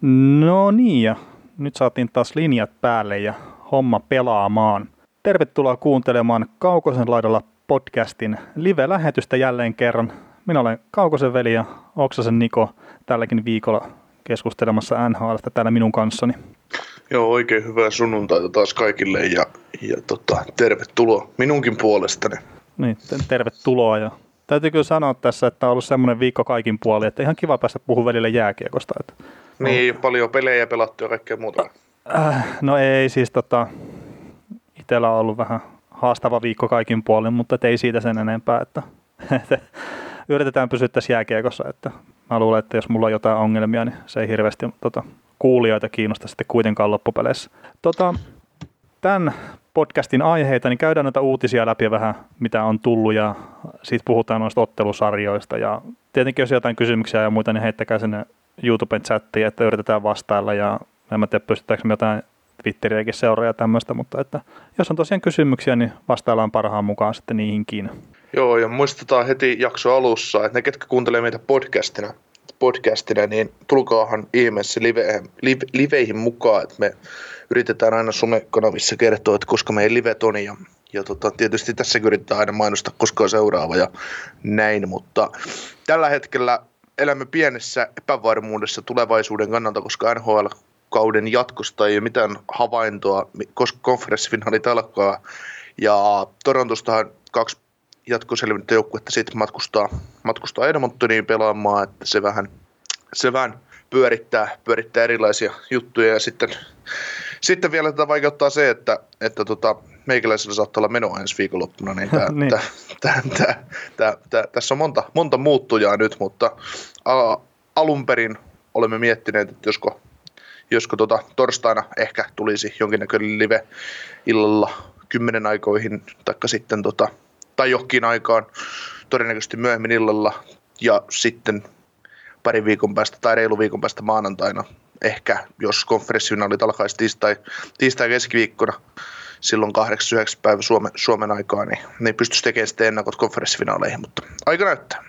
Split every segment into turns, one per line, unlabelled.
No niin, ja nyt saatiin taas linjat päälle ja homma pelaamaan. Tervetuloa kuuntelemaan Kaukosen laidalla podcastin live-lähetystä jälleen kerran. Minä olen Kaukosen veli ja Oksasen Niko tälläkin viikolla keskustelemassa NHLstä täällä minun kanssani.
Joo, oikein hyvää sunnuntaita taas kaikille ja, ja tota, tervetuloa minunkin puolestani.
Niin, tervetuloa ja täytyy kyllä sanoa tässä, että on ollut semmoinen viikko kaikin puoli, että ihan kiva päästä puhumaan välillä jääkiekosta. Että
niin, no. paljon pelejä pelattu ja kaikkea muuta.
Äh, no ei siis tota, itsellä on ollut vähän haastava viikko kaikin puolin, mutta ei siitä sen enempää, että, että yritetään pysyä tässä jääkiekossa, että mä luulen, että jos mulla on jotain ongelmia, niin se ei hirveästi tota, kuulijoita kiinnosta sitten kuitenkaan loppupeleissä. Tota, tämän podcastin aiheita, niin käydään noita uutisia läpi vähän, mitä on tullut ja sitten puhutaan noista ottelusarjoista ja tietenkin jos jotain kysymyksiä ja muita, niin heittäkää sinne YouTuben chattiin, että yritetään vastailla ja en mä tiedä pystytäänkö me jotain Twitteriäkin seuraa ja tämmöistä, mutta että jos on tosiaan kysymyksiä, niin vastaillaan parhaan mukaan sitten niihinkin.
Joo, ja muistetaan heti jakso alussa, että ne, ketkä kuuntelee meitä podcastina, podcastina niin tulkaahan ihmeessä live, live, liveihin mukaan, että me yritetään aina somekanavissa kertoa, että koska meidän livet on ja, ja tota, tietysti tässä yritetään aina mainostaa koska on seuraava ja näin, mutta tällä hetkellä elämme pienessä epävarmuudessa tulevaisuuden kannalta, koska NHL kauden jatkosta ei ole mitään havaintoa, koska konferenssifinaalit alkaa. Ja Torontostahan kaksi jatkoselvintä joukkuetta sitten matkustaa, matkustaa Edmontoniin pelaamaan, että se vähän, se vähän pyörittää, pyörittää erilaisia juttuja ja sitten, sitten vielä tätä vaikeuttaa se, että, että tota, meikäläisellä saattaa olla meno ensi viikonloppuna, niin, tää, niin. Tää, tää, tää, tää, tää, tässä on monta, monta muuttujaa nyt, mutta a, alun perin olemme miettineet, että josko, josko tota, torstaina ehkä tulisi jonkinnäköinen live illalla kymmenen aikoihin, taikka sitten tota, tai johonkin aikaan, todennäköisesti myöhemmin illalla, ja sitten pari viikon päästä tai reilu viikon päästä maanantaina, ehkä jos konferenssifinaalit alkaisi tiistai, tiistai keskiviikkona, silloin 8-9 päivä Suomen, Suomen aikaa, niin, niin pystyisi tekemään sitten ennakot konferenssifinaaleihin, mutta aika näyttää.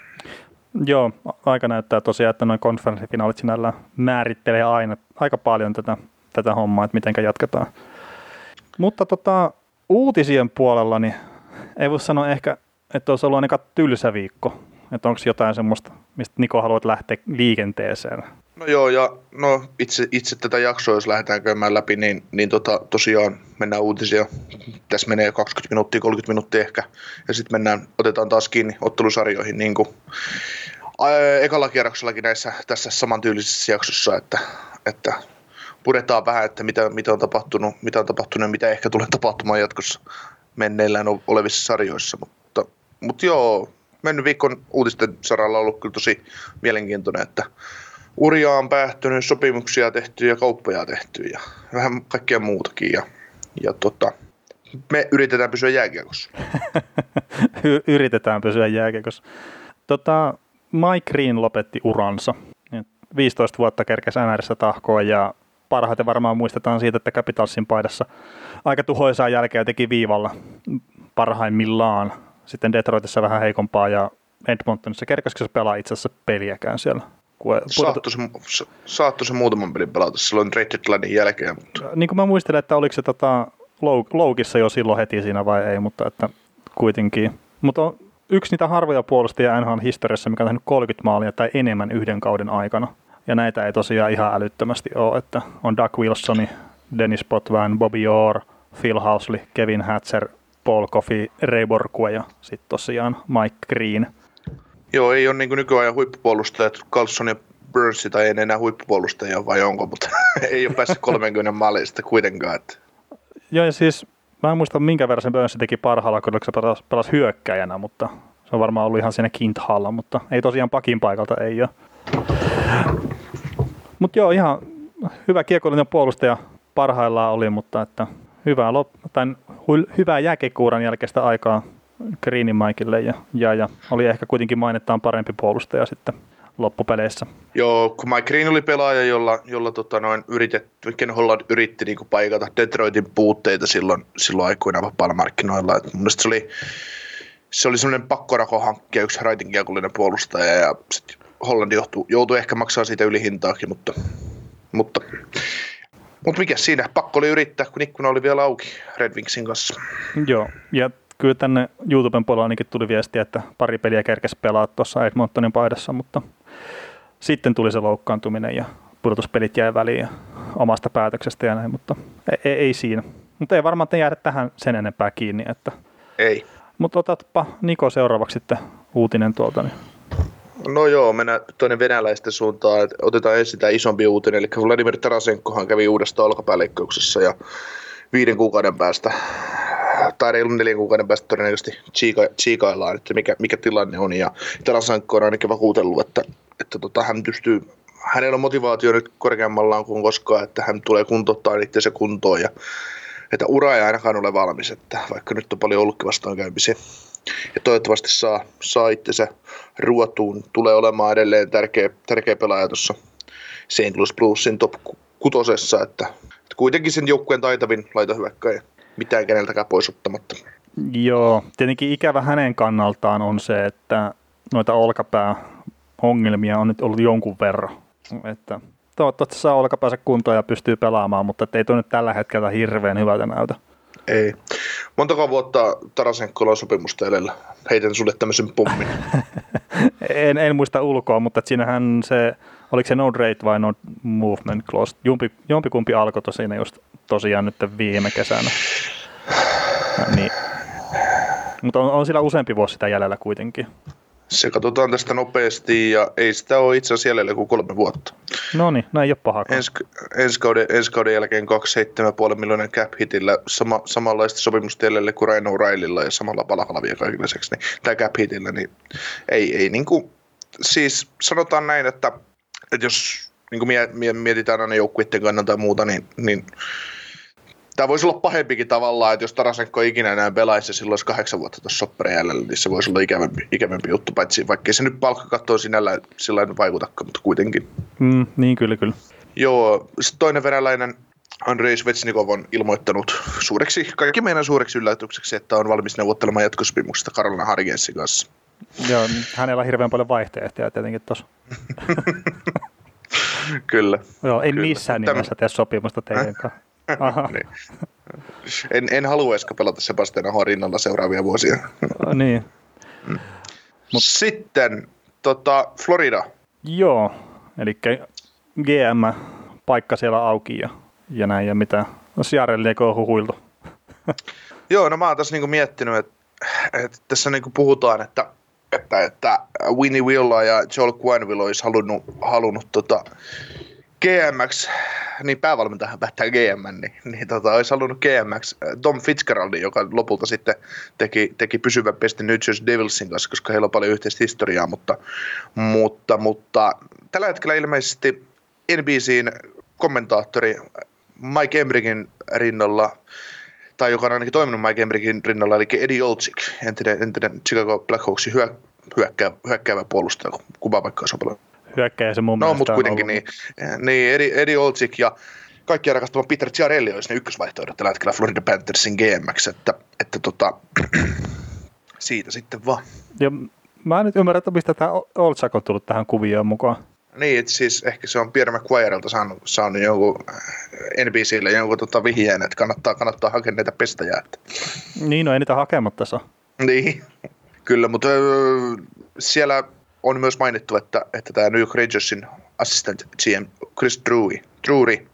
Joo, aika näyttää tosiaan, että noin konferenssifinaalit sinällä määrittelee aina aika paljon tätä, tätä hommaa, että miten jatketaan. Mutta tota, uutisien puolella niin ei voi sanoa ehkä, että olisi ollut ainakaan tylsä viikko. Että onko jotain semmoista, mistä Niko haluat lähteä liikenteeseen?
No joo, ja no itse, itse tätä jaksoa, jos lähdetään käymään läpi, niin, niin tota, tosiaan mennään uutisia. Tässä menee 20 minuuttia, 30 minuuttia ehkä, ja sitten mennään, otetaan taas kiinni ottelusarjoihin, niin kuin ekalla kierroksellakin näissä tässä samantyylisessä jaksossa, että, että puretaan vähän, että mitä, mitä on tapahtunut, mitä on tapahtunut ja mitä ehkä tulee tapahtumaan jatkossa menneillään olevissa sarjoissa, mutta, mutta joo, mennyt viikon uutisten saralla on ollut kyllä tosi mielenkiintoinen, että uria on päättynyt, sopimuksia tehty ja kauppoja tehty ja vähän kaikkea muutakin. Ja, ja tota, me yritetään pysyä jääkiekossa.
yritetään pysyä jääkiekossa. Tota, Mike Green lopetti uransa. 15 vuotta kerkesi NRssä tahkoa ja parhaiten varmaan muistetaan siitä, että Capitalsin paidassa aika tuhoisaa jälkeä teki viivalla parhaimmillaan. Sitten Detroitissa vähän heikompaa ja Edmontonissa kerkesikö se pelaa itse asiassa peliäkään siellä?
Saattoi se, saattu se muutaman pelin pelata silloin trade deadlinein jälkeen. Mutta...
Niin kuin mä muistelen, että oliko se tota, loukissa jo silloin heti siinä vai ei, mutta että kuitenkin. Mutta on yksi niitä harvoja puolustajia NHL historiassa, mikä on tehnyt 30 maalia tai enemmän yhden kauden aikana. Ja näitä ei tosiaan ihan älyttömästi ole, että on Doug Wilsoni, Dennis Potvin, Bobby Orr, Phil Housley, Kevin Hatcher, Paul Coffey, Ray Borkue ja sitten tosiaan Mike Green –
Joo, ei ole niin nykyajan huippupuolustajat, Carlson ja Burns tai ei enää huippupuolustajia vai onko, mutta ei ole päässyt 30 maalista kuitenkaan. Että.
Joo, ja siis mä en muista minkä verran Burns teki parhaalla, kun se pelasi, pelasi hyökkäjänä, mutta se on varmaan ollut ihan siinä kinthalla, mutta ei tosiaan pakin paikalta ei ole. Mutta joo, ihan hyvä kiekollinen puolustaja parhaillaan oli, mutta että hyvää, lop- hyvää jääkekuuran jälkeistä aikaa Greenin Mikeille ja, ja, ja oli ehkä kuitenkin mainettaan parempi puolustaja sitten loppupeleissä.
Joo, kun Mike Green oli pelaaja, jolla, jolla tota noin yritetty, Ken Holland yritti niinku paikata Detroitin puutteita silloin, silloin aikoina vapaalla markkinoilla. Et mun se oli, se oli semmoinen pakkorako hankkia yksi raitinkiakullinen puolustaja ja sitten Holland joutui, joutui ehkä maksaa siitä ylihintaakin, mutta, mutta, mutta mikä siinä, pakko oli yrittää, kun ikkuna oli vielä auki Red Wingsin kanssa.
Joo, ja kyllä tänne YouTuben puolella ainakin tuli viestiä, että pari peliä kerkesi pelaa tuossa Edmontonin paidassa, mutta sitten tuli se loukkaantuminen ja pudotuspelit jäi väliin ja omasta päätöksestä ja näin, mutta ei, ei siinä. Mutta ei varmaan jäädä tähän sen enempää kiinni. Että...
Ei.
Mutta otatpa Niko seuraavaksi sitten uutinen tuolta. Niin.
No joo, mennään toinen venäläisten suuntaan. Otetaan ensin tämä isompi uutinen. Eli Vladimir Tarasenkohan kävi uudesta olkapäälleikkauksessa ja viiden kuukauden päästä tai reilun neljän kuukauden päästä todennäköisesti chiika, chiikaillaan, että mikä, mikä tilanne on. Ja Tarasenko on ainakin vakuutellut, että, että tota, hän pystyy hänellä on motivaatio nyt korkeammallaan kuin koskaan, että hän tulee kuntouttaa se kuntoon ja että ura ei ainakaan ole valmis, että vaikka nyt on paljon ollutkin vastaankäymisiä. Ja toivottavasti saa, saa itsensä ruotuun. Tulee olemaan edelleen tärkeä, tärkeä pelaaja tuossa St. Louis Bluesin top kutosessa, että kuitenkin sen joukkueen taitavin laitohyökkäjä mitään keneltäkään pois ottamatta.
Joo, tietenkin ikävä hänen kannaltaan on se, että noita olkapääongelmia on nyt ollut jonkun verran. Että toivottavasti saa olkapäänsä kuntoon ja pystyy pelaamaan, mutta ei tuo nyt tällä hetkellä hirveän hyvältä näytä.
Ei. Montako vuotta Tarasenkolla on sopimusta edellä? Heitän sulle tämmöisen pommin.
en, en, muista ulkoa, mutta siinähän se, oliko se no rate vai no movement clause? Jompi, jompikumpi alkoi siinä just tosiaan nyt viime kesänä. Niin. Mutta on, on sillä useampi vuosi sitä jäljellä kuitenkin.
Se katsotaan tästä nopeasti ja ei sitä ole itse asiassa jäljellä kuin kolme vuotta.
No niin, no ei ole paha.
Ens, ensi, kauden, ensi kauden jälkeen 27,5 miljoonan cap hitillä sama, samanlaista sopimusta jäljellä kuin Ryan O'Reillylla ja samalla palkalla vielä kaikille lisäksi. Niin, tai cap hitillä, niin ei, ei niin kuin, siis sanotaan näin, että, että jos niin kuin mietitään aina joukkuiden kannalta ja muuta, niin, niin tämä voisi olla pahempikin tavallaan, että jos Tarasenko ikinä enää pelaisi silloin olisi kahdeksan vuotta tuossa sopparin jäljellä, niin se voisi olla ikävämpi, ikävämpi juttu, paitsi vaikka se nyt palkkakattoon sinällä sillä vaikutakaan, mutta kuitenkin.
Mm, niin, kyllä, kyllä.
Joo, sitten toinen venäläinen Andrei Svetsnikov on ilmoittanut suureksi, kaikki meidän suureksi yllätykseksi, että on valmis neuvottelemaan jatkosopimuksesta Karolina Hargensin kanssa.
Joo, hänellä on hirveän paljon vaihtoehtoja tietenkin tuossa.
kyllä.
Joo, en
kyllä.
missään nimessä tee sopimusta teidän kanssa.
niin. en, en haluaisi pelata Sebastian Ahoa rinnalla seuraavia vuosia.
niin.
Mm. Mut. Sitten tota, Florida.
Joo, eli GM paikka siellä auki ja, ja näin ja mitä. No Siarelle on huhuiltu.
Joo, no mä oon tässä niinku miettinyt, että, että tässä niinku puhutaan, että, että, että Winnie Villa ja Joel Quenville olisi halunnut, halunnut tota, GMX, niin päävalmentaja päättää GM, niin, niin tota, olisi halunnut GMX Tom Fitzgeraldin, joka lopulta sitten teki, teki pysyvän pesti New Jersey Devilsin kanssa, koska heillä on paljon yhteistä historiaa, mutta, mutta, mutta tällä hetkellä ilmeisesti NBCin kommentaattori Mike Emrickin rinnalla, tai joka on ainakin toiminut Mike Emrickin rinnalla, eli Eddie Olczyk, entinen, entinen Chicago Blackhawksin hyö, hyökkäävä, hyökkäävä puolustaja, kuva vaikka olisi
hyökkäjä se mun
No, mutta kuitenkin niin. niin Eddie, Eddie Olczyk ja kaikki rakastava Peter Ciarelli olisi ne ykkösvaihtoehdot tällä hetkellä Florida Panthersin GMX, että, että tota, siitä sitten vaan.
Ja mä en nyt ymmärrä, että mistä tämä Olczak on tullut tähän kuvioon mukaan.
Niin, että siis ehkä se on Pierre McQuarelta saanut, saanut jonkun äh, NBClle jonkun tota vihjeen, että kannattaa, kannattaa hakea näitä pestäjää. Että.
Niin, no ei niitä hakematta saa.
Niin, kyllä, mutta öö, siellä on myös mainittu, että, että tämä New York Rangersin assistant GM Chris Drury, Drury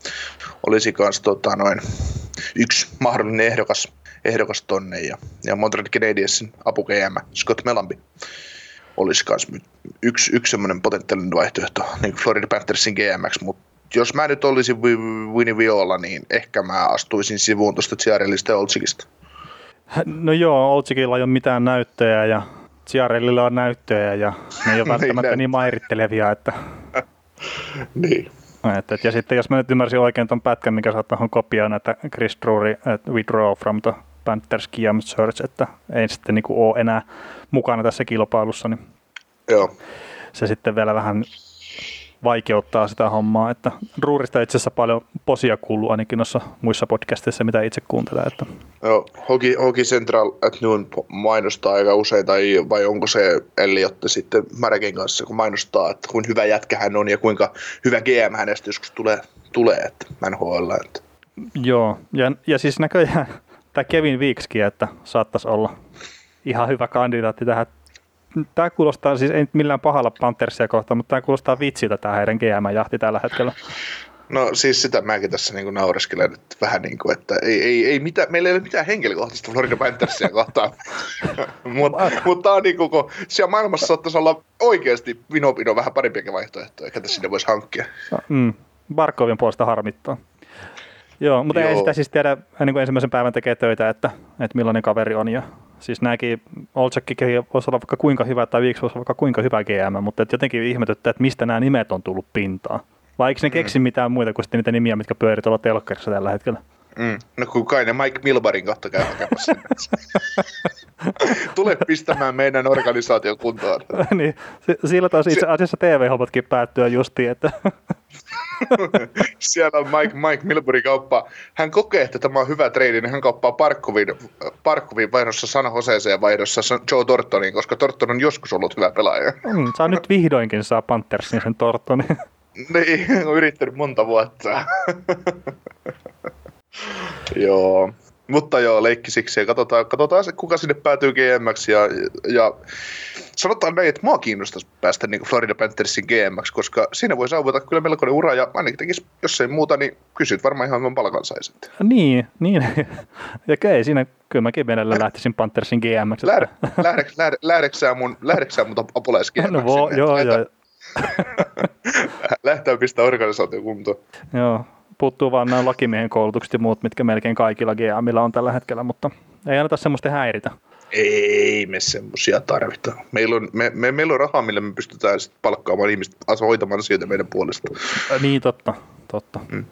olisi myös tota, noin yksi mahdollinen ehdokas, ehdokas tonne ja, ja Montreal Canadiensin apu GM Scott Melambi olisi myös yksi, yksi semmoinen potentiaalinen vaihtoehto niin Florida Panthersin GMX, mutta jos mä nyt olisin Winnie Viola, niin ehkä mä astuisin sivuun tuosta Ciarellista ja Oltsikista.
No joo, Oltsikilla ei ole mitään näyttöjä ja Ciarellilla on näyttöjä ja ne ei ole niin välttämättä niin, niin mairittelevia, että...
niin.
Et, et, ja sitten jos mä nyt ymmärsin oikein tuon pätkän, mikä saattaa tuohon kopioon, että Chris Drury että withdraw from the Panthers GM Search, että ei sitten niin ole enää mukana tässä kilpailussa, niin
Joo.
se sitten vielä vähän vaikeuttaa sitä hommaa. Että Ruurista itse asiassa paljon posia kuuluu ainakin noissa muissa podcasteissa, mitä itse kuuntelen. Että...
Joo, Hoki, Hoki Central at Noon mainostaa aika usein, tai vai onko se Elliot sitten Märäkin kanssa, kun mainostaa, että kuinka hyvä jätkä hän on ja kuinka hyvä GM hänestä joskus tulee, tulee että NHL. Että.
Joo, ja, ja siis näköjään tämä Kevin Viiksikin, että saattaisi olla ihan hyvä kandidaatti tähän tämä kuulostaa siis ei millään pahalla Panthersia kohtaan, mutta tämä kuulostaa vitsiltä tämä heidän GM-jahti tällä hetkellä.
No siis sitä mäkin tässä niin naureskelen, että vähän niin kuin, että ei, ei, ei mitään, meillä ei ole mitään henkilökohtaista Florida Panthersia kohtaan, mutta mut tämä on niin kuin, kun siellä maailmassa saattaisi olla oikeasti Vinopino vähän parempiakin vaihtoehtoja, ketä sinne voisi hankkia.
No, mm, Barkovin puolesta harmittaa. Joo, mutta Joo. ei sitä siis tiedä, ennen kuin ensimmäisen päivän tekee töitä, että, että millainen kaveri on. Ja siis nämäkin, Olcekkikin voisi olla vaikka kuinka hyvä tai Viiksi voisi olla vaikka kuinka hyvä GM, mutta että jotenkin ihmetyttää, että mistä nämä nimet on tullut pintaan. Vai eikö ne mm. keksi mitään muita kuin niitä nimiä, mitkä pyörii tuolla telkkarissa tällä hetkellä?
Mm. No ne Mike Milbarin kautta käy hakemassa. Tule pistämään meidän organisaation kuntoon.
niin, sillä taas itse asiassa TV-hommatkin päättyä justiin, että
Siellä on Mike, Mike Milbury kauppa. Hän kokee, että tämä on hyvä trade, niin hän kauppaa Parkkovin, Parkkovin vaihdossa San Joseeseen vaihdossa Joe Tortonin, koska Torton on joskus ollut hyvä pelaaja.
Mm, saa nyt vihdoinkin saa Panthersin sen Tortonin.
niin, on yrittänyt monta vuotta. Joo. Mutta joo, leikki siksi. Katsotaan, katsotaan se, kuka sinne päätyy GMX. Ja, ja sanotaan näin, että mua kiinnostaisi päästä niin Florida Panthersin GMX, koska siinä voi saavuttaa kyllä melkoinen ura. Ja ainakin tekisi, jos ei muuta, niin kysyt varmaan ihan hyvän palkan saisit.
Niin, niin. Ja ei siinä kyllä mäkin mielellä lähtisin Panthersin GMX.
Lähde, lähde, lähde, lähdeksää mun, lähdeksää mun apulais GMX.
No vo, joo, joo.
Lähtää pistää organisaatio kuntoon.
Joo, puuttuu vaan nämä lakimiehen koulutukset ja muut, mitkä melkein kaikilla GMillä on tällä hetkellä, mutta ei anneta semmoista häiritä.
Ei me semmoisia tarvita. Meillä on, me, me, meillä on rahaa, millä me pystytään sit palkkaamaan ihmiset hoitamaan asioita meidän puolesta.
Niin, totta. totta. Mm.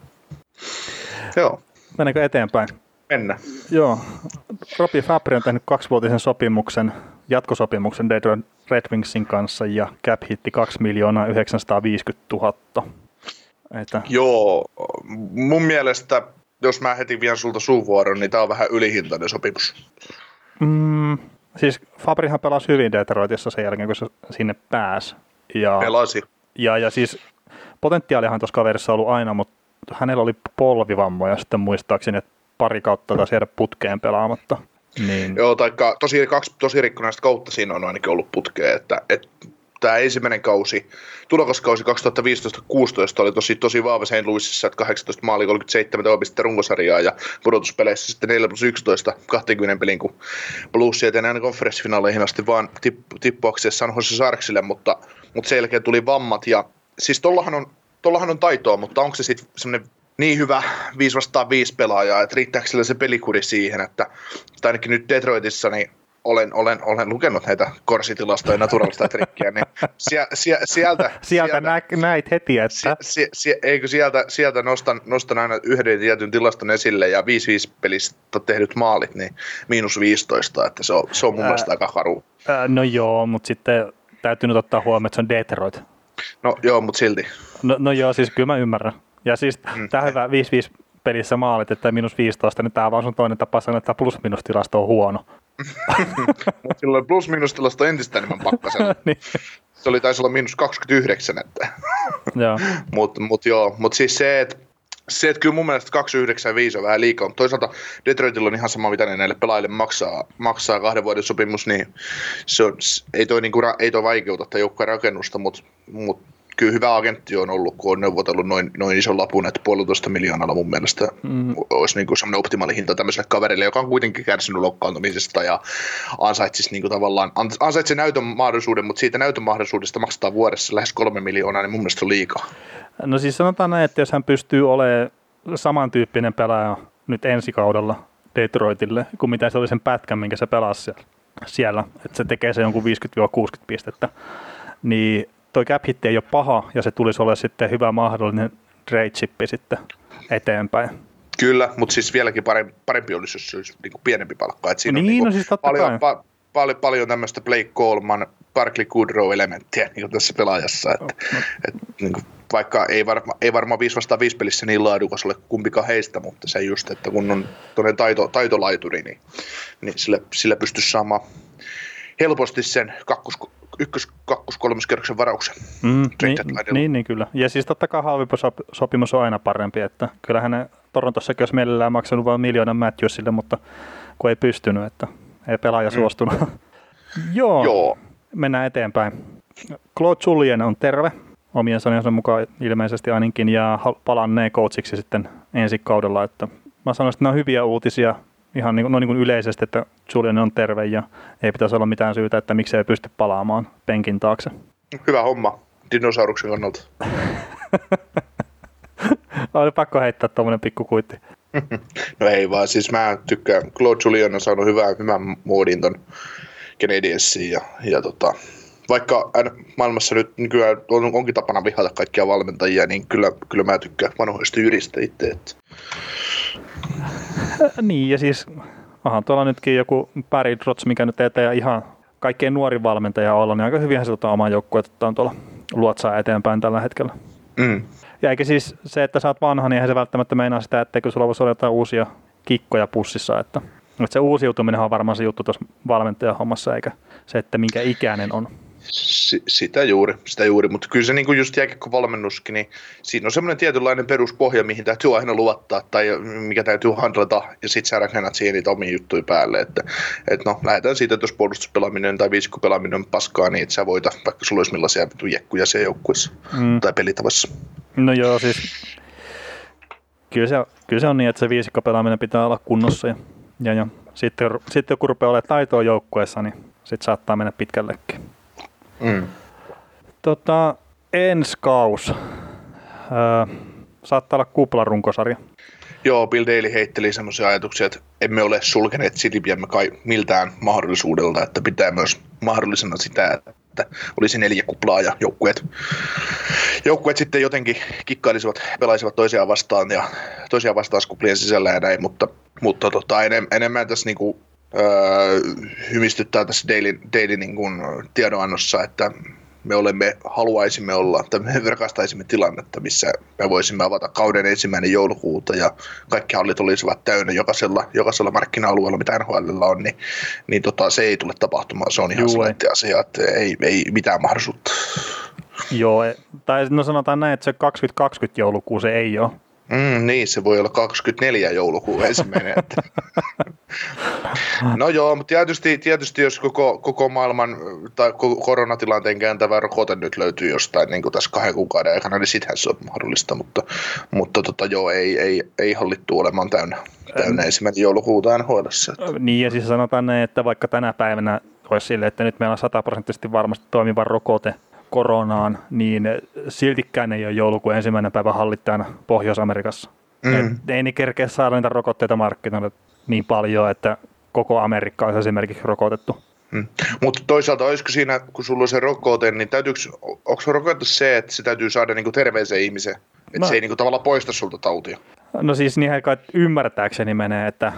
Joo.
Mennäänkö eteenpäin?
Mennä.
Joo. Robi Fabri on tehnyt kaksivuotisen sopimuksen, jatkosopimuksen Detroit Red Wingsin kanssa ja cap hitti 2 miljoonaa 950 000.
Että... Joo, mun mielestä, jos mä heti vien sulta suuvuoron, niin tää on vähän ylihintainen sopimus.
Mm, siis Fabrihan pelasi hyvin Detroitissa sen jälkeen, kun se sinne pääsi. Ja,
Pelasi.
Ja, ja siis potentiaalihan tuossa kaverissa on ollut aina, mutta hänellä oli polvivammoja sitten muistaakseni, että pari kautta taisi jäädä putkeen pelaamatta. Niin.
Joo, tai tosi, kaksi tosi rikkonaista kautta siinä on ainakin ollut putkeen, että, että tämä ensimmäinen kausi, tulokaskausi 2015-16 oli tosi, tosi vahva St. Louisissa, että 18 maali 37 toimista runkosarjaa ja pudotuspeleissä sitten 4 plus 11 20 pelin, kun Blues ei aina konferenssifinaaleihin asti vaan tippuakseen San Jose Sarksille, mutta, mutta sen jälkeen tuli vammat ja siis tollahan on, tollahan on taitoa, mutta onko se sitten semmoinen niin hyvä 5 vastaan 5 pelaajaa, että riittääkö sillä se pelikuri siihen, että ainakin nyt Detroitissa, niin olen, olen, olen lukenut näitä korsitilastoja naturalista trikkiä, niin sie, sie, sieltä...
sieltä nä, näit heti, että...
Sie, sie, eikö sieltä, sieltä nostan, nostan aina yhden tietyn tilaston esille ja 5-5 pelistä tehdyt maalit, niin miinus 15, että se on, se on mun ää, mielestä aika karu.
Ää, no joo, mutta sitten täytyy nyt ottaa huomioon, että se on Detroit.
No joo, mutta silti.
No, no joo, siis kyllä mä ymmärrän. Ja siis mm. tämä hyvä 5-5 pelissä maalit, että miinus 15, niin tämä on vaan sun toinen tapa sanoa, että plus-minus tilasto on huono.
Mutta silloin plus-minus tilasto entistä enemmän pakkasella. niin. Se oli taisi olla miinus 29, että.
joo.
Mutta mut joo, mutta siis se, että se, että kyllä mun mielestä 295 on vähän liikaa, mutta toisaalta Detroitilla on ihan sama, mitä ne näille pelaajille maksaa, maksaa kahden vuoden sopimus, niin se on, ei toi, niinku, ei toi vaikeuta tätä joukkueen rakennusta, mutta mut kyllä hyvä agentti on ollut, kun on neuvotellut noin, noin ison lapun, että puolitoista miljoonalla mun mielestä mm. olisi niin semmoinen optimaali hinta tämmöiselle kaverille, joka on kuitenkin kärsinyt loukkaantumisesta ja ansaitsisi niin kuin tavallaan, ansaitsisi näytön mahdollisuuden, mutta siitä näytön mahdollisuudesta maksaa vuodessa lähes kolme miljoonaa, niin mun mielestä on liikaa.
No siis sanotaan näin, että jos hän pystyy olemaan samantyyppinen pelaaja nyt ensi kaudella Detroitille, kuin mitä se oli sen pätkän, minkä se pelasi siellä, että se tekee se jonkun 50-60 pistettä, niin toi cap hit ei ole paha ja se tulisi olla sitten hyvä mahdollinen trade chippi sitten eteenpäin.
Kyllä, mutta siis vieläkin parempi, parempi olisi, jos se olisi niin kuin pienempi palkka.
Että siinä niin, on niin no siis totta
paljon,
pa,
paljon, paljon tämmöistä Blake Coleman, Barkley Goodrow-elementtiä niin tässä pelaajassa. Että, no. et, niin kuin, vaikka ei, varma, ei varmaan 5 vastaan 5 pelissä niin laadukas ole kumpikaan heistä, mutta se just, että kun on tuonne taito, taitolaituri, niin, niin sillä, sillä pystyisi saamaan helposti sen kakkos, ykkös, kakkos, kolmoskerroksen varauksen.
Mm, niin, niin, niin, kyllä. Ja siis totta kai halvempi sopimus on aina parempi, että kyllähän ne Torontossakin olisi mielellään maksanut vain miljoonan Matthewsille, mutta kun ei pystynyt, että ei pelaaja mm. suostunut. Joo, Joo, mennään eteenpäin. Claude Julien on terve, omien sanojensa mukaan ilmeisesti ainakin, ja palannee coachiksi sitten ensi kaudella. Että mä sanoisin, että nämä on hyviä uutisia ihan niin, no niin kuin yleisesti, että Julian on terve ja ei pitäisi olla mitään syytä, että miksei ei pysty palaamaan penkin taakse.
Hyvä homma dinosauruksen kannalta.
Oli pakko heittää tuommoinen pikkukuitti.
no ei vaan, siis mä tykkään, Claude Julian on saanut hyvän, hyvän muodin ton Canadiensiin ja, ja tota, vaikka maailmassa nyt nykyään on, onkin tapana vihata kaikkia valmentajia, niin kyllä, kyllä mä tykkään vanhoista jyristä itse. Että.
niin, ja siis onhan tuolla nytkin joku Barry Trotz, mikä nyt ei ihan kaikkein nuori valmentaja olla, niin aika hyvinhän se tota omaa joukkuetta on tuolla luotsaa eteenpäin tällä hetkellä. Mm. Ja eikä siis se, että sä oot vanha, niin eihän se välttämättä meinaa sitä, etteikö sulla voisi olla jotain uusia kikkoja pussissa, että, että se uusiutuminen on varmaan se juttu tuossa valmentajahommassa, eikä se, että minkä ikäinen on.
S- sitä juuri, sitä juuri, mutta kyllä se niin just valmennuskin, niin siinä on semmoinen tietynlainen peruspohja, mihin täytyy aina luottaa tai mikä täytyy handlata ja sitten sä rakennat siihen niitä omia juttuja päälle, että et no lähdetään siitä, että jos puolustuspelaaminen tai viisikkopelaaminen on paskaa, niin että sä voita, vaikka sulla olisi millaisia jekkuja siellä joukkueessa mm. tai pelitavassa.
No joo, siis kyllä se, kyllä se on niin, että se viisikkopelaaminen pitää olla kunnossa ja, ja, ja sitten, sitten kun rupeaa olemaan taitoa joukkueessa, niin sitten saattaa mennä pitkällekin. Mm. Tota, ensi kaus. Öö, saattaa olla kuplarunkosarja.
Joo, Bill Daly heitteli semmoisia ajatuksia, että emme ole sulkeneet Citypiämme kai miltään mahdollisuudelta, että pitää myös mahdollisena sitä, että olisi neljä kuplaa ja joukkueet, joukkueet sitten jotenkin kikkailisivat, pelaisivat toisiaan vastaan ja toisiaan vastaan kuplien sisällä ja näin, mutta, mutta tota, enem, enemmän tässä niinku, öö, hymistyttää tässä Daily, Daily niin kuin tiedonannossa, että me olemme, haluaisimme olla, tai me rakastaisimme tilannetta, missä me voisimme avata kauden ensimmäinen joulukuuta ja kaikki hallit olisivat täynnä jokaisella, jokaisella markkina-alueella, mitä NHL on, niin, niin tota, se ei tule tapahtumaan. Se on ihan sellainen asia, että ei, ei mitään mahdollisuutta.
Joo, tai no sanotaan näin, että se 2020 joulukuu se ei ole.
Mm, niin, se voi olla 24 joulukuun ensimmäinen. Että. no joo, mutta tietysti, tietysti jos koko, koko maailman tai koronatilanteen kääntävä rokote nyt löytyy jostain niin kuin tässä kahden kuukauden aikana, niin sittenhän se on mahdollista, mutta, mutta tota, joo, ei, ei, ei hallittu olemaan täynnä, täynnä ensimmäinen joulukuuta nhl
Niin, ja siis sanotaan näin, että vaikka tänä päivänä olisi sille, että nyt meillä on sataprosenttisesti varmasti toimiva rokote, koronaan, niin siltikään ei ole joulukuun ensimmäinen päivä hallittajana Pohjois-Amerikassa. Mm. ei ne kerkeä saada niitä rokotteita markkinoille niin paljon, että koko Amerikka olisi esimerkiksi rokotettu.
Mm. Mutta toisaalta olisiko siinä, kun sulla on se rokote, niin täytyykö, onko rokotettu se, että se täytyy saada niinku terveeseen ihmiseen? Että no. se ei niinku tavallaan poista sulta tautia?
No siis niin kai ymmärtääkseni menee, että,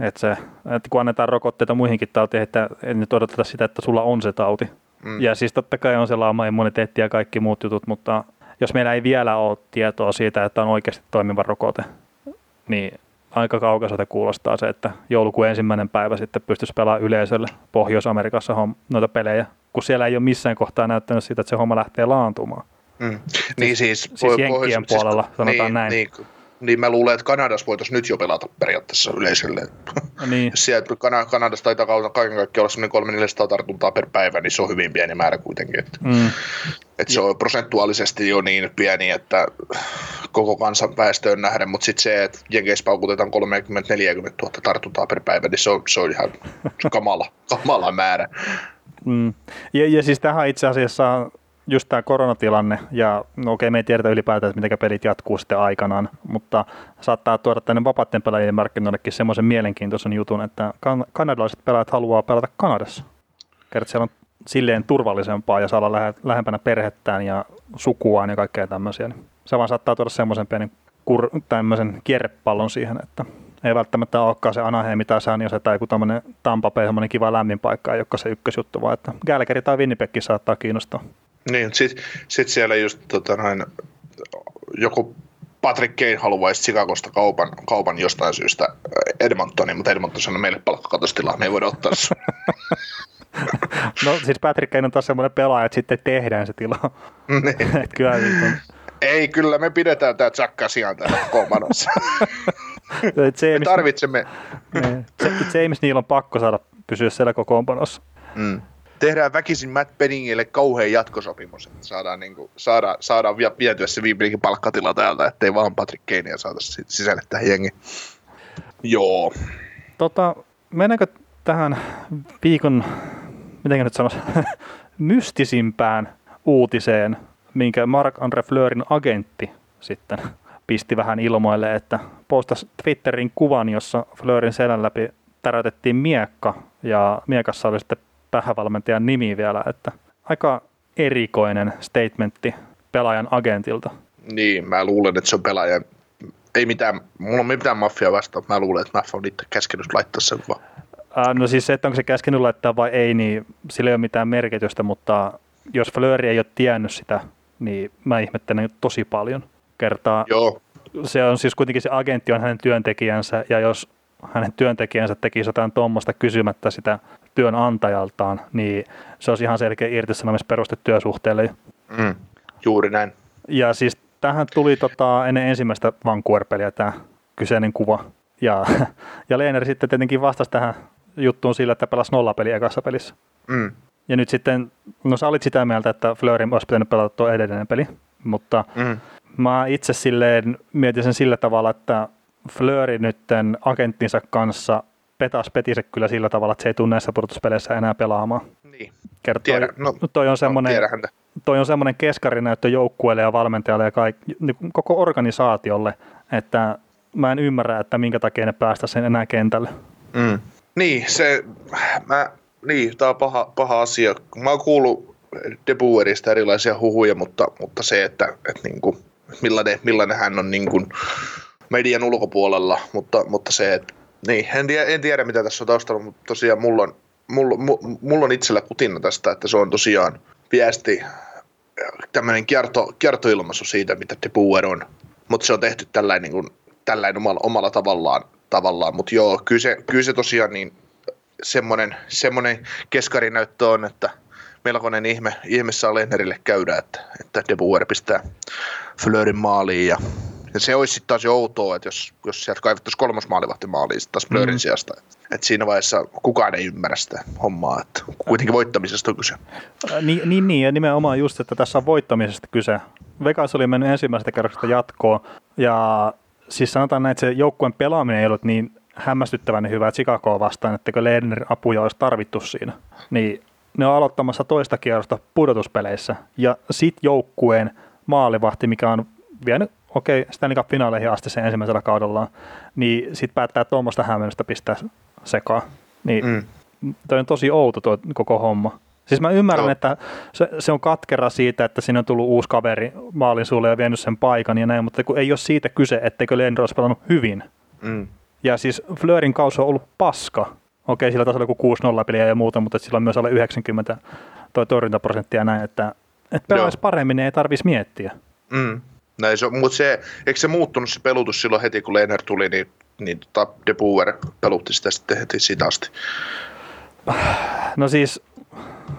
että, se, että kun annetaan rokotteita muihinkin tauteihin, että ei nyt odoteta sitä, että sulla on se tauti. Mm. Ja siis totta kai on se lauma-immuniteetti ja kaikki muut jutut, mutta jos meillä ei vielä ole tietoa siitä, että on oikeasti toimiva rokote, niin aika kaukaiselta kuulostaa se, että joulukuun ensimmäinen päivä sitten pystyisi pelaamaan yleisölle Pohjois-Amerikassa noita pelejä, kun siellä ei ole missään kohtaa näyttänyt sitä, että se homma lähtee laantumaan.
Mm. Niin siis,
siis, siis Jenkkien puolella, siis, sanotaan niin, näin.
Niin, niin mä luulen, että Kanadassa voitaisiin nyt jo pelata periaatteessa yleisölle. No niin. Sieltä Kanadassa taitaa kaiken kaikkiaan olla semmoinen 300 tartuntaa per päivä, niin se on hyvin pieni määrä kuitenkin. Että, mm. että se on prosentuaalisesti jo niin pieni, että koko kansan väestöön nähden, mutta sitten se, että Jenkeissä paukutetaan 30-40 000 tartuntaa per päivä, niin se on, se on ihan kamala, kamala määrä.
Mm. Ja, ja siis tähän itse asiassa just tämä koronatilanne, ja no okei, me ei tiedetä ylipäätään, että miten pelit jatkuu sitten aikanaan, mutta saattaa tuoda tänne vapaiden pelaajien markkinoillekin semmoisen mielenkiintoisen jutun, että kan- kanadalaiset pelaajat haluaa pelata Kanadassa. Kerrot, siellä on silleen turvallisempaa ja saa olla lähe- lähempänä perhettään ja sukuaan ja kaikkea tämmöisiä. Niin se vaan saattaa tuoda semmoisen pienen kur- tämmöisen kierrepallon siihen, että ei välttämättä olekaan se Anaheim tai San Jose tai joku tämmöinen Tampa Bay, kiva lämmin paikka, joka se ykkösjuttu, vaan että Gälkeri tai Winnipeg saattaa kiinnostaa.
Niin, sitten sit siellä just tota, noin, joku Patrick Kane haluaisi Chicagosta kaupan, kaupan jostain syystä Edmontoniin, mutta Edmonton sanoi meille palkkakatostilaa, me ei voida ottaa sun.
no siis Patrick Kane on taas semmoinen pelaaja, että sitten tehdään se tila.
niin.
kyllä on.
Ei, kyllä me pidetään tämä Jack Cassian täällä kolmanossa. me tarvitsemme.
Niin. James Neal on pakko saada pysyä siellä kokoonpanossa.
Mm tehdään väkisin Matt Penningille kauhean jatkosopimus, että saadaan, niin kuin, saadaan, saadaan vietyä se viimeinkin palkkatila täältä, ettei vaan Patrick Kanea saada sisälle tähän jengi. Joo.
Tota, mennäänkö tähän viikon, miten nyt sanoisi, mystisimpään uutiseen, minkä Mark-Andre Fleurin agentti sitten pisti vähän ilmoille, että postasi Twitterin kuvan, jossa Fleurin selän läpi täräytettiin miekka, ja miekassa oli sitten päävalmentajan nimi vielä, että aika erikoinen statementti pelaajan agentilta.
Niin, mä luulen, että se on pelaajan, ei mitään, mulla on mitään maffia vastaan, mä luulen, että Maffa on itse käskenyt laittaa sen vaan.
no siis se, että onko se käskenyt laittaa vai ei, niin sillä ei ole mitään merkitystä, mutta jos Flööri ei ole tiennyt sitä, niin mä ihmettelen tosi paljon kertaa.
Joo.
Se on siis kuitenkin se agentti on hänen työntekijänsä, ja jos hänen työntekijänsä teki jotain tuommoista kysymättä sitä työnantajaltaan, niin se olisi ihan selkeä irtisanomisperuste työsuhteelle.
Mm, juuri näin.
Ja siis tähän tuli tota, ennen ensimmäistä Vancouver-peliä tämä kyseinen kuva. Ja, ja Leener sitten tietenkin vastasi tähän juttuun sillä, että pelasi nollapeliä ekassa pelissä.
Mm.
Ja nyt sitten, no sä olit sitä mieltä, että Fleurin olisi pitänyt pelata tuo edellinen peli, mutta mm. mä itse silleen mietin sen sillä tavalla, että Fleury nytten agenttinsa kanssa petas petise kyllä sillä tavalla, että se ei tule näissä pudotuspeleissä enää pelaamaan.
Niin.
Kertoo, Tiedä. No, toi on semmoinen, no, toi on semmoinen keskarinäyttö joukkueelle ja valmentajalle ja kaik, niin koko organisaatiolle, että mä en ymmärrä, että minkä takia ne päästä sen enää kentälle.
Mm. Niin, se, mä, niin, tämä on paha, paha asia. Mä oon kuullut Debuerista erilaisia huhuja, mutta, mutta se, että, että niin kuin, millainen, millainen hän on niin kuin, median ulkopuolella, mutta, mutta se, että niin, en tiedä, en tiedä mitä tässä on taustalla, mutta tosiaan mulla on, mulla, mulla on itsellä kutina tästä, että se on tosiaan viesti, tämmöinen kierto, kiertoilmaisu siitä, mitä De Boer on, mutta se on tehty tällainen, niin kuin, tällainen omalla, omalla tavallaan, tavallaan. mutta joo, kyllä se, kyllä se tosiaan niin semmoinen, semmoinen keskarinäyttö on, että melkoinen ihme, ihme saa Lehnerille käydä, että, että De Boer pistää Fleurin maaliin ja ja se olisi sitten taas jo outoa, että jos, jos sieltä kaivattaisiin kolmas maalivahti maaliin taas Blörin mm. sijasta. Et siinä vaiheessa kukaan ei ymmärrä sitä hommaa, että kuitenkin voittamisesta on kyse.
Niin, niin, niin, ja nimenomaan just, että tässä on voittamisesta kyse. Vegas oli mennyt ensimmäisestä kerroksesta jatkoon, ja siis sanotaan näin, että se joukkueen pelaaminen ei ollut niin hämmästyttävän hyvä Chicagoa vastaan, että Lerner apuja olisi tarvittu siinä. Niin ne on aloittamassa toista kierrosta pudotuspeleissä, ja sit joukkueen maalivahti, mikä on vienyt okei, Stanley Cup-finaaleihin asti sen ensimmäisellä kaudellaan, niin sitten päättää tuommoista hämmennystä pistää sekaan. Niin mm. toi on tosi outo tuo koko homma. Siis mä ymmärrän, no. että se, se, on katkera siitä, että sinne on tullut uusi kaveri maalin sulle ja vienyt sen paikan ja näin, mutta kun ei ole siitä kyse, etteikö Leandro olisi pelannut hyvin.
Mm.
Ja siis Fleurin kausi on ollut paska. Okei, sillä tasolla joku 6-0 peliä ja muuta, mutta sillä on myös alle 90 toi torjuntaprosenttia näin, että, että pelaisi paremmin, niin ei tarvitsisi miettiä.
Mm. Näin se, mutta se, eikö se muuttunut se pelutus silloin heti, kun Lehner tuli, niin, niin tota De Boer pelutti sitä sitten heti siitä asti?
No siis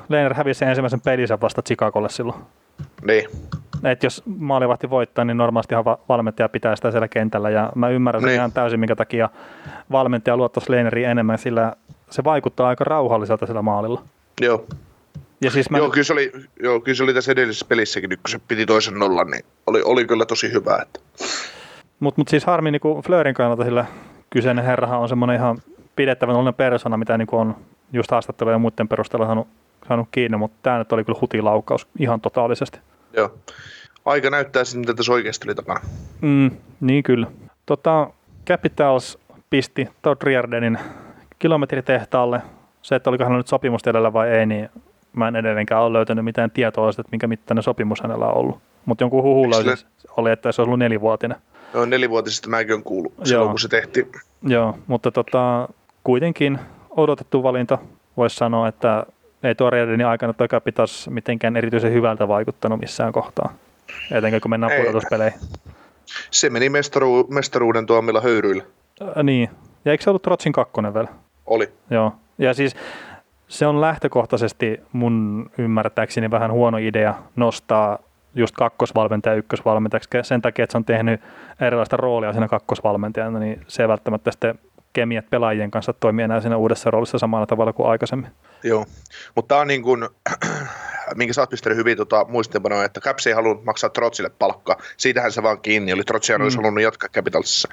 Lehner hävisi ensimmäisen pelinsä vasta Chicagolle silloin.
Niin.
Et jos maalivahti voittaa, niin normaalistihan valmentaja pitää sitä siellä kentällä. Ja mä ymmärrän niin. ihan täysin, minkä takia valmentaja luottaisi Lehneriin enemmän, sillä se vaikuttaa aika rauhalliselta sillä maalilla.
Joo.
Ja siis mä
joo, kyllä se oli, joo, kyllä se oli tässä edellisessä pelissäkin, nyt kun se piti toisen nollan, niin oli, oli kyllä tosi hyvä. Että.
Mutta mut siis harmi niin Fleurin kannalta, sillä kyseinen herrahan on semmoinen ihan pidettävän persona, mitä niin on just haastatteluja ja muiden perusteella saanut, saanut kiinni, mutta tämä nyt oli kyllä hutilaukaus ihan totaalisesti.
Joo. Aika näyttää sitten, mitä tässä oikeasti oli takana.
Mm, niin kyllä. Tota, Capitals pisti Todd Riordanin kilometritehtaalle. Se, että oliko hän nyt sopimusta edellä vai ei, niin mä en edelleenkään ole löytänyt mitään tietoa, että minkä mittainen sopimus hänellä on ollut. Mutta jonkun huhulla oli, oli, että se on ollut nelivuotinen.
Joo, nelivuotisesta mäkin olen kuullut silloin, Joo. kun se tehtiin.
Joo, mutta tota, kuitenkin odotettu valinta. Voisi sanoa, että ei tuo Redenin aikana toi Capitals mitenkään erityisen hyvältä vaikuttanut missään kohtaa. Etenkin kun mennään
Ei.
pudotuspeleihin.
Se meni mestaru, mestaruuden tuomilla höyryillä.
Äh, niin. Ja eikö se ollut Trotsin kakkonen vielä?
Oli.
Joo. Ja siis se on lähtökohtaisesti mun ymmärtääkseni vähän huono idea nostaa just kakkosvalmentaja ykkösvalmentajaksi sen takia, että se on tehnyt erilaista roolia siinä kakkosvalmentajana, niin se ei välttämättä sitten kemiat pelaajien kanssa toimii enää siinä uudessa roolissa samalla tavalla kuin aikaisemmin.
Joo, mutta tämä on niin kuin, minkä sä oot hyvin tota, muistinpanoja, että Caps ei halunnut maksaa Trotsille palkkaa. Siitähän se vaan kiinni oli. Trotsihan mm. olisi halunnut jatkaa Capitalsissa,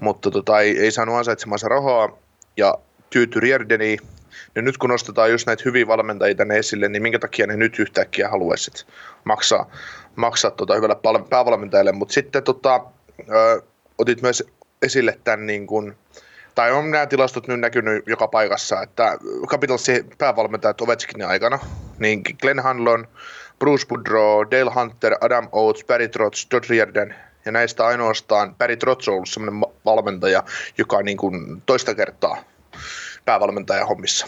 mutta tota, ei, ei saanut ansaitsemansa rahaa ja tyytyi Rierdeniin. Ja nyt kun nostetaan just näitä hyviä valmentajia tänne esille, niin minkä takia ne nyt yhtäkkiä haluaisit maksaa, maksaa tota hyvälle päävalmentajalle. Mutta sitten tota, ö, otit myös esille tämän niin kuin, tai on nämä tilastot nyt näkynyt joka paikassa, että Capitalsin päävalmentajat Ovechkinin aikana, niin Glenn Hanlon, Bruce Boudreau, Dale Hunter, Adam Oates, Barry Trotz, Todd Reardon, ja näistä ainoastaan Barry Trotz on ollut sellainen valmentaja, joka niin kuin toista kertaa päävalmentaja hommissa.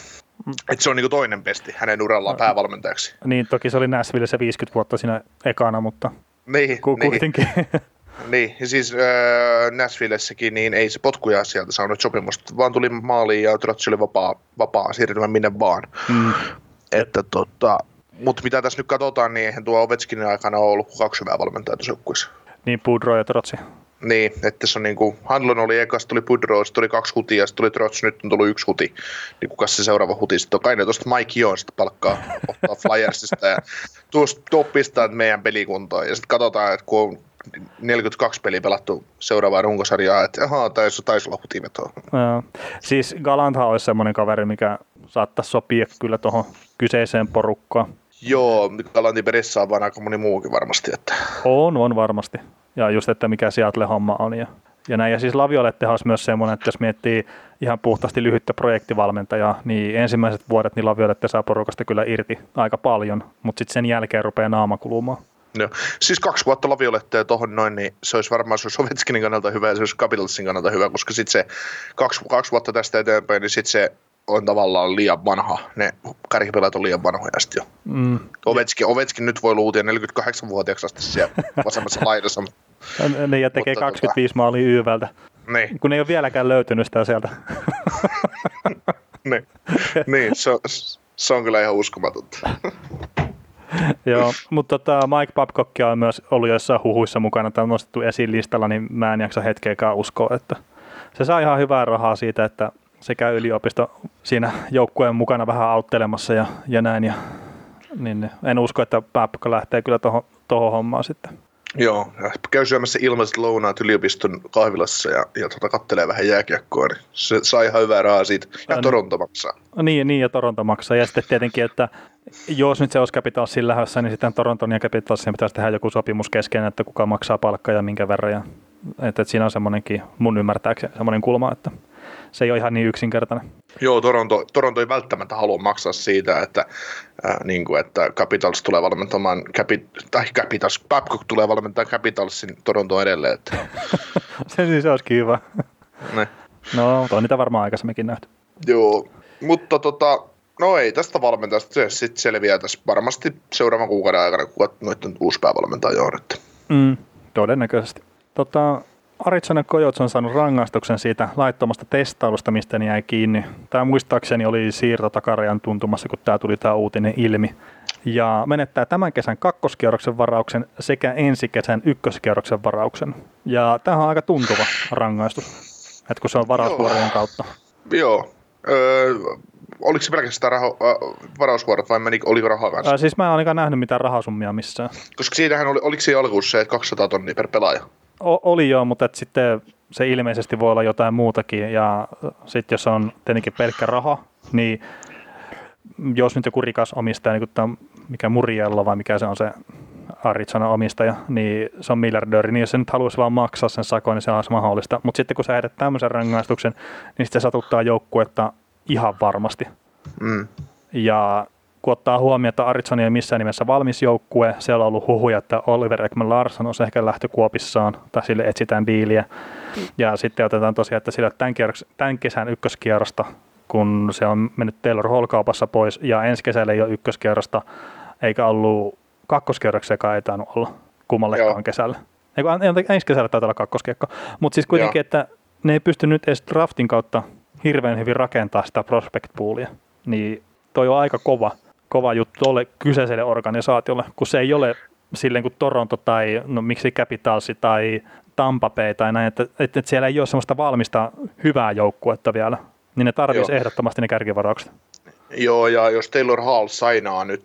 Et se on niin toinen pesti hänen urallaan päävalmentajaksi.
Niin, toki se oli Nashvillessä 50 vuotta siinä ekana, mutta
Niin,
ku-
niin.
kuitenkin.
Niin, ja siis äh, Nashvillessäkin niin ei se potkuja sieltä saanut sopimusta, vaan tuli maaliin ja Trotsi oli vapaa, vapaa siirtymään minne vaan.
mm.
Että tota, mutta mitä tässä nyt katsotaan, niin eihän tuo Ovechkinin aikana ole ollut kaksi hyvää valmentajaa tuossa joukkueessa.
Niin, Boudreau ja Trotsi.
Niin, että se on niinku, Handlon oli ekas, tuli Pudro, sitten tuli kaksi hutia, sitten tuli Trots, nyt on tullut yksi huti. Niin kuka se seuraava huti sitten on? Kai ne tuosta Mike Jones palkkaa ottaa Flyersista ja tuosta tuo pistää meidän pelikuntoon. Ja sitten katsotaan, että kun on 42 peliä pelattu seuraavaa runkosarjaa, että ahaa, taisi, taisi olla hutivetoa.
Joo. Siis Galanthan olisi semmoinen kaveri, mikä saattaisi sopia kyllä tuohon kyseiseen porukkaan.
Joo, Galantin perissä on vaan aika moni muukin varmasti, että
On, on varmasti. Ja just, että mikä Seattle-homma on. Ja, ja näin. Ja siis Laviolettehan olisi myös semmoinen, että jos miettii ihan puhtaasti lyhyttä projektivalmentajaa, niin ensimmäiset vuodet niin Laviolette saa porukasta kyllä irti aika paljon, mutta sitten sen jälkeen rupeaa naama kulumaan.
Joo. Siis kaksi vuotta lavioletteja tuohon noin, niin se olisi varmaan se olisi kannalta hyvä ja se olisi Capitalsin kannalta hyvä, koska sitten se kaksi, kaksi vuotta tästä eteenpäin, niin sitten se on tavallaan liian vanha. Ne kärkipelaat on liian vanhoja sitten jo.
Mm.
Ovechkin, Ovechkin nyt voi luutia 48-vuotiaaksi asti siellä vasemmassa laidassa.
Niin, ja tekee
Mutta
25 maalia YVltä,
Niin,
kun ei ole vieläkään löytynyt sitä sieltä.
niin, niin se, on, se on kyllä ihan uskomatonta.
Joo, mutta tota, Mike Babcock on myös ollut joissain huhuissa mukana tai on nostettu esiin listalla, niin mä en jaksa hetkeäkään uskoa, että se saa ihan hyvää rahaa siitä, että se käy yliopisto siinä joukkueen mukana vähän auttelemassa ja, ja näin. Ja, niin en usko, että Babcock lähtee kyllä tuohon toho hommaan sitten.
Joo, ja käy syömässä ilmaiset lounaat yliopiston kahvilassa ja, ja tota, kattelee vähän jääkiekkoa, niin se saa ihan hyvää rahaa siitä. Ja
Ää,
Toronto maksaa.
Niin, niin, ja Toronto maksaa. Ja sitten tietenkin, että jos nyt se olisi Capitalsin lähdössä, niin sitten Toronton ja Capitalsin pitäisi tehdä joku sopimus kesken, että kuka maksaa palkkaa ja minkä verran. Ja, että, että siinä on semmoinenkin, mun ymmärtääkseni, semmoinen kulma, että se ei ole ihan niin yksinkertainen.
Joo, Toronto, Toronto ei välttämättä halua maksaa siitä, että, äh, niin kuin, että Capitals tulee valmentamaan, Capi, tai Capitals, Babcock tulee valmentamaan Capitalsin Toronto edelleen. Että,
se siis olisikin hyvä.
ne.
No, mutta on niitä varmaan aikaisemminkin nähty.
Joo, mutta tota, no ei tästä valmentajasta, se sitten selviää tässä varmasti seuraavan kuukauden aikana, kuka noiden uusi päävalmentaja on.
Mm, todennäköisesti. Tota, Arizona Coyotes on saanut rangaistuksen siitä laittomasta testailusta, mistä ne jäi kiinni. Tämä muistaakseni oli siirto takarajan tuntumassa, kun tämä tuli tämä uutinen ilmi. Ja menettää tämän kesän kakkoskierroksen varauksen sekä ensi kesän ykköskierroksen varauksen. Ja tämä on aika tuntuva rangaistus, että kun se on varausvuorojen kautta.
Joo, öö, oliko se pelkästään raho, äh, varausvuorot vai meni, oliko rahaa kanssa?
Ää, siis mä en ainakaan nähnyt mitään rahasummia missään.
Koska siinähän oli, oliko siinä alkuun se, että 200 tonnia per pelaaja?
O- oli joo, mutta et sitten se ilmeisesti voi olla jotain muutakin. Ja sitten jos on tietenkin pelkkä raha, niin jos nyt joku rikas omistaja, niin kuin tämä, mikä Muriello vai mikä se on se Arizona omistaja, niin se on miljardööri, niin jos se nyt haluaisi vaan maksaa sen sakon, niin se olisi mahdollista. Mutta sitten kun sä heidät tämmöisen rangaistuksen, niin sitten se satuttaa joukkuetta ihan varmasti.
Mm.
Ja kun ottaa huomioon, että Arizona ei missään nimessä valmis joukkue, siellä on ollut huhuja, että Oliver Ekman Larsson on ehkä lähtökuopissaan, tai sille etsitään diiliä. Ja sitten otetaan tosiaan, että sillä tämän, kierroks, tämän kesän ykköskierrosta, kun se on mennyt Taylor Hall-kaupassa pois, ja ensi kesällä ei ole ykköskierrosta, eikä ollut kakkoskierroksekaan ei tainnut olla kummallekaan Joo. kesällä. Eikö, ensi kesällä taitaa olla kakkoskiekko. Mutta siis kuitenkin, Joo. että ne ei pysty nyt edes draftin kautta hirveän hyvin rakentaa sitä prospect poolia. Niin toi on aika kova, kova juttu tuolle kyseiselle organisaatiolle, kun se ei ole silleen kuin Toronto tai no miksi Capitalsi tai Tampa Bay tai näin, että, että, että siellä ei ole semmoista valmista hyvää joukkuetta vielä, niin ne tarvitsisi ehdottomasti ne kärkivaraukset.
Joo, ja jos Taylor Hall sainaa nyt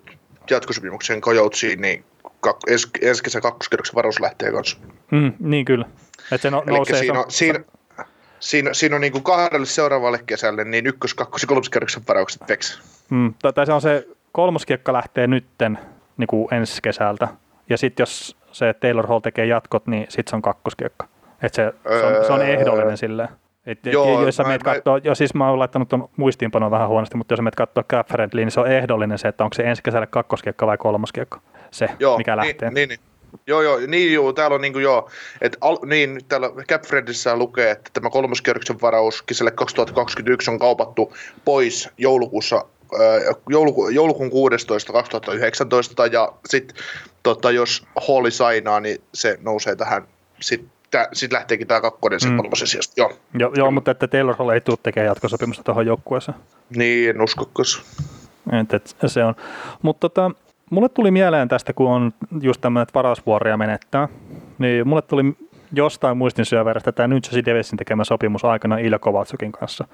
jatkosopimuksen Coyotesiin, niin kak, ensi, ensi kesä kakkoskerroksen varaus lähtee kanssa.
Mm, niin kyllä. Että se no, nousee
siinä, on, siinä, siinä, siinä on niin kuin kahdelle seuraavalle kesälle niin ykkös-, kakkos- ja kolmoskerroksen varaukset veks.
Mm, tai se on se kolmoskiekka lähtee nytten niin kuin ensi kesältä. Ja sitten jos se Taylor Hall tekee jatkot, niin sitten se on kakkoskiekka. Et se, se, on, se on öö, ehdollinen silleen. Et, Joo, jos mä, meet kattoo, jo, siis mä oon laittanut tuon muistiinpanon vähän huonosti, mutta jos meet katsoo cap friendly, niin se on ehdollinen se, että onko se ensi kesällä kakkoskiekka vai kolmoskiekka, se, joo, mikä niin, lähtee.
Niin, niin. Joo, joo, niin joo, täällä on niinku joo, että al, niin, täällä CapFriendissä lukee, että tämä kolmoskierroksen varaus kesälle 2021 on kaupattu pois joulukuussa jouluku, joulukuun 16 2019 ja sitten tota, jos Halli sainaa, niin se nousee tähän sitten sitten lähteekin tämä kakkonen sen mm. kolmosen sijasta. Joo.
Jo, joo, mutta että Taylor Hall ei tule tekemään jatkosopimusta tuohon joukkueeseen.
Niin, en usko,
et, et, se on. Mutta tota, mulle tuli mieleen tästä, kun on just tämmöinen, että varausvuoria menettää, niin mulle tuli jostain muistin syöverestä tämä New Jersey Devilsin tekemä sopimus aikana Ilja Kovatsukin kanssa.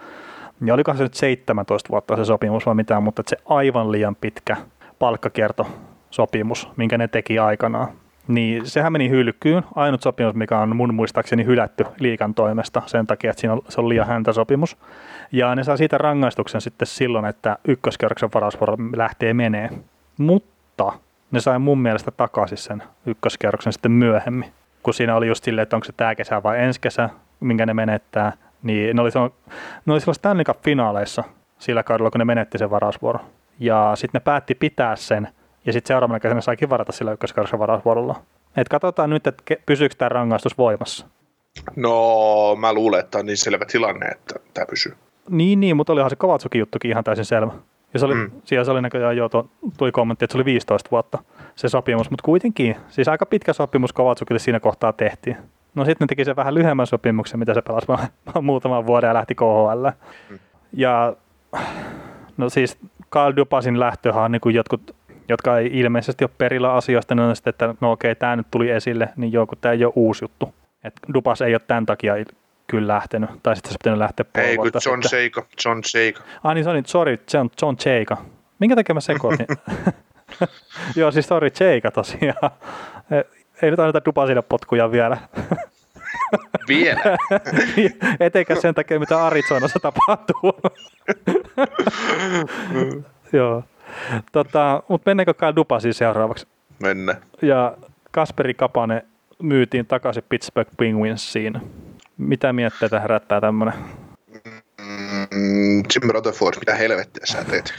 Ja olikohan se nyt 17 vuotta se sopimus vai mitään, mutta se aivan liian pitkä palkkakiertosopimus, minkä ne teki aikanaan. Niin sehän meni hylkyyn. Ainut sopimus, mikä on mun muistaakseni hylätty liikan toimesta sen takia, että siinä on, se on liian häntä sopimus. Ja ne saa siitä rangaistuksen sitten silloin, että ykköskierroksen varausvuoro lähtee menee. Mutta ne sai mun mielestä takaisin sen ykköskierroksen sitten myöhemmin. Kun siinä oli just silleen, että onko se tämä kesä vai ensi kesä, minkä ne menettää. Niin ne oli, silloin, ne oli silloin Stanley Cup-finaaleissa sillä kaudella, kun ne menetti sen varausvuoron. Ja sitten ne päätti pitää sen – ja sitten seuraavana kesänä saikin varata sillä ykköskerroksen varausvuorolla. Et katsotaan nyt, että pysyykö tämä rangaistus voimassa.
No, mä luulen, että on niin selvä tilanne, että tämä pysyy.
Niin, niin, mutta olihan se Kovatsukin juttukin ihan täysin selvä. Ja se oli, mm. siellä se oli näköjään jo, tuli kommentti, että se oli 15 vuotta se sopimus, mutta kuitenkin, siis aika pitkä sopimus Kovatsukille siinä kohtaa tehtiin. No sitten ne teki sen vähän lyhyemmän sopimuksen, mitä se pelasi muutaman vuoden ja lähti KHL. Mm. Ja no siis Carl Dupasin lähtöhän on niin kuin jotkut jotka ei ilmeisesti ole perillä asioista, niin on sitten, että no okei, tämä nyt tuli esille, niin joo, kun tämä ei ole uusi juttu. Et Dupas ei ole tämän takia kyllä lähtenyt, tai sitten se pitänyt lähteä puoli
Ei, kun John Seika, John Seika.
Ah niin, sorry, sorry John, John Seika. Minkä takia mä sekoitin? joo, siis sorry, Seika tosiaan. Ei nyt anneta Dupasille potkuja vielä.
Vielä?
Etenkä sen takia, mitä Arizonassa tapahtuu. Joo. Tota, Mutta mennäänkö Kyle Dupasiin seuraavaksi?
Mennä.
Ja Kasperi Kapane myytiin takaisin Pittsburgh Penguinsiin. Mitä mietteitä herättää tämmöinen?
Mm, Jim Rutherford, mitä helvettiä sä teet?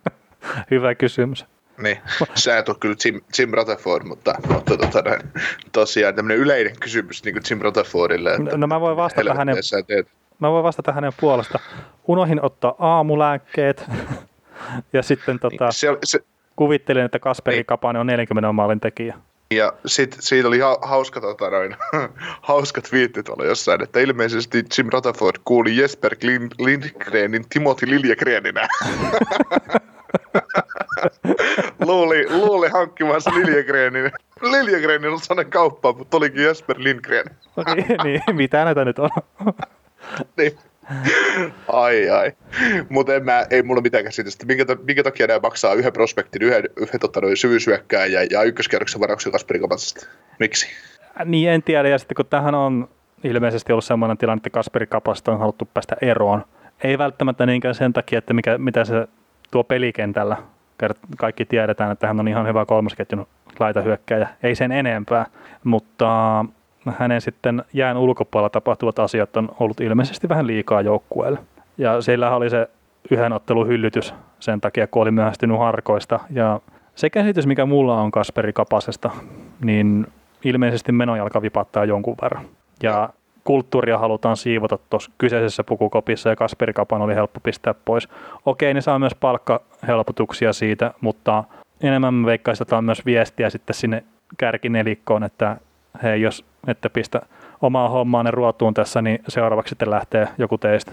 Hyvä kysymys.
Niin, sä et ole kyllä Jim, Jim Rutherford, mutta, mutta tota, tosiaan tämmöinen yleinen kysymys niin kuin Jim Rutherfordille. Että
no, no mä voin vastata hänen, mä voin vastata hänen puolesta. Unohin ottaa aamulääkkeet ja sitten tota, niin, se, se, kuvittelin, että Kasperi niin. Kapane on 40 maalin tekijä.
Ja sitten siitä oli ha- hauska, tota, noin, hauska twiitti tuolla jossain, että ilmeisesti Jim Rutherford kuuli Jesper Lindgrenin Timothy Liljegreninä. luuli, luuli hankkimansa Liljegrenin. Liljegrenin on sellainen kauppa, mutta olikin Jesper Lindgren.
niin, niin, mitä näitä nyt on?
niin ai ai. Mutta ei mulla mitään käsitystä. Minkä, minkä takia nämä maksaa yhden prospektin, yhden, yhden tota, syvyysyökkään ja, ja ykköskerroksen varauksen Kasperi Kapasesta? Miksi?
Niin en tiedä. Ja sitten kun tähän on ilmeisesti ollut sellainen tilanne, että Kasperi Kapasta on haluttu päästä eroon. Ei välttämättä niinkään sen takia, että mikä, mitä se tuo pelikentällä. Kaikki tiedetään, että hän on ihan hyvä kolmosketjun laitahyökkäjä. Ei sen enempää, mutta hänen sitten jään ulkopuolella tapahtuvat asiat on ollut ilmeisesti vähän liikaa joukkueelle. Ja siellä oli se yhden ottelun hyllytys sen takia, kun oli myöhästynyt harkoista. Ja se käsitys, mikä mulla on Kasperi Kapasesta, niin ilmeisesti menojalka vipattaa jonkun verran. Ja kulttuuria halutaan siivota tuossa kyseisessä pukukopissa ja Kasperi Kapan oli helppo pistää pois. Okei, ne saa myös palkkahelpotuksia siitä, mutta enemmän me veikkaistetaan myös viestiä sitten sinne kärkinelikkoon, että hei, jos ette pistä omaa hommaanne ruotuun tässä, niin seuraavaksi sitten lähtee joku teistä.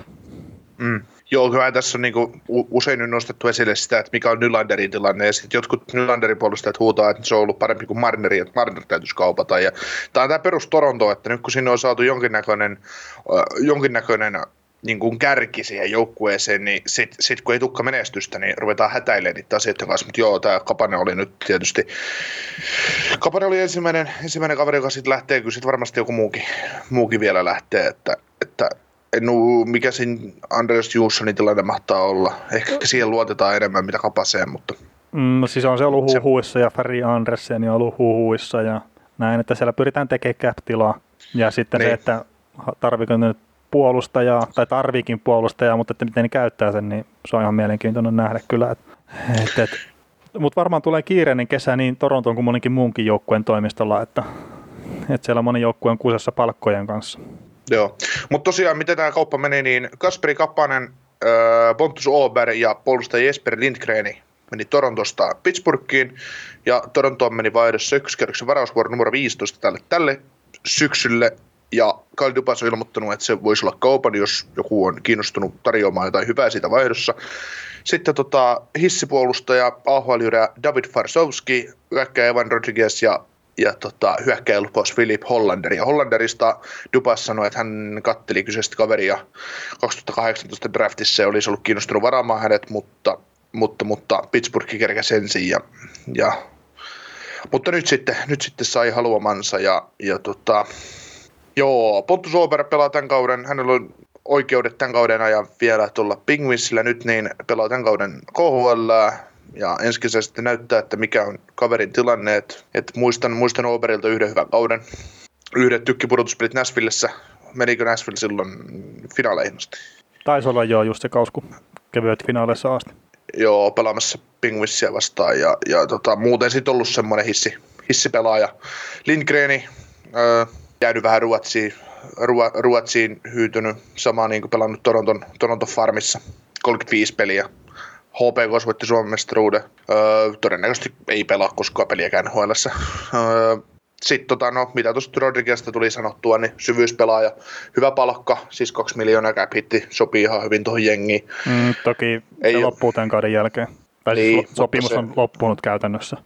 Mm. Joo, kyllä tässä on niinku usein nyt nostettu esille sitä, että mikä on Nylanderin tilanne, ja sitten jotkut Nylanderin puolustajat huutaa, että se on ollut parempi kuin Marneri, että Marner täytyisi kaupata. Ja tämä on tämä perus Toronto, että nyt kun sinne on saatu jonkinnäköinen, jonkinnäköinen niin kuin kärki siihen joukkueeseen, niin sitten sit kun ei tukka menestystä, niin ruvetaan hätäilemään niitä asioita kanssa. Mutta joo, tämä Kapane oli nyt tietysti, Kapane oli ensimmäinen, ensimmäinen kaveri, joka sitten lähtee, kyllä sitten varmasti joku muukin, muukin vielä lähtee, että, että en ole, mikä siinä Anders Jussonin tilanne mahtaa olla. Ehkä siihen luotetaan enemmän mitä kapaseen, mutta...
Mm, siis on se ollut huhuissa ja Ferry Andersen on ollut huhuissa ja näin, että siellä pyritään tekemään cap-tilaa. Ja sitten niin. se, että tarviko nyt puolustajaa, tai tarviikin puolustajaa, mutta että miten ne käyttää sen, niin se on ihan mielenkiintoinen nähdä kyllä. Et, et, et. Mutta varmaan tulee kiireinen kesä niin Torontoon kuin monenkin muunkin joukkueen toimistolla, että, että siellä moni joukkue on kuusessa palkkojen kanssa.
Joo, mutta tosiaan miten tämä kauppa meni, niin Kasperi Kappanen, äh, Pontus Ober ja puolustaja Jesper Lindgreni meni Torontosta Pittsburghiin. Ja Torontoon meni vaihdossa ykköskerroksen varausvuoro numero 15 tälle, tälle syksylle. Ja Kyle Dubas on ilmoittanut, että se voisi olla kaupan, jos joku on kiinnostunut tarjoamaan jotain hyvää siitä vaihdossa. Sitten tota, hissipuolustaja ahl David Farsowski, hyökkäjä Evan Rodriguez ja ja tota, hyökkäjälupaus Philip Hollander. Ja Hollanderista Dubas sanoi, että hän katteli kyseistä kaveria 2018 draftissa ja olisi ollut kiinnostunut varaamaan hänet, mutta, mutta, mutta Pittsburgh kerkäsi ensin ja, ja mutta nyt sitten, nyt sitten sai haluamansa ja, ja tota, joo, Pontus Ober pelaa tämän kauden, hänellä on oikeudet tämän kauden ajan vielä tuolla Pingvinsillä nyt, niin pelaa tämän kauden KHL, ja ensi kesä sitten näyttää, että mikä on kaverin tilanne. Et, et muistan, muistan Oberilta yhden hyvän kauden. Yhdet tykkipudotuspelit Näsvillessä. Menikö Näsville silloin finaaleihin asti?
Taisi olla joo, just se kausku kevyet finaaleissa asti.
Joo, pelaamassa Pingvissia vastaan ja, ja tota, muuten sitten ollut semmoinen hissi, hissipelaaja. Lindgreni, öö, jäänyt vähän Ruotsiin, Ruotsiin hyytynyt, sama niin kuin pelannut Toronton, Toronton Farmissa, 35 peliä, HPK voitti Suomen mestaruuden. Öö, todennäköisesti ei pelaa koskaan peliäkään nhl öö, sitten tota, no, mitä tuosta Rodriguezista tuli sanottua, niin syvyyspelaaja, hyvä palkka, siis kaksi miljoonaa cap hitti, sopii ihan hyvin tuohon jengiin.
Mm, toki ei se loppuu tämän kauden jälkeen. Tai siis niin, sopimus se... on loppunut käytännössä.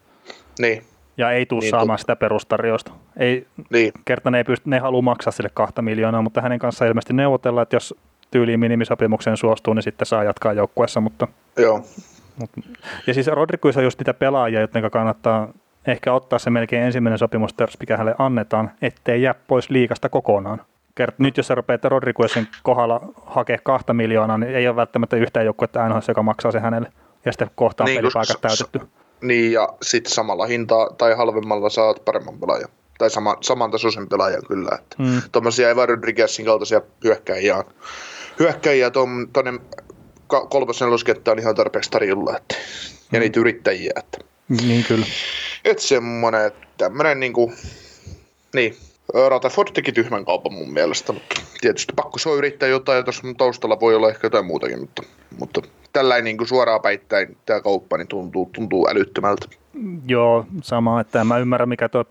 Niin.
Ja ei tule niin, saamaan sitä perustarjousta. Ei, niin. Kerta ne ei, pysty, ne halua maksaa sille kahta miljoonaa, mutta hänen kanssaan ilmeisesti neuvotella, että jos tyyliin minimisopimukseen suostuu, niin sitten saa jatkaa joukkueessa. Mutta,
Joo.
Mutta, ja siis Rodriguez on just niitä pelaajia, joiden kannattaa ehkä ottaa se melkein ensimmäinen sopimus, mikä hänelle annetaan, ettei jää pois liikasta kokonaan. Kert, nyt jos sä rupeat Rodriguezin kohdalla hakea kahta miljoonaa, niin ei ole välttämättä yhtään joukkuetta NHL, joka maksaa se hänelle. Ja sitten kohta on niin, pelipaikat täytetty.
Niin, ja sitten samalla hintaa tai halvemmalla saat paremman pelaajan. Tai sama, saman tasoisen pelaajan kyllä. Että mm. Tuommoisia Eva Rodriguezin kaltaisia hyökkäjiä on hyökkäjiä tuonne kolmosen losketta on ihan tarpeeksi tarjolla, että, ja niitä yrittäjiä. Että.
Niin kyllä.
Että semmoinen, tämmöinen niin kuin, niin, Rutherford teki tyhmän kaupan mun mielestä, mutta tietysti pakko se on yrittää jotain, ja tuossa taustalla voi olla ehkä jotain muutakin, mutta, mutta tällä niin kuin suoraan päittäin tämä kauppa niin tuntuu, tuntuu älyttömältä.
Joo, sama, että mä ymmärrän mikä tuo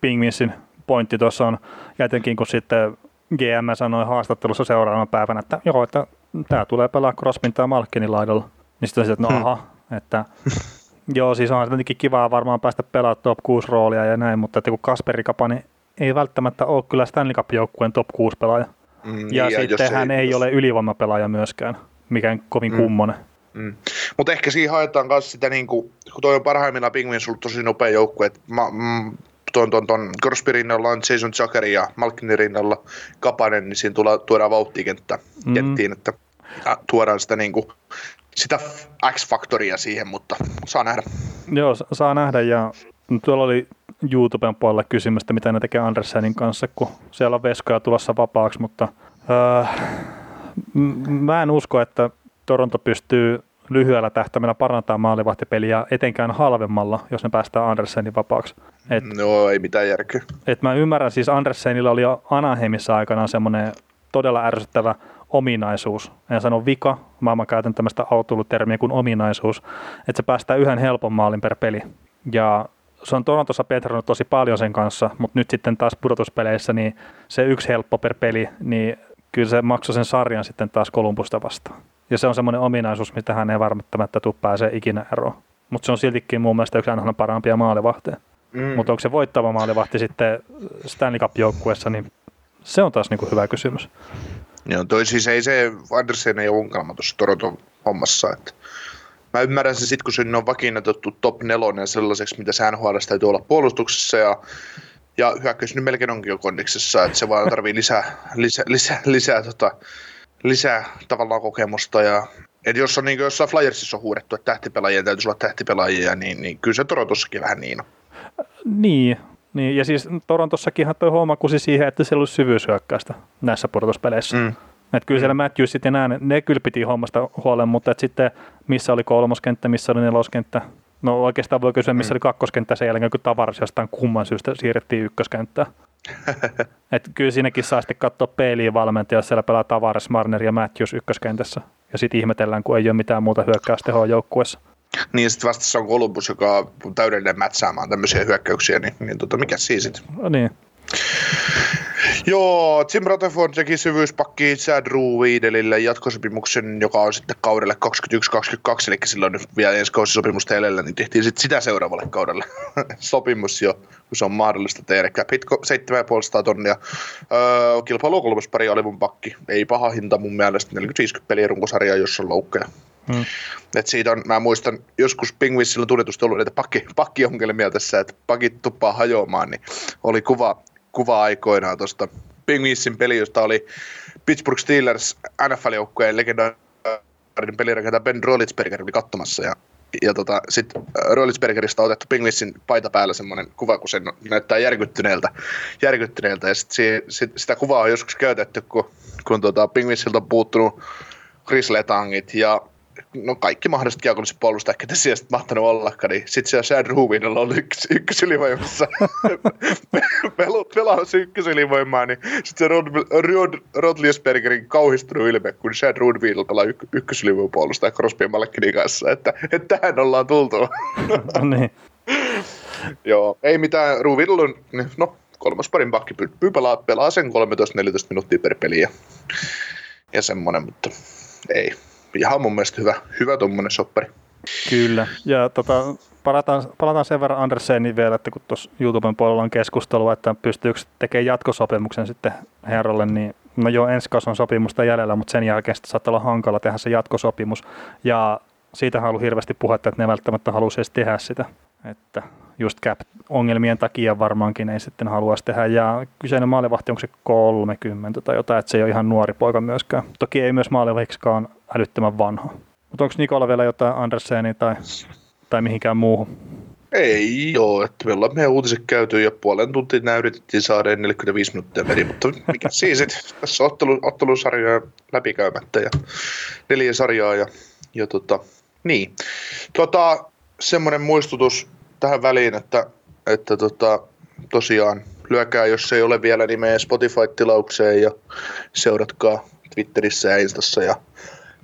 Pingvinsin pointti tuossa on, ja etenkin kun sitten GM sanoi haastattelussa seuraavana päivänä, että joo, että tämä tulee pelaa Crosbyn tai Malkinin laidalla. Niin sitten että no hmm. aha, että joo, siis on tietenkin kivaa varmaan päästä pelaamaan top 6 roolia ja näin, mutta että kun Kasperi Kapani ei välttämättä ole kyllä Stanley Cup-joukkueen top 6 pelaaja. Mm, ja, ja sitten hän ei, ei ole ylivoimapelaaja myöskään, mikä on kovin mm. kummonen.
Mm. Mutta ehkä siinä haetaan myös sitä, niin kuin, kun toi on parhaimmillaan Pingvins ollut tosi nopea joukkue, että mm, tuon, tuon, tuon Crosby rinnalla on Jason Zuckeri ja Malkinin rinnalla Kapanen, niin siinä tulla, tuodaan vauhtia kenttä, mm. Että tuodaan sitä, niin kuin, sitä X-faktoria siihen, mutta saa nähdä.
Joo, saa nähdä ja tuolla oli YouTuben puolella kysymystä, mitä ne tekee Andersenin kanssa, kun siellä on veskoja tulossa vapaaksi, mutta öö, mä en usko, että Toronto pystyy lyhyellä tähtäimellä parantaa maalivahtipeliä etenkään halvemmalla, jos ne päästään Andersenin vapaaksi.
Et, no ei mitään järkeä.
Et mä ymmärrän, siis Andersenilla oli jo Anaheimissa aikanaan semmoinen todella ärsyttävä ominaisuus. En sano vika, vaan mä käytän tämmöistä autolutermiä kuin ominaisuus, että se päästää yhden helpon maalin per peli. Ja se on Torontossa petrannut tosi paljon sen kanssa, mutta nyt sitten taas pudotuspeleissä niin se yksi helppo per peli, niin kyllä se maksoi sen sarjan sitten taas Kolumbusta vastaan. Ja se on semmoinen ominaisuus, mitä hän ei varmasti tule pääsee ikinä eroon. Mutta se on siltikin mun mielestä yksi aina parempia maalivahteja. Mm. Mutta onko se voittava maalivahti sitten Stanley Cup-joukkuessa, niin se on taas niinku hyvä kysymys.
Joo, toi siis ei se Andersen ei ole ongelma tuossa Toronton hommassa. Että mä ymmärrän sen sitten, kun se on vakiinnotettu top nelonen sellaiseksi, mitä sään täytyy olla puolustuksessa ja ja hyökkäys nyt melkein onkin jo kondiksessa, että se vaan tarvii lisää, lisää, lisää, lisää, tota, lisää tavallaan kokemusta. Ja, et jos on niin jossain Flyersissa on huudettu, että tähtipelaajien täytyisi olla tähtipelaajia, niin, niin kyllä se Torontossakin vähän niin on.
Niin, niin, ja siis Torontossakinhan toi homma kusi siihen, että siellä olisi syvyyshyökkäystä näissä pudotuspeleissä. Mm. Että kyllä siellä. Matthewsit ja nää, ne kyllä piti hommasta huolen, mutta et sitten missä oli kolmoskenttä, missä oli neloskenttä, No oikeastaan voi kysyä, missä mm. oli kakkoskenttä sen jälkeen, kun Tavares jostain kumman syystä siirrettiin ykköskenttään. Et kyllä siinäkin saa sitten katsoa peiliin valmentaja, jos siellä pelaa Tavares, Marner ja Matthews ykköskentässä. Ja sitten ihmetellään, kun ei ole mitään muuta hyökkäystehoa joukkueessa.
Niin, ja sitten vastassa on Columbus, joka on täydellinen mätsäämään tämmöisiä hyökkäyksiä, niin, niin tota, mikä siis sitten?
No niin.
Joo, Tim Rutherford teki syvyyspakki Chad Ruidelille jatkosopimuksen, joka on sitten kaudelle 21-22, eli silloin nyt vielä ensi kausi sopimusta edellä, niin tehtiin sitten sitä seuraavalle kaudelle sopimus jo, kun se on mahdollista tehdä. Pitko 7,5 tonnia. Öö, kilpailu pari oli mun pakki. Ei paha hinta mun mielestä, 40-50 peliä runkosarjaa, jos on loukkeja. Hmm. Et siitä on, mä muistan, joskus Pingvissillä tunnetusti ollut näitä pakki, pakkiongelmia tässä, että pakit tuppaa hajoamaan, niin oli kuva kuva aikoinaan tuosta Penguinsin peli, josta oli Pittsburgh Steelers NFL-joukkueen legendaarinen pelirakentaja Ben Roethlisberger oli katsomassa ja ja tota, sitten äh, Roethlisbergerista on otettu Penguinsin paita päällä semmoinen kuva, kun se näyttää järkyttyneeltä, järkyttyneeltä. ja sit, sit, sitä kuvaa on joskus käytetty, kun, kun tota, Penguinsilta on puuttunut Chris Letangit ja no kaikki mahdolliset kiekolliset puolustajat, ketä siellä sitten mahtanut ollakaan, niin sitten siellä Shad Ruvinilla on yksi, ykkösylivoimassa pelaa se ykkösylivoimaa, niin sitten se Rod, Rod, Rod Liesbergerin kauhistunut ilme, kun Shad Ruvinilla pelaa yk, ykkösylivoimapuolustaja Crosby ja Malkinin kanssa, että, että tähän ollaan tultu.
no niin.
Joo, ei mitään, Ruvinilla on, no kolmas parin pakki pelaa, pelaa sen 13-14 minuuttia per peli ja, ja semmoinen, mutta ei, ihan mun mielestä hyvä, hyvä tuommoinen soppari.
Kyllä, ja tota, palataan, palataan sen verran Anderseniin vielä, että kun tuossa YouTuben puolella on keskustelua, että pystyykö tekemään jatkosopimuksen sitten herralle, niin no joo, ensi on sopimusta jäljellä, mutta sen jälkeen sitten saattaa olla hankala tehdä se jatkosopimus, ja siitä on ollut hirveästi puhetta, että ne välttämättä haluaisi edes tehdä sitä, että just cap-ongelmien takia varmaankin ei sitten haluaisi tehdä. Ja kyseinen maalivahti, onko se 30 tai jotain, että se ei ole ihan nuori poika myöskään. Toki ei myös maalivahdiksikaan älyttömän vanha. Mutta onko Nikola vielä jotain Anderseni tai, tai mihinkään muuhun?
Ei joo, että me ollaan meidän uutiset käyty ja puolen tuntia nämä yritettiin saada 45 minuuttia meni, mutta mikä siis, että tässä on ottelu, ottelusarjoja läpikäymättä ja neljä sarjaa ja, ja tota, niin. Tota, semmoinen muistutus tähän väliin, että, että tota, tosiaan lyökää, jos ei ole vielä, niin meidän Spotify-tilaukseen ja seuratkaa Twitterissä ja Instassa ja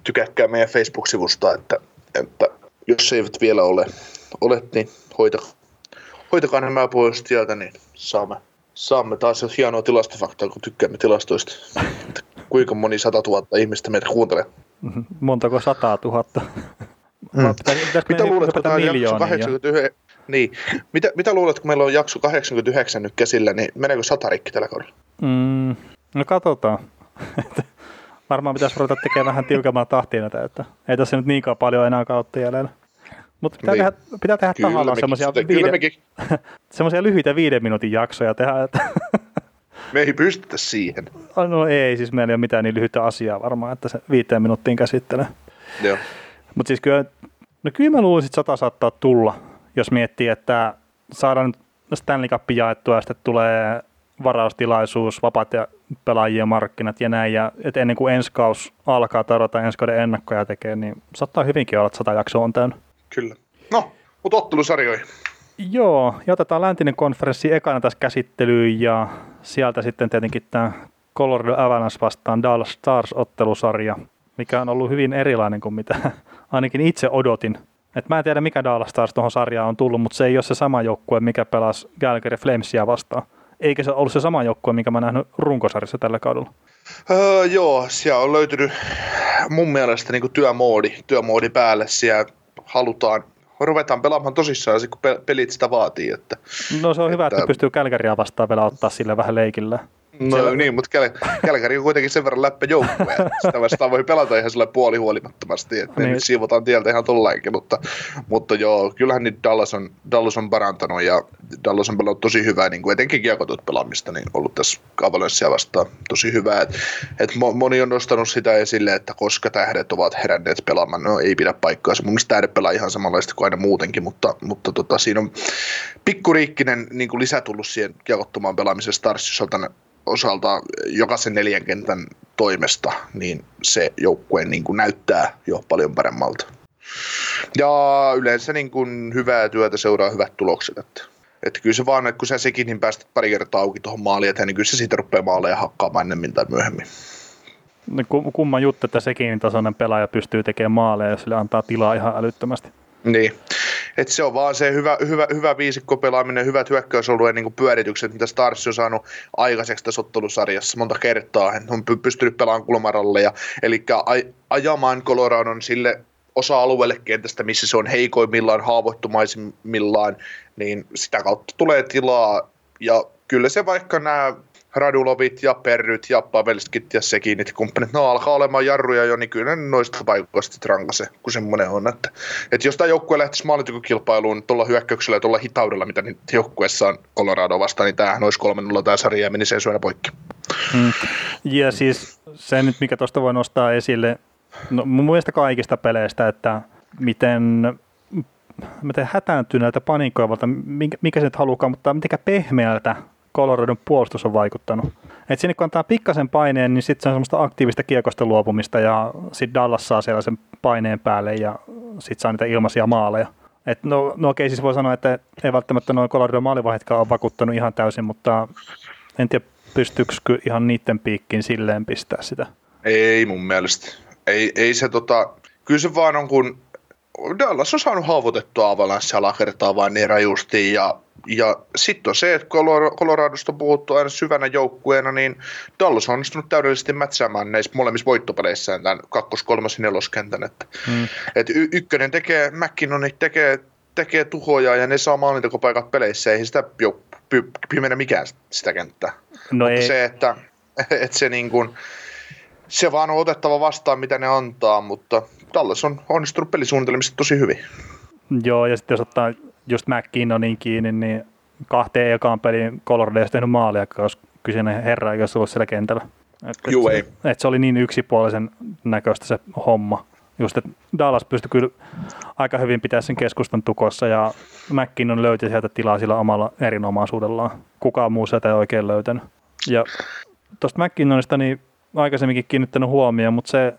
tykäkkää meidän Facebook-sivusta, että, että jos eivät vielä ole, ole niin hoitakaa, hoitakaa nämä pois sieltä, niin saamme, saamme taas hienoa tilastofaktaa, kun tykkäämme tilastoista. Kuinka moni sata tuhatta ihmistä meitä kuuntelee?
Montako sataa tuhatta?
Mm. Mitä luulet, kun tämä on jakso 89, niin. Mitä, mitä luulet, kun meillä on jakso 89 nyt käsillä, niin meneekö sata rikki tällä kaudella?
Mm, no katsotaan. Varmaan pitäisi ruveta tekemään vähän tiukemmaa tahtia näitä, että ei tässä nyt niinkaan paljon enää kautta jäljellä. Mutta pitää, niin. tehdä, pitää tehdä tahallaan semmoisia viide, lyhyitä viiden minuutin jaksoja tehdä. Että
Me ei pystytä siihen.
No ei, siis meillä ei ole mitään niin lyhyttä asiaa varmaan, että se viiteen minuuttiin käsittelee.
Joo.
Mutta siis kyllä, no kyllä mä luulisin, että sata saattaa tulla jos miettii, että saadaan Stanley Cup jaettua ja sitten tulee varaustilaisuus, vapaat ja pelaajien markkinat ja näin. Ja et ennen kuin ensi kaus alkaa tarjota ensi kauden ennakkoja tekee, niin saattaa hyvinkin olla, että sata jaksoa on täynnä.
Kyllä. No, mutta ottelusarjoihin.
Joo, ja otetaan läntinen konferenssi ekana tässä käsittelyyn ja sieltä sitten tietenkin tämä Colorado Avalanche vastaan Dallas Stars-ottelusarja, mikä on ollut hyvin erilainen kuin mitä ainakin itse odotin. Et mä en tiedä, mikä Dallas Stars tuohon sarjaan on tullut, mutta se ei ole se sama joukkue, mikä pelasi Calgary Flamesia vastaan. Eikä se ollut se sama joukkue, mikä mä nähnyt runkosarjassa tällä kaudella.
Öö, joo, siellä on löytynyt mun mielestä niin työmoodi, työmoodi päälle. Siellä halutaan ruvetaan pelaamaan tosissaan, kun pelit sitä vaatii. Että,
no se on hyvä, että, että pystyy Kälkäriä vastaan vielä ottaa sille vähän leikillä.
No Siellä... niin, mutta Käl- Kälkäri on kuitenkin sen verran läppä joukkue, sitä vastaan voi pelata ihan sille puolihuolimattomasti, että niin. nyt siivotaan tieltä ihan tullainkin, mutta, mutta joo, kyllähän nyt Dallas on, Dallas on parantanut ja Dallas on pelannut tosi hyvää, niin kuin etenkin kiekotut pelaamista, niin ollut tässä Avalancea vastaan tosi hyvää, että et moni on nostanut sitä esille, että koska tähdet ovat heränneet pelaamaan, no ei pidä paikkaa, mun mielestä tähdet pelaa ihan samanlaista kuin aina muutenkin, mutta, mutta tota, siinä on pikkuriikkinen niin kuin lisä tullut siihen kiekottomaan pelaamiseen Starsisolta osalta jokaisen neljän kentän toimesta, niin se joukkue niin kuin näyttää jo paljon paremmalta. Ja yleensä niin kuin hyvää työtä seuraa hyvät tulokset. Että, että kyllä se vaan, että kun sä sekin niin päästät pari kertaa auki tuohon maaliin eteen, niin kyllä se siitä rupeaa maaleja hakkaamaan ennemmin tai myöhemmin.
No, kumma juttu, että sekin tasoinen pelaaja pystyy tekemään maaleja, jos sille antaa tilaa ihan älyttömästi.
Niin. Et se on vaan se hyvä, hyvä, hyvä viisikko pelaaminen, hyvät hyökkäysalueen niin pyöritykset, mitä Stars on saanut aikaiseksi tässä ottelusarjassa monta kertaa. Hän on pystynyt pelaamaan kulmaralleja, eli aj- ajamaan Coloradon sille osa-alueelle kentästä, missä se on heikoimmillaan, haavoittumaisimmillaan, niin sitä kautta tulee tilaa. Ja kyllä se vaikka nämä Radulovit ja Perryt ja Pavelskit ja Sekinit kumppanit, no alkaa olemaan jarruja jo, niin kyllä ne noista paikoista rankase, kun semmoinen on. Että, että jos tämä joukkue lähtisi maalintekokilpailuun tuolla hyökkäyksellä ja tuolla hitaudella, mitä nyt joukkueessa on Colorado vastaan, niin tämähän olisi 3-0 tämä sarja ja menisi syönä poikki.
Hmm. Ja siis se nyt, mikä tuosta voi nostaa esille, no mun mielestä kaikista peleistä, että miten miten hätääntyneeltä panikoivalta, mikä se nyt halukaan, mutta miten pehmeältä Coloradon puolustus on vaikuttanut. Et sinne kun antaa pikkasen paineen, niin sitten se on semmoista aktiivista kiekosta luopumista ja sitten Dallas saa siellä sen paineen päälle ja sitten saa niitä ilmaisia maaleja. Et no, no okei, siis voi sanoa, että ei välttämättä noin Coloradon maalivaihditkaan ole vakuuttanut ihan täysin, mutta en tiedä pystyykö ihan niiden piikkiin silleen pistää sitä.
Ei mun mielestä. Ei, ei se tota, kyllä se vaan on kun Dallas on saanut haavoitettua Avalanssia alakertaa vain niin rajusti ja ja sitten on se, että Coloradosta on puhuttu aina syvänä joukkueena, niin Dallas on onnistunut täydellisesti mätsäämään näissä molemmissa voittopeleissään tämän kakkos-, kolmas- ja neloskentän. Että, hmm. et y- ykkönen tekee, McKinnon tekee, tekee tuhoja ja ne saa maalintekopaikat peleissä, ei sitä jo py- mikään sitä kenttää. No Mutta ei. se, että, että se, niin kuin, se vaan on otettava vastaan, mitä ne antaa, mutta Dallas on onnistunut pelisuunnitelmista tosi hyvin.
Joo, ja sitten jos ottaa just McKinnonin kiinni, niin kahteen ekaan peliin Colorado ei tehnyt maalia, koska kyseinen herra ei olisi ollut siellä kentällä. Et,
Juu, ei.
Et se oli niin yksipuolisen näköistä se homma. Just, että Dallas pystyi kyllä aika hyvin pitää sen keskustan tukossa ja McKinnon löyti sieltä tilaa sillä omalla erinomaisuudellaan. Kukaan muu sieltä ei oikein löytänyt. Ja tuosta McKinnonista niin aikaisemminkin kiinnittänyt huomioon, mutta se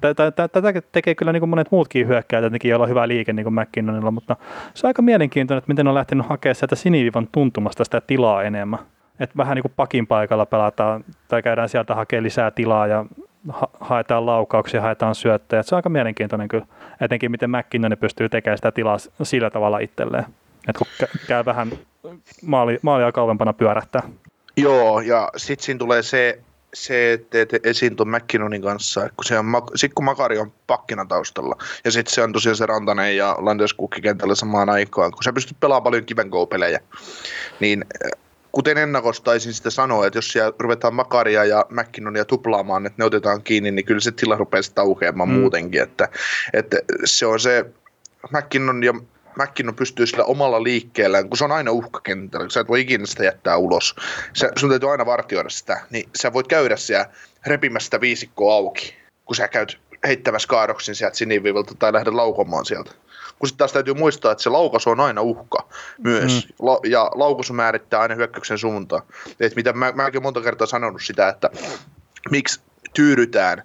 Tätä tekee kyllä niin kuin monet muutkin hyökkäjät, tietenkin joilla on hyvä liike niin kuin McKinnonilla, mutta se on aika mielenkiintoinen, että miten on lähtenyt hakemaan sieltä sinivivan tuntumasta sitä tilaa enemmän. Että vähän niin kuin pakin paikalla pelataan tai käydään sieltä hakemaan lisää tilaa ja ha- haetaan laukauksia, haetaan syöttejä. Se on aika mielenkiintoinen kyllä, etenkin miten McKinnon pystyy tekemään sitä tilaa sillä tavalla itselleen. Että kun käy vähän maali, maalia kauempana pyörähtää.
Joo, ja sitten siinä tulee se se, että et esiin tuon McKinnonin kanssa, kun se on, sit kun Makari on pakkina taustalla, ja sitten se on tosiaan se Rantanen ja Landeskukki kentällä samaan aikaan, kun sä pystyt pelaamaan paljon kiven pelejä niin eh, kuten ennakostaisin sitä sanoa, että jos siellä ruvetaan Makaria ja McKinnonia tuplaamaan, että ne otetaan kiinni, niin kyllä se tila rupeaa sitä aukeamaan mm. muutenkin, että, että se on se McKinnon ja McKinnon pystyy sillä omalla liikkeellään, kun se on aina uhkakentällä, sä et voi ikinä sitä jättää ulos. Sä, sun täytyy aina vartioida sitä, niin sä voit käydä siellä repimässä sitä viisikkoa auki, kun sä käyt heittämässä kaadoksin sieltä siniviivalta tai lähdet laukomaan sieltä. kun sitten taas täytyy muistaa, että se laukaisu on aina uhka myös, mm. La- ja laukaisu määrittää aina hyökkäyksen suuntaan. Et mitä mä, mäkin monta kertaa sanonut sitä, että miksi tyydytään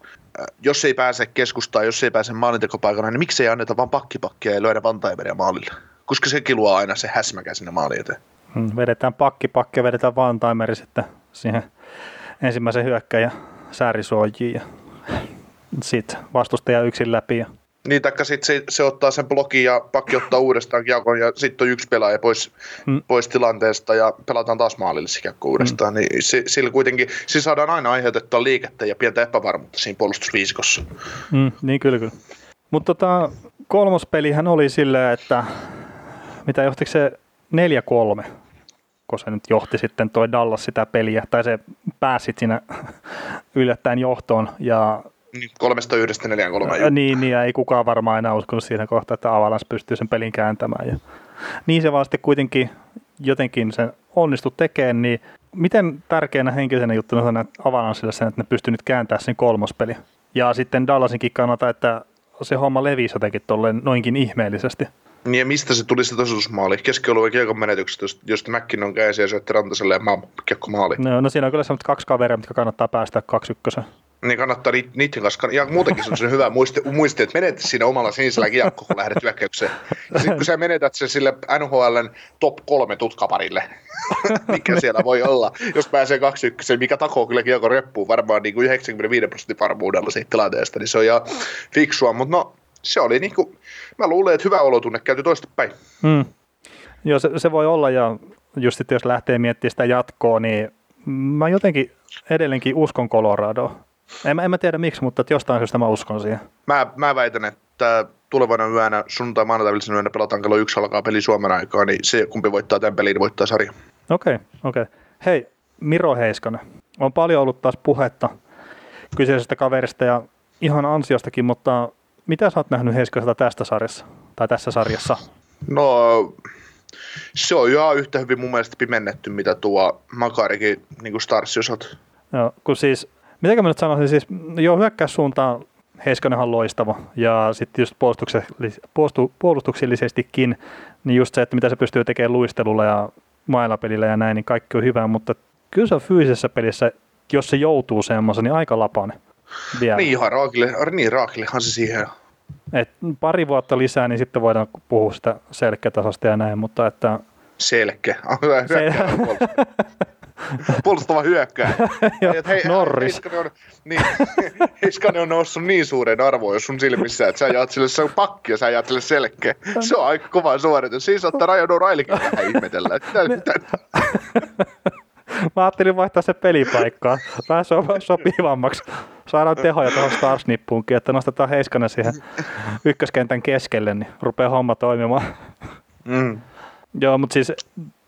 jos ei pääse keskustaan, jos ei pääse maalintekopaikana, niin miksi ei anneta vaan pakkipakkia ja löydä vantaimeria maalille? Koska se luo aina se häsmäkä sinne maaliin eteen.
Hmm, vedetään pakkipakki ja vedetään vantaimeri sitten siihen ensimmäisen hyökkäjän säärisuojiin ja sitten vastustaja yksin läpi. Ja...
Niin, taikka sitten se, se, ottaa sen blokin ja pakki ottaa uudestaan kiekon ja sitten on yksi pelaaja pois, hmm. pois tilanteesta ja pelataan taas maalille se kiekko uudestaan. Hmm. Niin se, sillä kuitenkin, siis saadaan aina aiheutettua liikettä ja pientä epävarmuutta siinä puolustusviisikossa.
Hmm, niin kyllä kyllä. Mutta tota, kolmospelihän oli silleen, että mitä johtiko se 4-3, kun se nyt johti sitten toi Dallas sitä peliä, tai se pääsi siinä yllättäen johtoon. Ja
kolmesta yhdestä neljään kolmeen.
Ja, niin, niin, ja ei kukaan varmaan enää uskonut siinä kohtaa, että Avalanche pystyy sen pelin kääntämään. Ja, niin se vaan sitten kuitenkin jotenkin sen onnistu tekemään, niin miten tärkeänä henkisenä juttuna on Avalanchelle sen, että ne pystyy nyt kääntämään sen kolmospeli? Ja sitten Dallasinkin kannalta, että se homma levisi jotenkin tolleen noinkin ihmeellisesti.
Niin ja mistä se tuli se tasoitusmaali? Keskialueen kiekon menetyksestä, josta on käsi ja syötti Rantaselle ja kiekko maali.
No, no siinä on kyllä sellaiset kaksi kaveria, mitkä kannattaa päästä kaksi ykkösen.
Niin kannattaa niiden kanssa, ja muutenkin se on se hyvä muisti, muisti, että menet siinä omalla sinisellä kiekko, kun lähdet hyökkäykseen. Sitten kun sä menetät sen sille NHLn top kolme tutkaparille, mikä siellä voi olla, jos pääsee kaksi ykkösen, mikä takoo kyllä kiekko reppuun varmaan niin kuin 95 prosentin varmuudella siitä tilanteesta, niin se on ihan fiksua, mutta no se oli niin kuin, mä luulen, että hyvä olotunne käyty toista päin.
Hmm. Joo, se, se, voi olla ja just sitten jos lähtee miettimään sitä jatkoa, niin mä jotenkin edelleenkin uskon Coloradoa. En, en mä tiedä miksi, mutta jostain syystä mä uskon siihen.
Mä, mä väitän, että tulevana yönä, sunnuntai maanantai yönä pelataan kello yksi alkaa peli Suomen aikaa, niin se kumpi voittaa tämän pelin, niin voittaa sarja.
Okei, okay, okei. Okay. Hei, Miro Heiskanen. On paljon ollut taas puhetta kyseisestä kaverista ja ihan ansiostakin, mutta mitä sä oot nähnyt Heiskaselta tästä sarjassa, tai tässä sarjassa?
No, se on ihan yhtä hyvin mun mielestä pimennetty, mitä tuo Makarikin niin Starsin osalta.
Joo, kun siis, mitä mä nyt sanoisin, siis joo, hyökkäyssuuntaan Heiskanen on loistava, ja sitten just puolustuksellisestikin, niin just se, että mitä se pystyy tekemään luistelulla ja mailapelillä ja näin, niin kaikki on hyvä, mutta kyllä se on fyysisessä pelissä, jos se joutuu semmoisen, niin aika lapane.
Vielä. Niin ihan raakille, niin raakillehan se siihen
et pari vuotta lisää, niin sitten voidaan puhua sitä selkeätasosta ja näin, mutta että...
Selkeä. Se... Puolustava hyökkää.
hei, Norris.
Heiskanen on, niin, Heiskanen on noussut niin suuren arvoon sun silmissä, että sä jaat sille se on pakki ja sä jaat sille selkeä. Se on aika kova suoritus. Siinä saattaa Rajan O'Reillykin vähän ihmetellä. Että,
Mä ajattelin vaihtaa se pelipaikkaa. Vähän sopivammaksi. Saadaan tehoja tuohon Starsnippuunkin, että nostetaan Heiskanen siihen ykköskentän keskelle, niin rupeaa homma toimimaan. Mm. Joo, mutta siis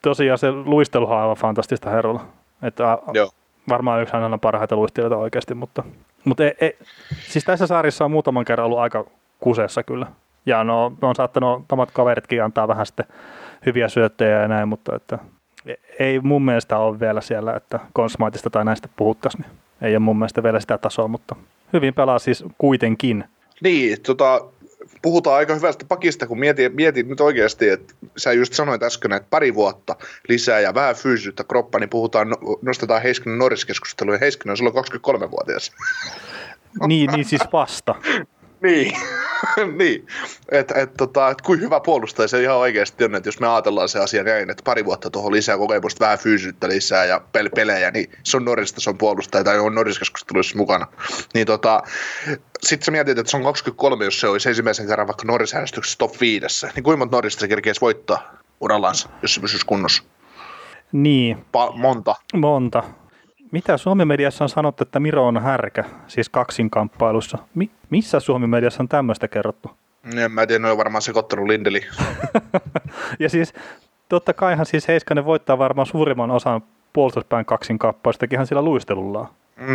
tosiaan se luisteluhan on aivan fantastista herralla. Että Joo. Varmaan yksi hänellä parhaita luistelijoita oikeasti, mutta, mutta ei, ei, siis tässä sarjassa on muutaman kerran ollut aika kuseessa kyllä. Ja no, on saattanut omat kaveritkin antaa vähän sitten hyviä syöttejä ja näin, mutta että ei mun mielestä ole vielä siellä, että konsmaatista tai näistä puhuttaisiin. Niin ei ole mun mielestä vielä sitä tasoa, mutta hyvin pelaa siis kuitenkin.
Niin, tota, puhutaan aika hyvästä pakista, kun mietin, mietin nyt oikeasti, että sä just sanoit äsken, että pari vuotta lisää ja vähän fyysisyyttä kroppa, niin puhutaan, nostetaan Heiskanen Norris-keskusteluun, ja Heiskanen on silloin 23-vuotias.
niin, niin siis vasta.
Niin, niin. että et, tota, et kuin hyvä puolustaja se ihan oikeasti on, että jos me ajatellaan se asia näin, että pari vuotta tuohon lisää kokemusta, vähän fyysyyttä lisää ja pel- pelejä, niin se on Norrista, se on puolustaja tai on Norris-keskusteluissa mukana. Niin tota, sitten sä mietit, että se on 23, jos se olisi ensimmäisen kerran vaikka Norris-äänestyksessä top 5, niin kuinka monta Norrista se kerkeisi voittaa urallansa, jos se pysyisi kunnossa?
Niin.
Pa- monta.
Monta. Mitä Suomi-mediassa on sanottu, että Miro on härkä, siis kaksinkamppailussa? Mi- missä Suomi-mediassa on tämmöistä kerrottu?
En mä tiedä, ne on varmaan sekoittanut Lindeli.
ja siis totta kaihan siis Heiskanen voittaa varmaan suurimman osan puolustuspään kaksinkamppailusta, tekihän sillä luistelullaan.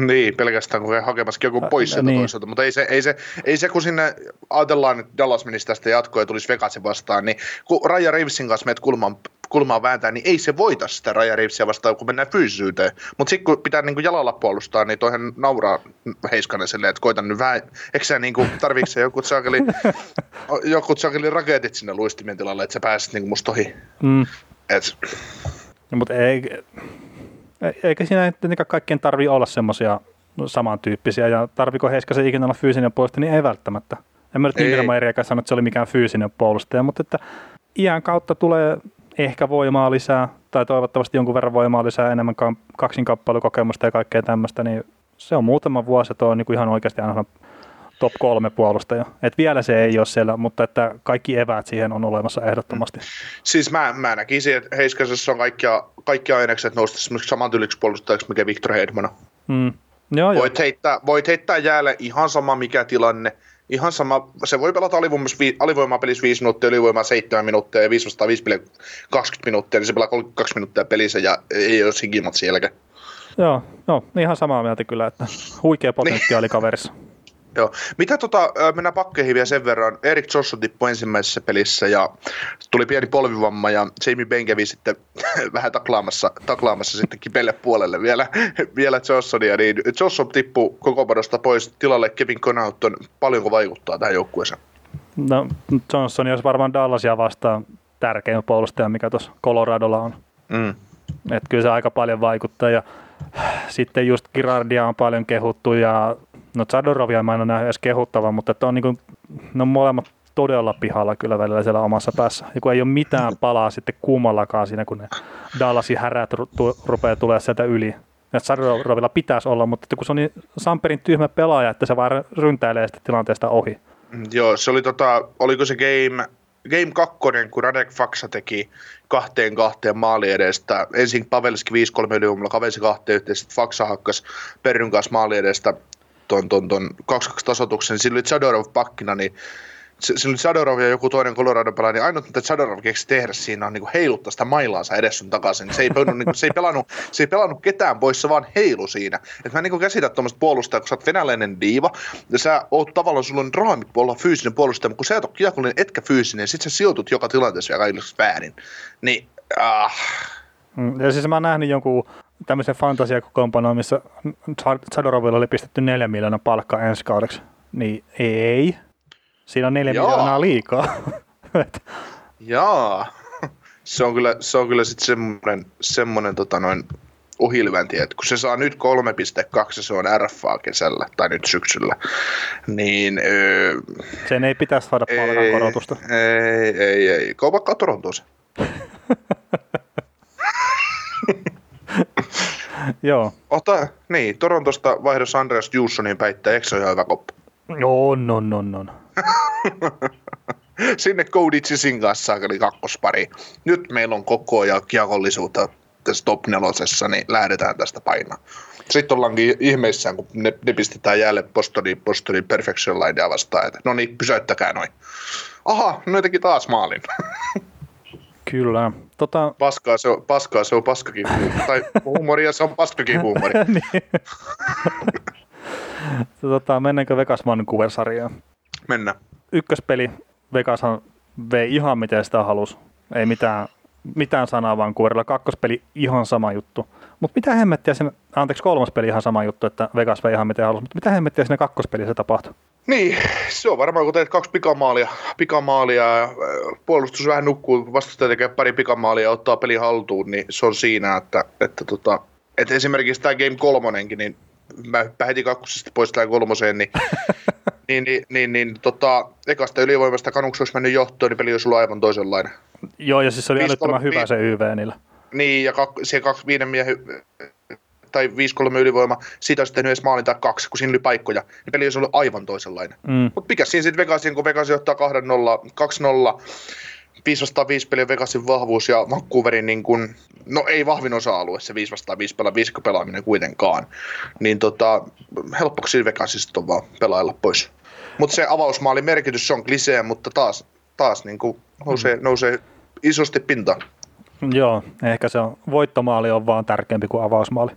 Niin, pelkästään kun he hakemassa joku pois sieltä
niin.
toiselta, mutta ei se, ei, se, ei se, kun sinne ajatellaan, että Dallas menisi tästä jatkoa ja tulisi Vegasin vastaan, niin kun Raja Reevesin kanssa meet kulmaan, kulmaan vääntää, niin ei se voita sitä Raja Reevesia vastaan, kun mennään fyysisyyteen. Mutta sitten kun pitää niinku jalalla puolustaa, niin toihan nauraa Heiskanen silleen, että koitan nyt vähän, eikö sä niinku, tarviiko se joku sakeli, joku sakeli raketit sinne luistimen tilalle, että sä pääsit niinku musta ohi.
Mm.
Et,
No, mutta ei- eikä siinä tietenkään kaikkien tarvii olla semmoisia samantyyppisiä, ja tarviko Heiskasen ikinä olla fyysinen puolustaja, niin ei välttämättä. En mä nyt
Ei.
Ingram Eriäkään sano, että se oli mikään fyysinen puolustaja, mutta että iän kautta tulee ehkä voimaa lisää, tai toivottavasti jonkun verran voimaa lisää, enemmän ka- kaksinkamppailukokemusta ja kaikkea tämmöistä, niin se on muutama vuosi, että on niin kuin ihan oikeasti aina top kolme puolustaja. Et vielä se ei ole siellä, mutta että kaikki eväät siihen on olemassa ehdottomasti.
Siis mä, mä näkisin, että Heiskasessa on kaikkia, kaikkia ainekset nousta esimerkiksi saman tyyliksi puolustajaksi, mikä Victor Hedman.
Mm. Joo, joo.
Voit heittää, voit heittää jäälle ihan sama mikä tilanne. Ihan sama, se voi pelata alivoimassa vi- alivoimapelissä 5 minuuttia, ylivoimaa 7 minuuttia ja 5 vastaan 5 peliä 20 minuuttia, niin se pelaa 32 minuuttia pelissä ja ei ole sikimat sielläkään.
Joo, joo, ihan samaa mieltä kyllä, että huikea potentiaali kaverissa.
Joo. Mitä tota, mennään pakkeihin vielä sen verran. Erik Johnson tippui ensimmäisessä pelissä ja tuli pieni polvivamma ja Jamie Benn kävi sitten vähän taklaamassa, taklaamassa sitten kipeille puolelle vielä, vielä Johnsonia, niin Johnson tippui koko pois tilalle Kevin Connaughton. Paljonko vaikuttaa tähän joukkueeseen?
No, Johnson olisi varmaan Dallasia vastaan tärkein puolustaja, mikä tuossa Coloradolla on.
Mm.
Että kyllä se aika paljon vaikuttaa ja sitten just Girardia on paljon kehuttu ja no Zadorovia mä en ole nähnyt edes kehuttava, mutta että on niin kuin, ne on molemmat todella pihalla kyllä välillä siellä omassa päässä. Ja kun ei ole mitään palaa sitten kummallakaan siinä, kun ne Dallasin härät ru- tu- rupeaa tulee sieltä yli. Ja Zadorovilla pitäisi olla, mutta että kun se on niin Samperin tyhmä pelaaja, että se vaan ryntäilee sitten tilanteesta ohi.
Mm, Joo, se oli tota, oliko se game, game 2, kun Radek Faksa teki kahteen kahteen maali edestä. Ensin Pavelski 5-3 ylivoimalla kavensi kahteen yhteen, sitten Faksa hakkas Perryn kanssa maali edestä ton, ton, ton 2-2 tasotuksen. Siinä oli Zadorov pakkina, niin siinä oli ja joku toinen Colorado pelaaja, niin ainut mitä Zadorov keksi tehdä siinä on niin heiluttaa sitä mailaansa edes sun takaisin. Se ei, pelannut, niin se, ei pelannut, se ei pelannut ketään pois, se vaan heilu siinä. Et mä en niin käsitä tuommoista puolustajaa, kun sä oot venäläinen diiva, ja sä oot tavallaan, sulla on draami olla fyysinen puolustaja, mutta kun sä et ole kiekollinen etkä fyysinen, sit sä sijoitut joka tilanteessa vielä kaikille väärin. Niin, ah,
Mm, Ja siis mä oon nähnyt jonkun tämmöisen fantasiakokoonpanoon, missä Zadorovilla oli pistetty neljä miljoonaa palkkaa ensi kaudeksi. Niin ei. Siinä on neljä
Joo.
miljoonaa liikaa.
Jaa. Se on kyllä, se on kyllä sitten semmoinen, semmoinen tota noin, ohilvänti, että kun se saa nyt 3,2 ja se on RFA kesällä tai nyt syksyllä, niin öö,
Sen ei pitäisi saada palkankorotusta.
Ei, ei, ei. Kaupakkaa Torontoon se.
Joo.
Ota, niin, Torontosta vaihdos Andreas Jussonin päittää, eikö se ole ihan hyvä koppa?
On, on, on, on.
Sinne Cody Chisin kanssa saakeli kakkospari. Nyt meillä on koko ajan kiekollisuutta tässä top nelosessa, niin lähdetään tästä painaa. Sitten ollaankin ihmeissään, kun ne, ne pistetään jälleen Bostonin, Bostonin Perfection Linea vastaan. Että, no niin, pysäyttäkää noin. Aha, no teki taas maalin.
Kyllä. Tota,
Paskaa se on, paskaa se on paskakin. Tai huumoria se on paskakin huumori.
niin. tota, mennäänkö Vegas Vancouver-sarjaan?
Mennään.
Ykköspeli Vegashan vei ihan miten sitä halusi. Ei mitään, mitään sanaa Vancouverilla. Kakkospeli ihan sama juttu. Mutta mitä hemmettiä siinä, anteeksi kolmas peli ihan sama juttu, että Vegas vei ihan miten halusi. Mutta mitä hemmettiä siinä kakkospelissä tapahtui?
Niin, se on varmaan, kun teet kaksi pikamaalia, pikamaalia ja äh, puolustus vähän nukkuu, vastustaja tekee pari pikamaalia ja ottaa peli haltuun, niin se on siinä, että, että, tota, että esimerkiksi tämä Game kolmonenkin, niin mä hyppään heti kakkosesta pois tähän kolmoseen, niin, niin, niin, niin, niin tota, ekasta ylivoimasta kanuksi olisi mennyt johtoon, niin peli olisi ollut aivan toisenlainen.
Joo, ja siis se oli älyttömän hyvä se YV niillä.
Niin, ja kak, se kaksi viiden miehen tai 5-3 ylivoima, siitä olisi tehnyt edes maalin tai kaksi, kun siinä oli paikkoja, niin peli olisi ollut aivan toisenlainen.
Mm.
Mutta mikä siinä sitten Vegasin, kun Vegas johtaa 2-0, 2-0, 5 vastaan 5 peli on Vegasin vahvuus ja Vancouverin niin kun, no ei vahvin osa-alue se 5 vastaan 5 pela, viisikko pelaaminen kuitenkaan. Niin tota, helppoksi siinä Vegasista on vaan pelailla pois. Mutta se avausmaalin merkitys se on klisee, mutta taas, taas niin kuin nousee, nousee isosti pintaan.
Joo, ehkä se on, voittomaali on vaan tärkeämpi kuin avausmaali.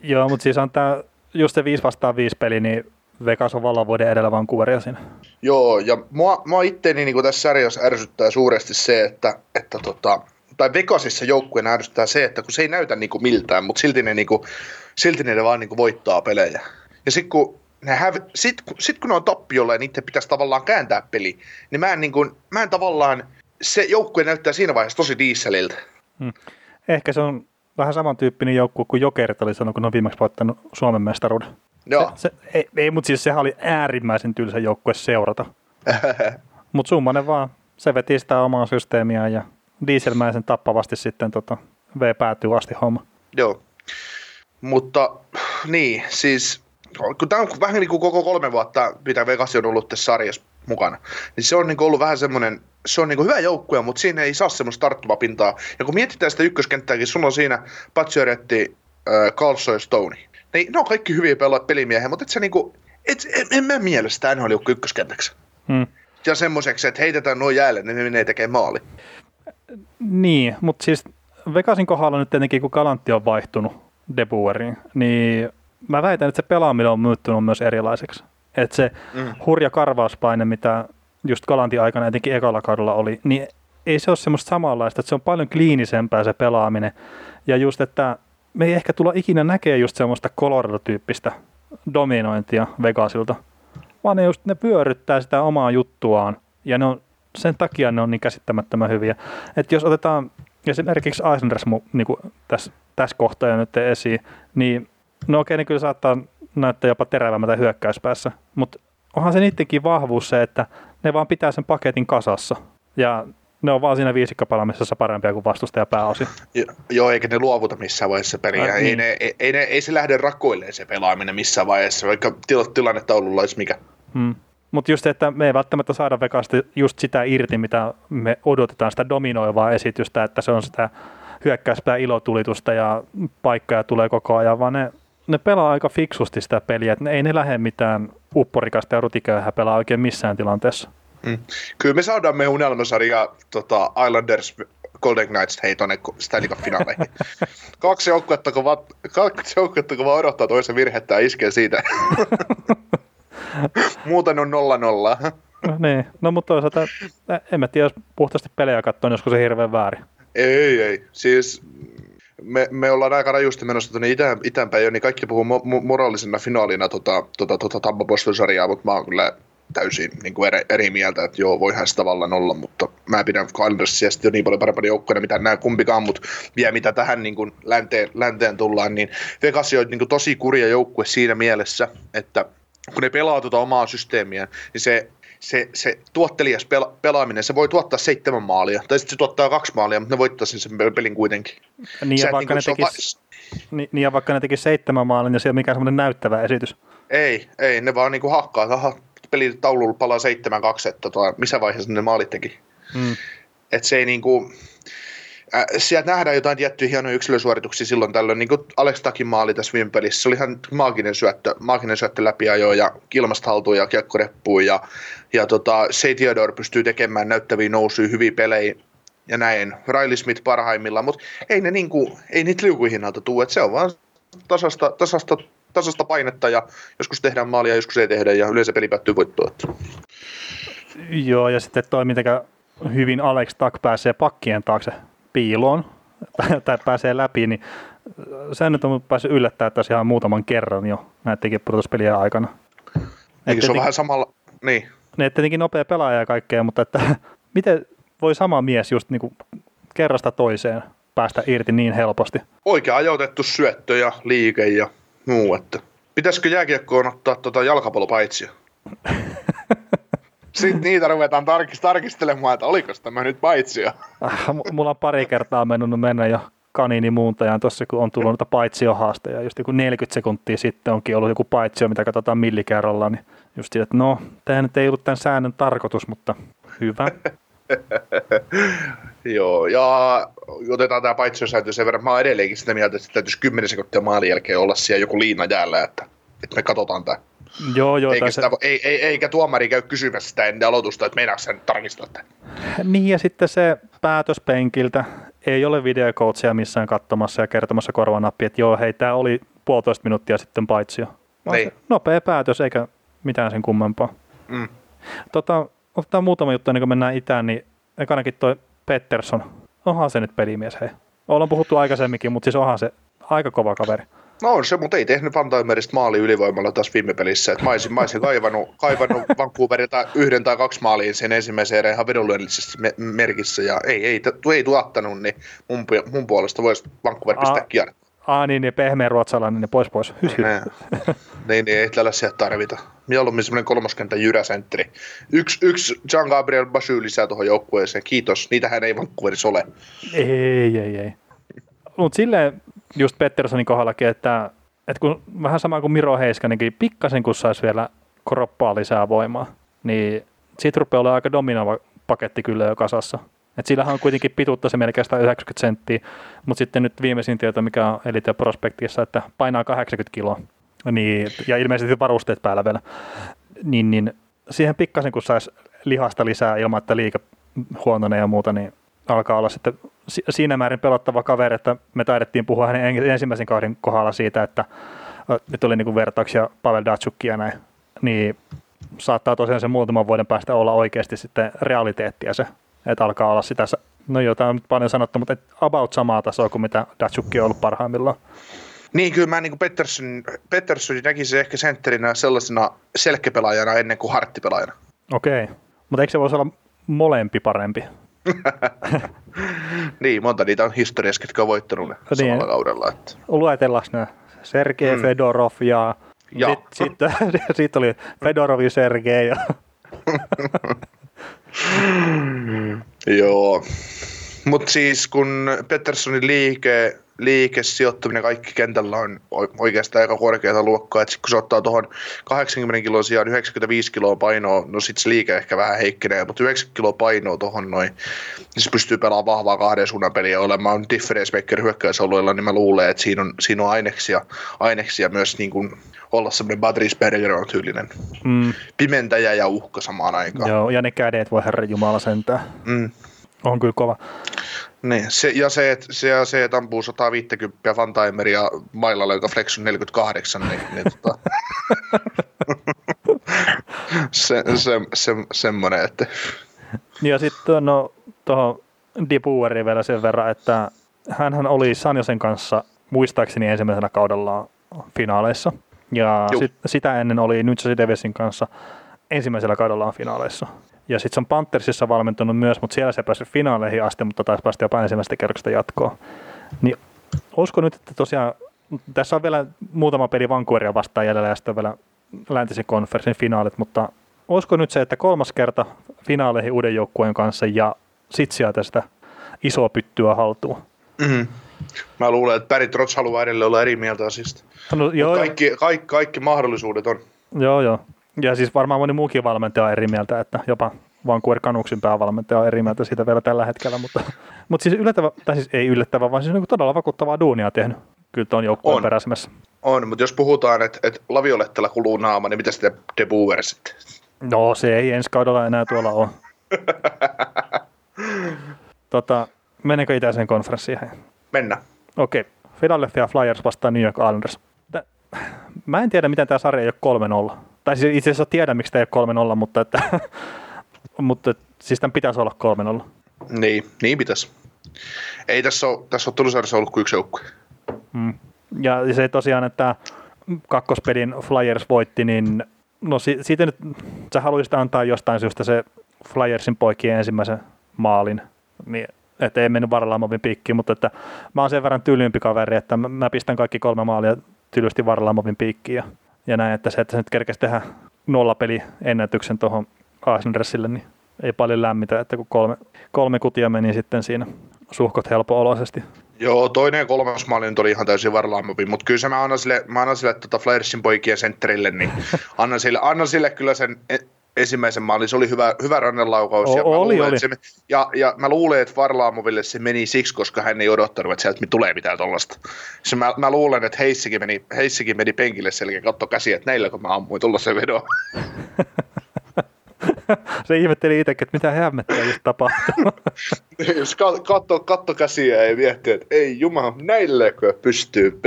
Joo, mutta siis on tämä just se 5 vastaan 5 peli, niin Vegas on vallan vuoden edellä Vancouveria siinä.
Joo, ja mua, mua itteeni niin tässä sarjassa ärsyttää suuresti se, että, että tota, tai Vegasissa joukkueen ärsyttää se, että kun se ei näytä niin kuin miltään, mutta silti ne, niin kuin, silti ne vaan niin kuin voittaa pelejä. Ja sitten kun ne häv... sit, sit kun ne on tappiolla ja niiden pitäisi tavallaan kääntää peli, niin mä en, niin kuin, mä en tavallaan, se joukkue näyttää siinä vaiheessa tosi dieseliltä.
Hmm. Ehkä se on vähän samantyyppinen joukkue kuin Jokerit oli sanonut, kun ne on viimeksi voittanut Suomen mestaruuden.
Joo.
Se, se, ei, ei mutta siis sehän oli äärimmäisen tylsä joukkue seurata. mutta summanen vaan, se veti sitä omaa systeemiä ja dieselmäisen tappavasti sitten tota, V päätyy asti homma.
Joo, mutta niin, siis kun tämä on vähän niin kuin koko kolme vuotta, mitä Vegas on ollut tässä sarjassa mukana, niin se on niin ollut vähän semmoinen, se on niin hyvä joukkue, mutta siinä ei saa semmoista tarttumapintaa. Ja kun mietitään sitä ykköskenttääkin, sun on siinä Pacioretti, äh, Carlson ja Stone. Niin, ne on kaikki hyviä pela- pelimiehiä, mutta et sä niinku, et, en, en mä mielestä NHL joukko ykköskentäksi. Hmm. Ja semmoiseksi, että heitetään nuo jäälle, niin ne menee tekemään maali.
Niin, mutta siis Vegasin kohdalla nyt tietenkin, kun Kalantti on vaihtunut Debueriin, niin mä väitän, että se pelaaminen on muuttunut myös erilaiseksi. Että se mm. hurja karvauspaine, mitä just Kalantin aikana etenkin ekalla kaudella oli, niin ei se ole semmoista samanlaista, että se on paljon kliinisempää se pelaaminen. Ja just, että me ei ehkä tulla ikinä näkee just semmoista Colorado-tyyppistä dominointia Vegasilta, vaan ne just ne pyöryttää sitä omaa juttuaan ja ne on, sen takia ne on niin käsittämättömän hyviä. Että jos otetaan esimerkiksi Islanders niin tässä, tässä kohtaa nyt esiin, niin no okei, ne kyllä saattaa näyttää jopa terävämmältä hyökkäyspäässä, mutta onhan se niidenkin vahvuus se, että ne vaan pitää sen paketin kasassa. Ja ne on vaan siinä viisikkapalaamisessa parempia kuin vastustaja pääosin.
Jo, joo, eikä ne luovuta missään vaiheessa peliä. Äh, ei, niin. ne, ei, ei, ne, ei, se lähde rakoilleen se pelaaminen missään vaiheessa, vaikka tilannetaululla olisi mikä. Hmm.
Mutta just se, että me ei välttämättä saada Vegasta just sitä irti, mitä me odotetaan, sitä dominoivaa esitystä, että se on sitä hyökkäyspää ilotulitusta ja paikkoja tulee koko ajan, vaan ne, ne pelaa aika fiksusti sitä peliä, että ne, ei ne lähde mitään upporikasta ja rutiköyhää pelaa oikein missään tilanteessa.
Mm. Kyllä me saadaan me unelmasarja tota Islanders Golden Knights hei tuonne Stanley Cup finaaleihin. kaksi joukkuetta, kun vaan, kaksi joukkuetta, kun vaan odottaa toisen virhettä ja iskee siitä. Muuten on nolla nolla.
no, niin, no mutta toisaalta en mä tiedä, jos puhtaasti pelejä katsoin, joskus se hirveän väärin.
Ei, ei. Siis me, me ollaan aika rajusti menossa tuonne itään, itäänpäin jo, niin kaikki puhuu mo- moraalisena finaalina tota, tota, tota Tampa Boston-sarjaa, mutta mä oon kyllä täysin niin kuin eri, eri, mieltä, että joo, voihan se tavallaan olla, mutta mä pidän Islandersia sitten jo niin paljon parempana joukkoina, mitä nämä kumpikaan, mutta vielä mitä tähän niin kuin länteen, länteen tullaan, niin Vegas on niin kuin tosi kurja joukkue siinä mielessä, että kun ne pelaa tuota omaa systeemiä, niin se se, se tuottelias pela, pelaaminen, se voi tuottaa seitsemän maalia, tai sitten se tuottaa kaksi maalia, mutta ne voittaa sen, sen pelin kuitenkin.
Niin, ja vaikka, niin ne tekis, va- niin, niin, ja vaikka ne tekisi seitsemän maalia, niin se ei ole mikään semmoinen näyttävä esitys.
Ei, ei, ne vaan niinku hakkaa, aha, pelitaululla palaa 7-2, että tota, missä vaiheessa ne maalit teki. Hmm. Et se ei niinku, äh, sieltä nähdään jotain tiettyjä hienoja yksilösuorituksia silloin tällöin, niin kuin Alex Takin maali tässä viime pelissä, se oli ihan maaginen syöttö, maaginen syöttö läpiajoa ja kilmasta haltuun ja kiekkoreppuun ja, ja tota, Theodore pystyy tekemään näyttäviä nousuja, hyviä pelejä ja näin, Riley Smith parhaimmillaan, mutta ei ne niinku, ei niitä liukuhinnalta tule, että se on vaan tasasta, tasasta tasasta painetta ja joskus tehdään maalia, joskus ei tehdä ja yleensä peli päättyy voittoon.
Joo, ja sitten toi, miten hyvin Alex Tak pääsee pakkien taakse piiloon tai pääsee läpi, niin se nyt on päässyt yllättämään tässä ihan muutaman kerran jo näidenkin pudotuspelien aikana.
Eikö se on vähän samalla, niin.
Ne tietenkin nopea pelaaja ja kaikkea, mutta että miten voi sama mies just niin kuin kerrasta toiseen päästä irti niin helposti?
Oikea ajoitettu syöttö ja liike ja muu, että pitäisikö jääkiekkoon ottaa tota jalkapallopaitsia? Sitten niitä ruvetaan tarkist- tarkistelemaan, että oliko tämä nyt paitsio.
Äh, mulla on pari kertaa mennyt mennä jo kanini muuntajaan tuossa, kun on tullut noita paitsiohaasteja. Just joku 40 sekuntia sitten onkin ollut joku paitsio, mitä katsotaan millikerralla. Niin just että no, tämä nyt ei ollut tämän säännön tarkoitus, mutta hyvä.
Joo, ja otetaan tämä paitsiosääntö sen verran. Mä oon edelleenkin sitä mieltä, että täytyisi 10 sekuntia maalin jälkeen olla siellä joku liina jäällä, että, että me katsotaan tämä.
Joo, joo.
Eikä, sitä, ei, ei, eikä tuomari käy kysymässä sitä ennen aloitusta, että meinaako sen tarkistaa tämän.
Niin, ja sitten se päätös penkiltä ei ole videocoachia missään katsomassa ja kertomassa korvanappi, että joo, hei, tämä oli puolitoista minuuttia sitten paitsi jo.
Niin.
Nopea päätös, eikä mitään sen kummempaa.
Mm.
Tota, otetaan muutama juttu ennen kuin mennään itään, niin ekanakin toi Pettersson, onhan se nyt pelimies, hei. Ollaan puhuttu aikaisemminkin, mutta siis onhan se aika kova kaveri.
No on se, mutta ei tehnyt Vantaimeristä maali ylivoimalla taas viime pelissä. Et mä olisin, mä olisin kaivannut, kaivannut Vancouverilta yhden tai kaksi maaliin sen ensimmäisen erän ihan vedonlyönnillisesti me- merkissä. Ja ei, ei, tu- ei tuottanut, niin mun, mun puolesta voisi Vancouver pistää
Aa. Aa niin, niin pehmeä ruotsalainen, niin pois pois.
Niin, niin, niin, ei tällaisia tarvita. Mieluummin semmoinen kolmoskentän jyräsentteri. Yksi, yksi Jean Gabriel Basy lisää tuohon joukkueeseen. Kiitos. Niitähän ei Vancouverissa ole.
Ei, ei, ei. Mutta silleen just Petterssonin kohdallakin, että, että kun vähän sama kuin Miro Heiskaninkin, pikkasen kun saisi vielä kroppaa lisää voimaa, niin siitä rupeaa olemaan aika dominoiva paketti kyllä jo kasassa. Et sillähän on kuitenkin pituutta se melkein 190 senttiä, mutta sitten nyt viimeisin tieto, mikä on Elite Prospektissa, että painaa 80 kiloa, niin, ja ilmeisesti varusteet päällä vielä, niin, niin siihen pikkasen kun saisi lihasta lisää ilman, että liike huononee ja muuta, niin alkaa olla sitten si- siinä määrin pelottava kaveri, että me taidettiin puhua hänen en- ensimmäisen kauden kohdalla siitä, että nyt oli niin vertauksia Pavel Datsukia näin, niin saattaa tosiaan se muutaman vuoden päästä olla oikeasti sitten realiteettia se, että alkaa olla sitä, no jotain on nyt paljon sanottu, mutta et about samaa tasoa kuin mitä Datsukki on ollut parhaimmillaan.
Niin, kyllä mä niin Pettersson, Pettersson näkisin ehkä sentterinä sellaisena selkkepelaajana ennen kuin harttipelaajana.
Okei, mutta eikö se voisi olla molempi parempi?
Niin, monta niitä on historiassa, ketkä on voittanut ne
Niin.
samalla kaudella. Että.
Luetellaan ne. Sergei mm. Fedorov ja,
Ja.
sitten sit, sit oli Fedorov ja Sergei. Ja,
Joo. Mutta siis kun Petterssonin liike, liike, sijoittuminen kaikki kentällä on oikeastaan aika korkeata luokkaa, että sit kun se ottaa tuohon 80 kiloa sijaan 95 kiloa painoa, no sit se liike ehkä vähän heikkenee, mutta 90 kiloa painoa tuohon noin, niin se pystyy pelaamaan vahvaa kahden suunnan peliä olemaan difference maker hyökkäysalueella, niin mä luulen, että siinä on, siinä on aineksia, aineksia myös niin kuin olla semmoinen Patrice Bergeron tyylinen
mm,
pimentäjä ja uhka samaan aikaan.
joo, ja ne kädet voi herra Jumala sentää.
Mm.
On kyllä kova.
Niin, se, ja se, että se, ja se, et ampuu 150 Fantaimeria mailalla, joka Flex on 48, niin, niin tota, se, se, se, semmoinen, että
Ja sitten no, tuohon Dibueriin vielä sen verran, että hän oli Sanjosen kanssa muistaakseni ensimmäisenä kaudellaan finaaleissa. Ja sit, sitä ennen oli Jersey Devilsin kanssa ensimmäisellä kaudellaan finaaleissa. Ja sitten se on Panthersissa valmentunut myös, mutta siellä se pääsi finaaleihin asti, mutta taisi päästä jopa ensimmäisestä kerroksesta jatkoon. Niin uskon nyt, että tosiaan tässä on vielä muutama peli Vancouveria vastaan jäljellä ja sitten on vielä läntisen konferenssin finaalit, mutta olisiko nyt se, että kolmas kerta finaaleihin uuden joukkueen kanssa ja sit sieltä sitä isoa pyttyä haltuun.
mm, mä luulen, että Barry Trotz haluaa edelleen olla eri mieltä asiasta.
No, joo,
Kaikki, kaikki, kaikki mahdollisuudet on.
joo, joo. Ja siis varmaan moni muukin valmentaja on eri mieltä, että jopa Vancouver Canucksin päävalmentaja on eri mieltä siitä vielä tällä hetkellä, mutta, mutta siis yllättävä, tai siis ei yllättävä, vaan siis niin todella vakuuttavaa duunia tehnyt kyllä tuon joukkueen
On.
peräisemmässä.
On, mutta jos puhutaan, että, että Laviolettella kuluu naama, niin mitä sitten De Boer sitten?
No se ei ensi kaudella enää tuolla ole. tota, meneekö itäiseen konferenssiin?
Mennä.
Okei, Philadelphia Flyers vastaan New York Islanders. Mä en tiedä, miten tämä sarja ei ole 3-0. Tai siis itse asiassa tiedän, miksi tämä ei ole 3-0, mutta, että, mutta siis tämän pitäisi olla 3-0.
Niin, niin pitäisi. Ei tässä ole, tässä ole Tulusarissa ollut kuin yksi joukkue.
Mm. Ja se tosiaan, että kakkospelin Flyers voitti, niin no si- siitä nyt sä haluaisit antaa jostain syystä se Flyersin poikien ensimmäisen maalin, niin että ei mennyt Varlamovin piikkiin, mutta että mä oon sen verran tylyympi kaveri, että mä, mä pistän kaikki kolme maalia tylysti Varlamovin piikkiin ja, ja näin, että se, että se nyt kerkesi tehdä nollapeli ennätyksen tuohon Islandersille, niin ei paljon lämmitä, että kun kolme, kolme kutia meni sitten siinä suhkot helpo-oloisesti.
Joo, toinen ja kolmas maali nyt oli ihan täysin Varlaamovin, mutta kyllä se mä annan sille, mä annan sille tota Flyersin poikien sentterille, niin annan sille, annan sille kyllä sen ensimmäisen maalin. Se oli hyvä, hyvä rannenlaukaus.
O-
ja, mä
oli,
luulen,
oli.
Se, ja, ja, mä luulen, että Varlaamoville se meni siksi, koska hän ei odottanut, että sieltä tulee mitään tuollaista. Se mä, mä, luulen, että Heissikin meni, Heissikin meni penkille selkeä, katto käsiä, että näilläkö mä ammuin tuollaisen vedon.
se ihmetteli itsekin, että mitä hämmettä just tapahtuu.
Jos katto, katto käsiä ja miettii, että ei jumala, näillekö pystyy,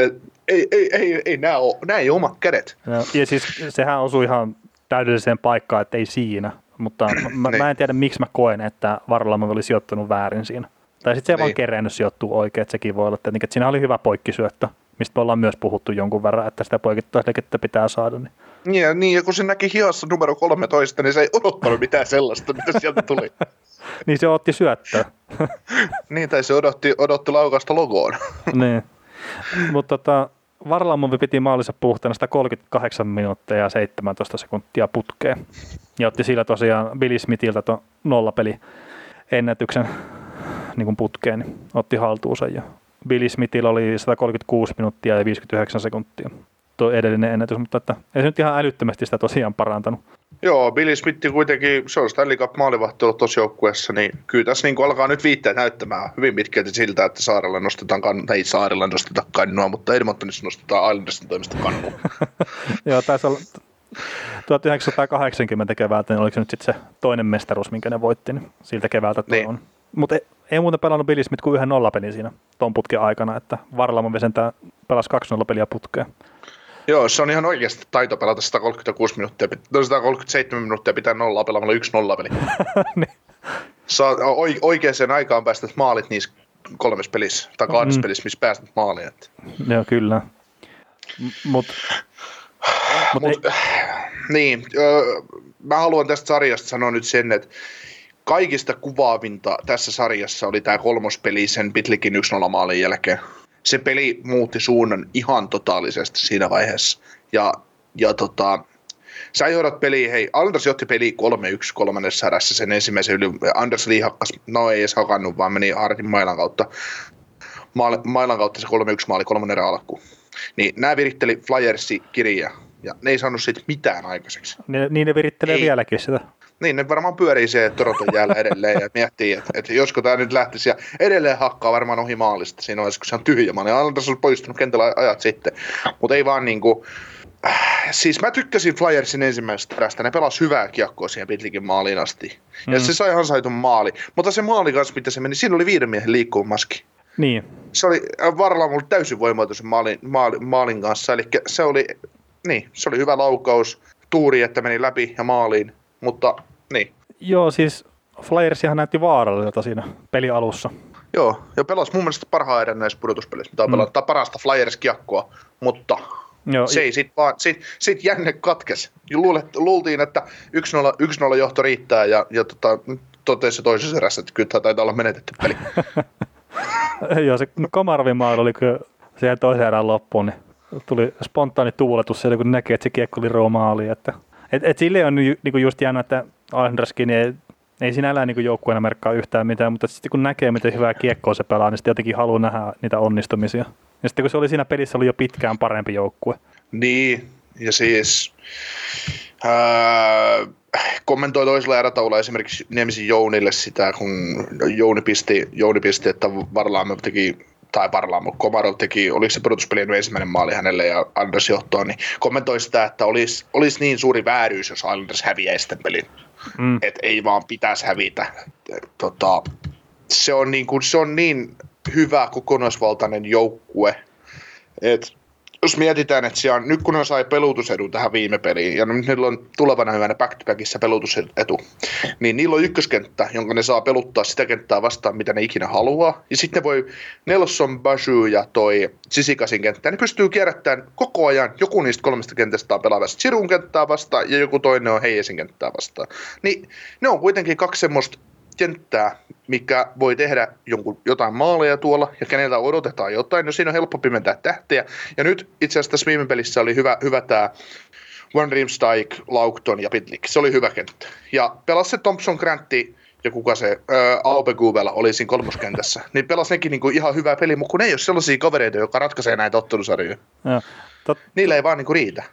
ei, ei, ei, ei nämä, ole, nämä ei ole omat kädet.
Ja, ja siis sehän osui ihan täydelliseen paikkaan, että ei siinä. Mutta mä, niin. mä en tiedä, miksi mä koen, että Varlamo oli sijoittunut väärin siinä. Tai sitten se niin. vaan kerennyt sijoittua oikein, että sekin voi olla. Että, että siinä oli hyvä poikkisyöttö, mistä me ollaan myös puhuttu jonkun verran, että sitä poikittaisliikettä pitää saada. Niin.
Niin, ja, niin, ja kun se näki hiossa numero 13, niin se ei odottanut mitään sellaista, mitä sieltä tuli.
niin se otti syöttöä.
niin, tai se odotti, odotti laukasta logoon.
niin. Mutta tota, Varlamovi piti maalissa puhtana 138 minuuttia ja 17 sekuntia putkeen. Ja otti sillä tosiaan Billy Smithiltä tuon nollapeli ennätyksen niin putkeen, niin otti haltuunsa. Ja Billy Smithillä oli 136 minuuttia ja 59 sekuntia tuo edellinen ennätys, mutta että ei se nyt ihan älyttömästi sitä tosiaan parantanut.
Joo, Billy Smith kuitenkin, se on Stanley Cup maalivahti ollut joukkueessa, niin kyllä tässä niin alkaa nyt viitteet näyttämään hyvin pitkälti siltä, että saarella nostetaan kannua, ei saarella nosteta kannua, mutta Edmontonissa nostetaan Islandersin toimesta kannua.
Joo, taisi olla 1980 keväältä, niin oliko se nyt sitten se toinen mestaruus, minkä ne voitti, niin siltä keväältä tuo niin. on. Mutta ei, ei muuten pelannut Billy Smith kuin yhden nollapelin siinä ton putken aikana, että Varlamon vesentää pelasi kaksi nollapeliä putkeen.
Joo, se on ihan oikeasti taito pelata 136 minuuttia, no 137 minuuttia pitää nollaa pelaamalla yksi nollapeli. niin. Saa oikeaan aikaan päästä maalit niissä kolmessa pelissä, tai kahdessa mm. pelissä, missä päästät maaliin. Että.
Joo, kyllä. Mut,
mut, mut ei... Niin, öö, mä haluan tästä sarjasta sanoa nyt sen, että kaikista kuvaavinta tässä sarjassa oli tämä kolmospeli sen Pitlikin 1-0 maalin jälkeen se peli muutti suunnan ihan totaalisesti siinä vaiheessa. Ja, ja tota, sä johdat peliä, hei, Anders johti peli 3-1 kolmannessa hädässä sen ensimmäisen yli. Anders Lee hakkas, no ei edes hakannut, vaan meni Hartin mailan kautta. Maal, mailan kautta se 3-1 maali kolmannen erä alkuun. Niin nämä viritteli Flyersi kirjaa, ja ne ei saanut siitä mitään aikaiseksi.
Ne, niin ne virittelee ei. vieläkin sitä.
Niin, ne varmaan pyörii se Toronton jäällä edelleen ja miettii, että, että josko tämä nyt lähtisi ja edelleen hakkaa varmaan ohi maalista siinä vaiheessa, kun se on tyhjä maali. Alan on poistunut kentällä ajat sitten, mutta ei vaan niin kuin, äh, siis mä tykkäsin Flyersin ensimmäisestä erästä, ne pelasi hyvää kiekkoa siihen Pitlikin maaliin asti. Ja mm. se sai ansaitun maali. Mutta se maali kanssa, mitä se meni, siinä oli viiden miehen liikkuva maski.
Niin.
Se oli äh, varmaan mulle täysin voimautu maalin, maalin, maalin kanssa. Eli se oli, niin, se oli hyvä laukaus, tuuri, että meni läpi ja maaliin. Mutta niin.
Joo, siis Flyersihan näytti vaaralliselta siinä pelialussa.
Joo, ja pelasi mun mielestä parhaan erän näissä pudotuspeleissä, mitä on mm. pelannut, parasta Flyers-kiekkoa, mutta Joo, se ei sit vaan, sit, sit jänne katkes. Luulet, luultiin, että 1-0, 1-0 johto riittää ja, ja tota, totesi toisessa erässä, että kyllä tämä taitaa olla menetetty peli.
Joo, se Komarovin maali oli kyllä siihen toisen erän loppuun, niin tuli spontaani tuuletus siellä, kun näkee, että se kiekko oli roomaali, että et, et sille on niinku just jäänyt, että Anderskin ei, ei sinällään niinku joukkueena merkkaa yhtään mitään, mutta sitten kun näkee, miten hyvää kiekkoa se pelaa, niin sitten jotenkin haluaa nähdä niitä onnistumisia. Ja sitten kun se oli siinä pelissä, oli jo pitkään parempi joukkue.
Niin, ja siis ää, kommentoi toisella erätaululla esimerkiksi Niemisen Jounille sitä, kun Jouni pisti, Jouni pisti että Varlaamme teki tai Parlamo Komarov teki, oliko se pudotuspelien ensimmäinen maali hänelle ja Anders johtoon, niin kommentoi sitä, että olisi, olisi niin suuri vääryys, jos Anders häviäisi sitten pelin. Mm. Että ei vaan pitäisi hävitä. Tota, se, on niin kuin, se on niin hyvä kokonaisvaltainen joukkue, että jos mietitään, että siellä, nyt kun ne sai pelutusedun tähän viime peliin, ja nyt niillä on tulevana hyvänä back to backissa pelutusetu, niin niillä on ykköskenttä, jonka ne saa peluttaa sitä kenttää vastaan, mitä ne ikinä haluaa. Ja sitten voi Nelson, Bashu ja toi Sisikasin kenttä, ne pystyy kierrättämään koko ajan joku niistä kolmesta kentästä on pelaavasta Chirun kenttää vastaan, ja joku toinen on Heijesin kenttää vastaan. Niin ne on kuitenkin kaksi semmoista kenttää, mikä voi tehdä jonkun, jotain maaleja tuolla ja keneltä odotetaan jotain, no siinä on helppo pimentää tähteä. Ja nyt itse asiassa tässä viime pelissä oli hyvä, hyvä tämä Van Riemsdijk, Laukton ja Pitlik. Se oli hyvä kenttä. Ja pelasi se Thompson Grantti ja kuka se Aube Gubela oli siinä kolmoskentässä, niin pelasi nekin niinku ihan hyvää peliä, mutta kun ei ole sellaisia kavereita, jotka ratkaisee näitä ottelusarjoja. Ja, tot... Niillä ei vaan niinku riitä.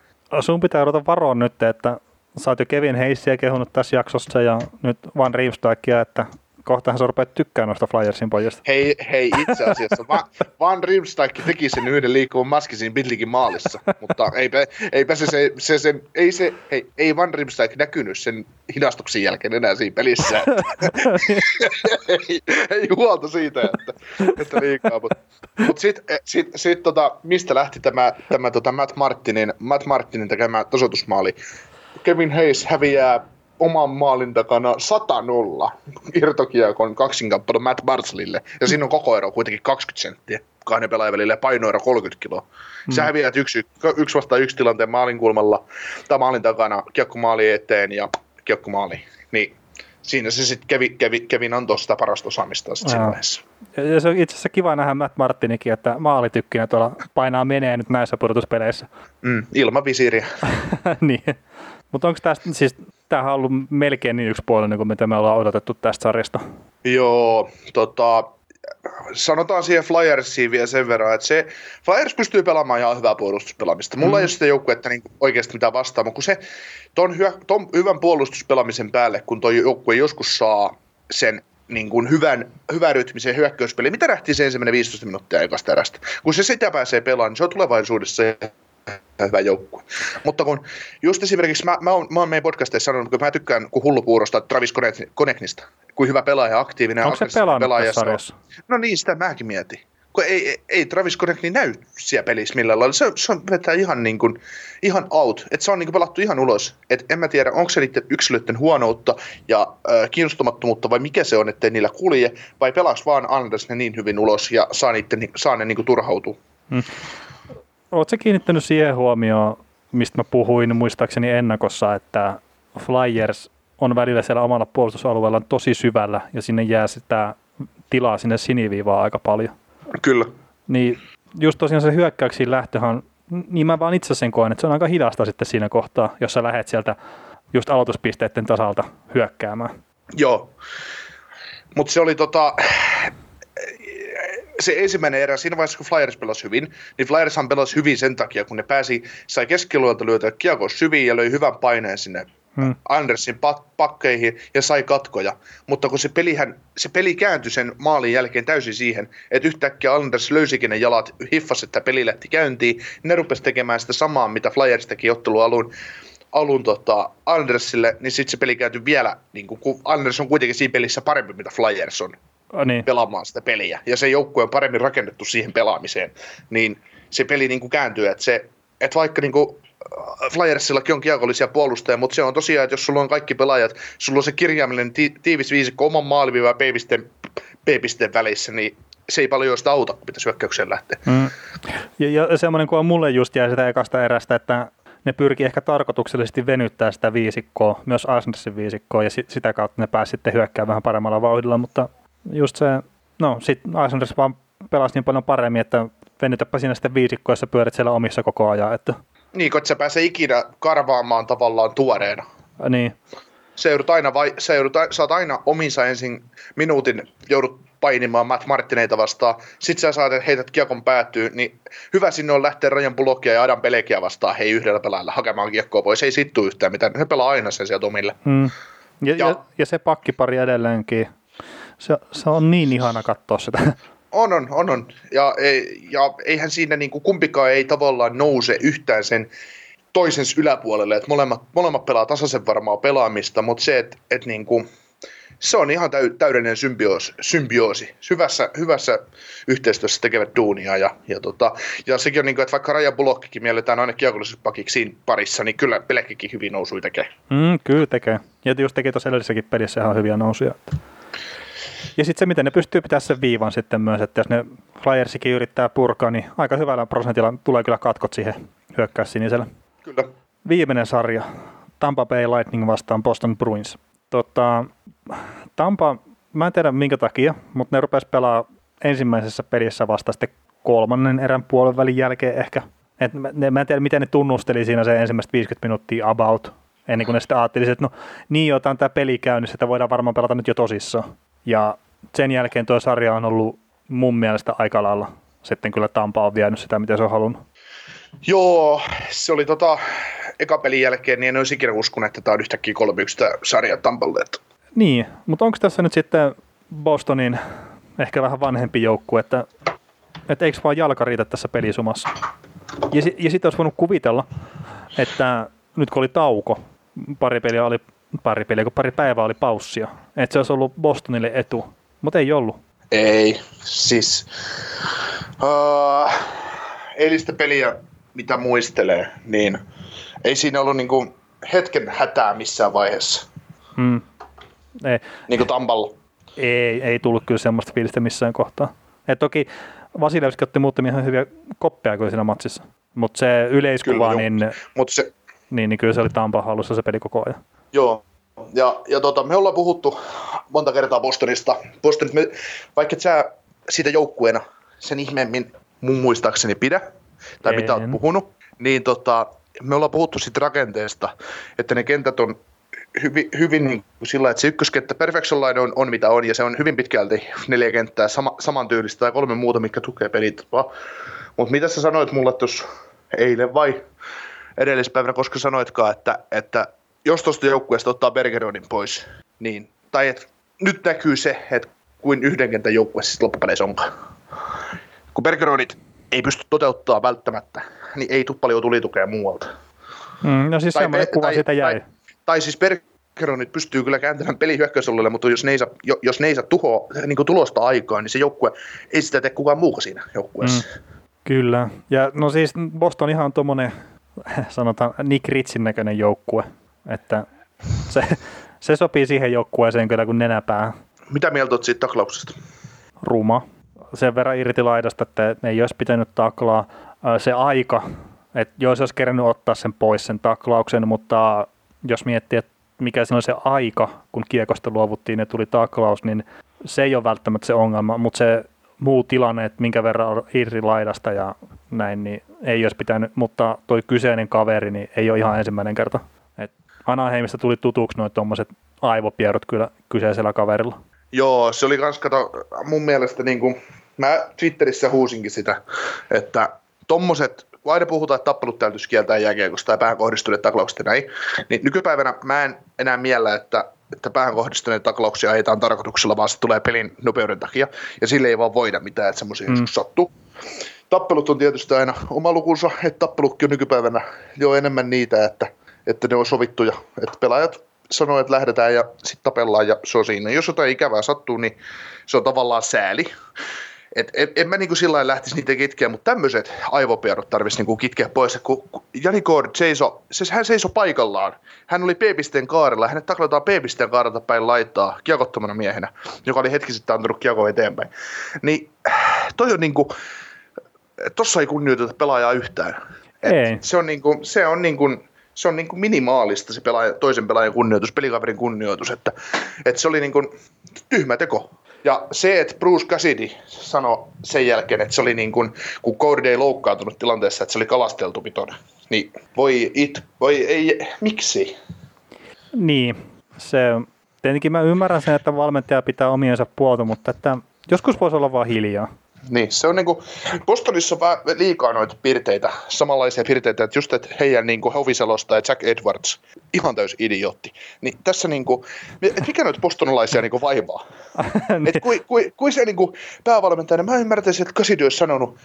Sun pitää odota varoon nyt, että sä oot jo Kevin Heissiä kehunut tässä jaksossa ja nyt Van Riemsdijkia, että kohtahan sä rupeat tykkää noista Flyersin pojista.
Hei, hei itse asiassa. Va, Van Riemsdijk teki sen yhden liikkuvan maskisin Bidlikin maalissa, mutta eipä, eipä se, se, se, sen, ei, se, hei, ei Van Riemsdijk näkynyt sen hidastuksen jälkeen enää siinä pelissä. ei, ei huolta siitä, että, että liikaa. Mutta mut sitten sit, sit, tota, mistä lähti tämä, tämä tota Matt, Martinin, Matt Martinin tekemä tasoitusmaali? Kevin Hayes häviää oman maalin takana 100-0 irtokiekon kaksinkappalon Matt Barslille. Ja siinä on koko ero kuitenkin 20 senttiä kahden pelaajan välillä ja painoero 30 kiloa. Mm. Sä häviät yksi, yksi vastaan yksi tilanteen maalin kulmalla tai maalin takana, kiekko maali eteen ja kiekko maali. Niin siinä se sitten kävi, kävi, Kevin antoi sitä parasta osaamista sitten siinä vaiheessa.
Ja se on itse asiassa kiva nähdä Matt Martinikin, että maalitykkinä tuolla painaa menee nyt näissä pudotuspeleissä.
Mm, ilman visiiriä.
niin. Mutta onko tästä, siis tämähän on ollut melkein niin yksipuolinen kuin mitä me ollaan odotettu tästä sarjasta.
Joo, tota, sanotaan siihen Flyersiin vielä sen verran, että se Flyers pystyy pelaamaan ihan hyvää puolustuspelaamista. Mulla mm. ei ole sitä joukkuetta niin oikeasti mitään vastaan, mutta kun se ton, hyö, ton hyvän puolustuspelaamisen päälle, kun tuo joukkue joskus saa sen niin kuin hyvän, hyvän rytmisen hyökkäyspeli. Mitä lähti se ensimmäinen 15 minuuttia ekasta erästä? Kun se sitä pääsee pelaamaan, niin se on tulevaisuudessa hyvä joukkue. Mutta kun just esimerkiksi mä, mä, oon, mä oon meidän podcasteissa sanonut, kun mä tykkään kun hullupuurosta Travis Koneknista, kuin hyvä pelaaja, aktiivinen
Onko se pelannut pelaaja sarjassa?
No niin, sitä mäkin mietin. Kun ei, ei, ei Travis Konekni näy siellä pelissä millään lailla. Se, se on vetää ihan, niin kuin, ihan out. Että se on niin kuin pelattu ihan ulos. Et en mä tiedä, onko se niiden yksilöiden huonoutta ja äh, kiinnostamattomuutta vai mikä se on, ettei niillä kulje. Vai pelaaks vaan Anders ne niin hyvin ulos ja saa, niiden, saa ne niin kuin turhautua. Hmm.
Oletko kiinnittänyt siihen huomioon, mistä mä puhuin muistaakseni ennakossa, että Flyers on välillä siellä omalla puolustusalueella tosi syvällä ja sinne jää sitä tilaa sinne siniviivaa aika paljon.
Kyllä.
Niin just tosiaan se hyökkäyksiin lähtöhän, niin mä vaan itse sen koen, että se on aika hidasta sitten siinä kohtaa, jos sä lähet sieltä just aloituspisteiden tasalta hyökkäämään.
Joo, mutta se oli tota, se ensimmäinen erä, siinä vaiheessa kun Flyers pelasi hyvin, niin Flyershan pelasi hyvin sen takia, kun ne pääsi, sai keskiluolta lyötä kiekko syviin ja löi hyvän paineen sinne hmm. Andersin pakkeihin ja sai katkoja. Mutta kun se, pelihän, se peli kääntyi sen maalin jälkeen täysin siihen, että yhtäkkiä Anders löysikin ne jalat, hiffasi, että peli lähti käyntiin, niin ne rupesi tekemään sitä samaa, mitä Flyers teki ottelu alun, alun tota, Andersille, niin sitten se peli kääntyi vielä, niin kun Anders on kuitenkin siinä pelissä parempi, mitä Flyers on
niin.
pelaamaan sitä peliä, ja se joukkue on paremmin rakennettu siihen pelaamiseen, niin se peli niin kuin kääntyy, että se, että vaikka niin kuin Flyersillakin on kiekollisia puolustajia, mutta se on tosiaan, että jos sulla on kaikki pelaajat, sulla on se kirjaimellinen ti- tiivis viisikko oman maaliviivän ja B-pisteen välissä, niin se ei paljon sitä auta, kun pitäisi hyökkäykseen lähteä. Mm.
Ja, ja semmoinen, kun on mulle just jäi sitä ekasta erästä, että ne pyrki ehkä tarkoituksellisesti venyttää sitä viisikkoa, myös Asnersin viisikkoa, ja sit, sitä kautta ne pääsi sitten hyökkäämään vähän paremmalla vauhdilla, mutta just se, no sitten Asners vaan pelasi niin paljon paremmin, että venytäpä siinä sitten viisikkoa, jos pyörit siellä omissa koko ajan. Että...
Niin, kun et sä pääse ikinä karvaamaan tavallaan tuoreena.
Niin.
Se joudut aina, vai, se joudut, sä oot aina omissa ensin minuutin, joudut painimaan Matt Martineita vastaan, sit sä saat, että heität kiekon päättyy, niin hyvä sinne on lähteä Rajan Bulokia ja Adam Pelekiä vastaan, hei yhdellä pelaajalla hakemaan kiekkoa pois, ei sittu yhtään mitään, he pelaa aina sen sieltä omille. Hmm.
Ja, ja, ja, se pakkipari edelleenkin, se, se on niin ihana katsoa sitä.
On, on, on, on. Ja, ja eihän siinä niin kuin kumpikaan ei tavallaan nouse yhtään sen toisen yläpuolelle, että molemmat, molemmat pelaa tasaisen varmaa pelaamista, mutta se, että, että niin kuin, se on ihan täy, täydellinen symbioosi, symbioosi. Hyvässä, hyvässä yhteistyössä tekevät duunia. Ja, ja, tota, ja sekin on niin kuin, että vaikka Raja Bulokkikin mielletään aina kiekollisessa pakiksi parissa, niin kyllä Pelekkikin hyvin nousui tekee.
Mm, kyllä tekee. Ja just teki tuossa edellisessäkin pelissä ihan hyviä nousuja. Ja sitten se, miten ne pystyy pitämään sen viivan sitten myös, että jos ne Flyersikin yrittää purkaa, niin aika hyvällä prosentilla tulee kyllä katkot siihen hyökkää sinisellä.
Kyllä.
Viimeinen sarja, Tampa Bay Lightning vastaan Boston Bruins. Tota, Tampa, mä en tiedä minkä takia, mutta ne rupes pelaa ensimmäisessä pelissä vasta sitten kolmannen erän puolen välin jälkeen ehkä. Et ne, mä en tiedä, miten ne tunnusteli siinä se ensimmäistä 50 minuuttia about, ennen kuin ne sitten ajatteli, että no niin, otan tämä peli käynnissä, että voidaan varmaan pelata nyt jo tosissaan. Ja sen jälkeen tuo sarja on ollut mun mielestä aika lailla. Sitten kyllä Tampa on vienyt sitä, mitä se on halunnut.
Joo, se oli tota, eka pelin jälkeen, niin en olisi ikinä uskunut, että tämä on yhtäkkiä 3 sarja Tampalle.
Niin, mutta onko tässä nyt sitten Bostonin ehkä vähän vanhempi joukkue, että, että eikö vaan jalka riitä tässä pelisumassa. Ja, ja sitten olisi voinut kuvitella, että nyt kun oli tauko, pari peliä oli pari peliä, kun pari päivää oli paussia, että se olisi ollut Bostonille etu, mutta ei ollut.
Ei, siis uh, eilistä peliä, mitä muistelee, niin ei siinä ollut niinku hetken hätää missään vaiheessa.
Hmm.
Ei. Niin kuin Tampalla.
Ei, ei tullut kyllä semmoista fiilistä missään kohtaa. Et toki Vasilevski otti muutamia ihan hyviä koppeja kyllä siinä matsissa. Mutta se yleiskuva, kyllä, niin, Mut se... Niin, niin kyllä se oli Tampa halussa se peli koko ajan.
Joo, ja, ja tota, me ollaan puhuttu monta kertaa Bostonista. Bostonista me, vaikka et sä siitä joukkueena sen ihmeemmin mun muistaakseni pidä, tai en. mitä oot puhunut, niin tota, me ollaan puhuttu siitä rakenteesta, että ne kentät on hyvin, hyvin niin kuin sillä että se ykköskenttä perfectionlainen on, on, mitä on, ja se on hyvin pitkälti neljä kenttää sama, samantyylistä tai kolme muuta, mikä tukee pelitapaa. Mutta mitä sä sanoit mulle tuossa eilen vai edellispäivänä, koska sanoitkaan, että, että jos tuosta joukkueesta ottaa Bergeronin pois, niin, tai että nyt näkyy se, että kuin yhden kentän joukkue siis loppupeleissä onkaan. Kun Bergeronit ei pysty toteuttamaan välttämättä, niin ei tule paljon tulitukea muualta.
Mm, no siis tai, semmoinen kuva tai, siitä jäi.
Tai, tai siis Bergeronit pystyy kyllä kääntämään peli hyökkäysalueelle, mutta jos ne ei saa, jos ne ei saa tuho, niin tulosta aikaa, niin se joukkue ei sitä tee kukaan muuka siinä joukkueessa. Mm,
kyllä. Ja no siis Boston ihan tuommoinen, sanotaan Nick Ritsin näköinen joukkue, että se, se sopii siihen joukkueeseen kyllä kuin nenäpää.
Mitä mieltä olet siitä taklauksesta?
Ruma. Sen verran irti laidasta, että ei olisi pitänyt taklaa. Se aika, että jos olisi kerännyt ottaa sen pois sen taklauksen, mutta jos miettii, että mikä siinä on se aika, kun kiekosta luovuttiin ja tuli taklaus, niin se ei ole välttämättä se ongelma, mutta se muu tilanne, että minkä verran on irti laidasta ja näin, niin ei olisi pitänyt, mutta toi kyseinen kaveri niin ei ole ihan ensimmäinen kerta. Anaheimista tuli tutuksi noin tuommoiset aivopierrot kyllä kyseisellä kaverilla.
Joo, se oli kans, kato, mun mielestä niin kuin, mä Twitterissä huusinkin sitä, että tommoset kun aina puhutaan, että tappelut täytyisi kieltää jääkiekosta tai päähän kohdistuneet taklaukset ja näin, niin nykypäivänä mä en enää miellä, että, että päähän kohdistuneet taklauksia ajetaan tarkoituksella, vaan se tulee pelin nopeuden takia, ja sille ei vaan voida mitään, että semmoisia mm. sattuu. Tappelut on tietysti aina oma lukunsa, että tappelutkin on nykypäivänä jo enemmän niitä, että, että ne on sovittuja, että pelaajat sanoo, että lähdetään ja sitten tapellaan ja se on siinä. Jos jotain ikävää sattuu, niin se on tavallaan sääli. Et en, en mä niinku sillä lähtisi niitä kitkeä, mutta tämmöiset aivopierrot tarvitsisi niinku kitkeä pois. Kun, Jani Kord seiso, siis hän seisoi paikallaan. Hän oli P-pisteen kaarella. Hänet taklataan P-pisteen kaarelta päin laittaa kiekottomana miehenä, joka oli hetki sitten antanut kiekko eteenpäin. Niin toi on niinku, tossa ei kunnioiteta pelaajaa yhtään. Et ei. Se on niinku, se on niinku, se on niin kuin minimaalista se pelaaja, toisen pelaajan kunnioitus, pelikaverin kunnioitus, että, että se oli niin kuin tyhmä teko. Ja se, että Bruce Cassidy sanoi sen jälkeen, että se oli niin kuin, kun ei loukkaantunut tilanteessa, että se oli kalasteltu pitoinen. Niin voi it, voi ei, miksi?
Niin, se, tietenkin mä ymmärrän sen, että valmentaja pitää omiensa puolta, mutta että joskus voisi olla vaan hiljaa.
Niin, se on niinku, Bostonissa on vähän liikaa noita piirteitä, samanlaisia piirteitä, että just että heidän niinku Hoviselosta ja Jack Edwards, ihan täys idiootti. Niin tässä niinku, että mikä noita bostonilaisia niinku vaivaa? niin. Että kui, kui, kui se niinku päävalmentajana, mä ymmärtäisin, että Kasidy olisi sanonut,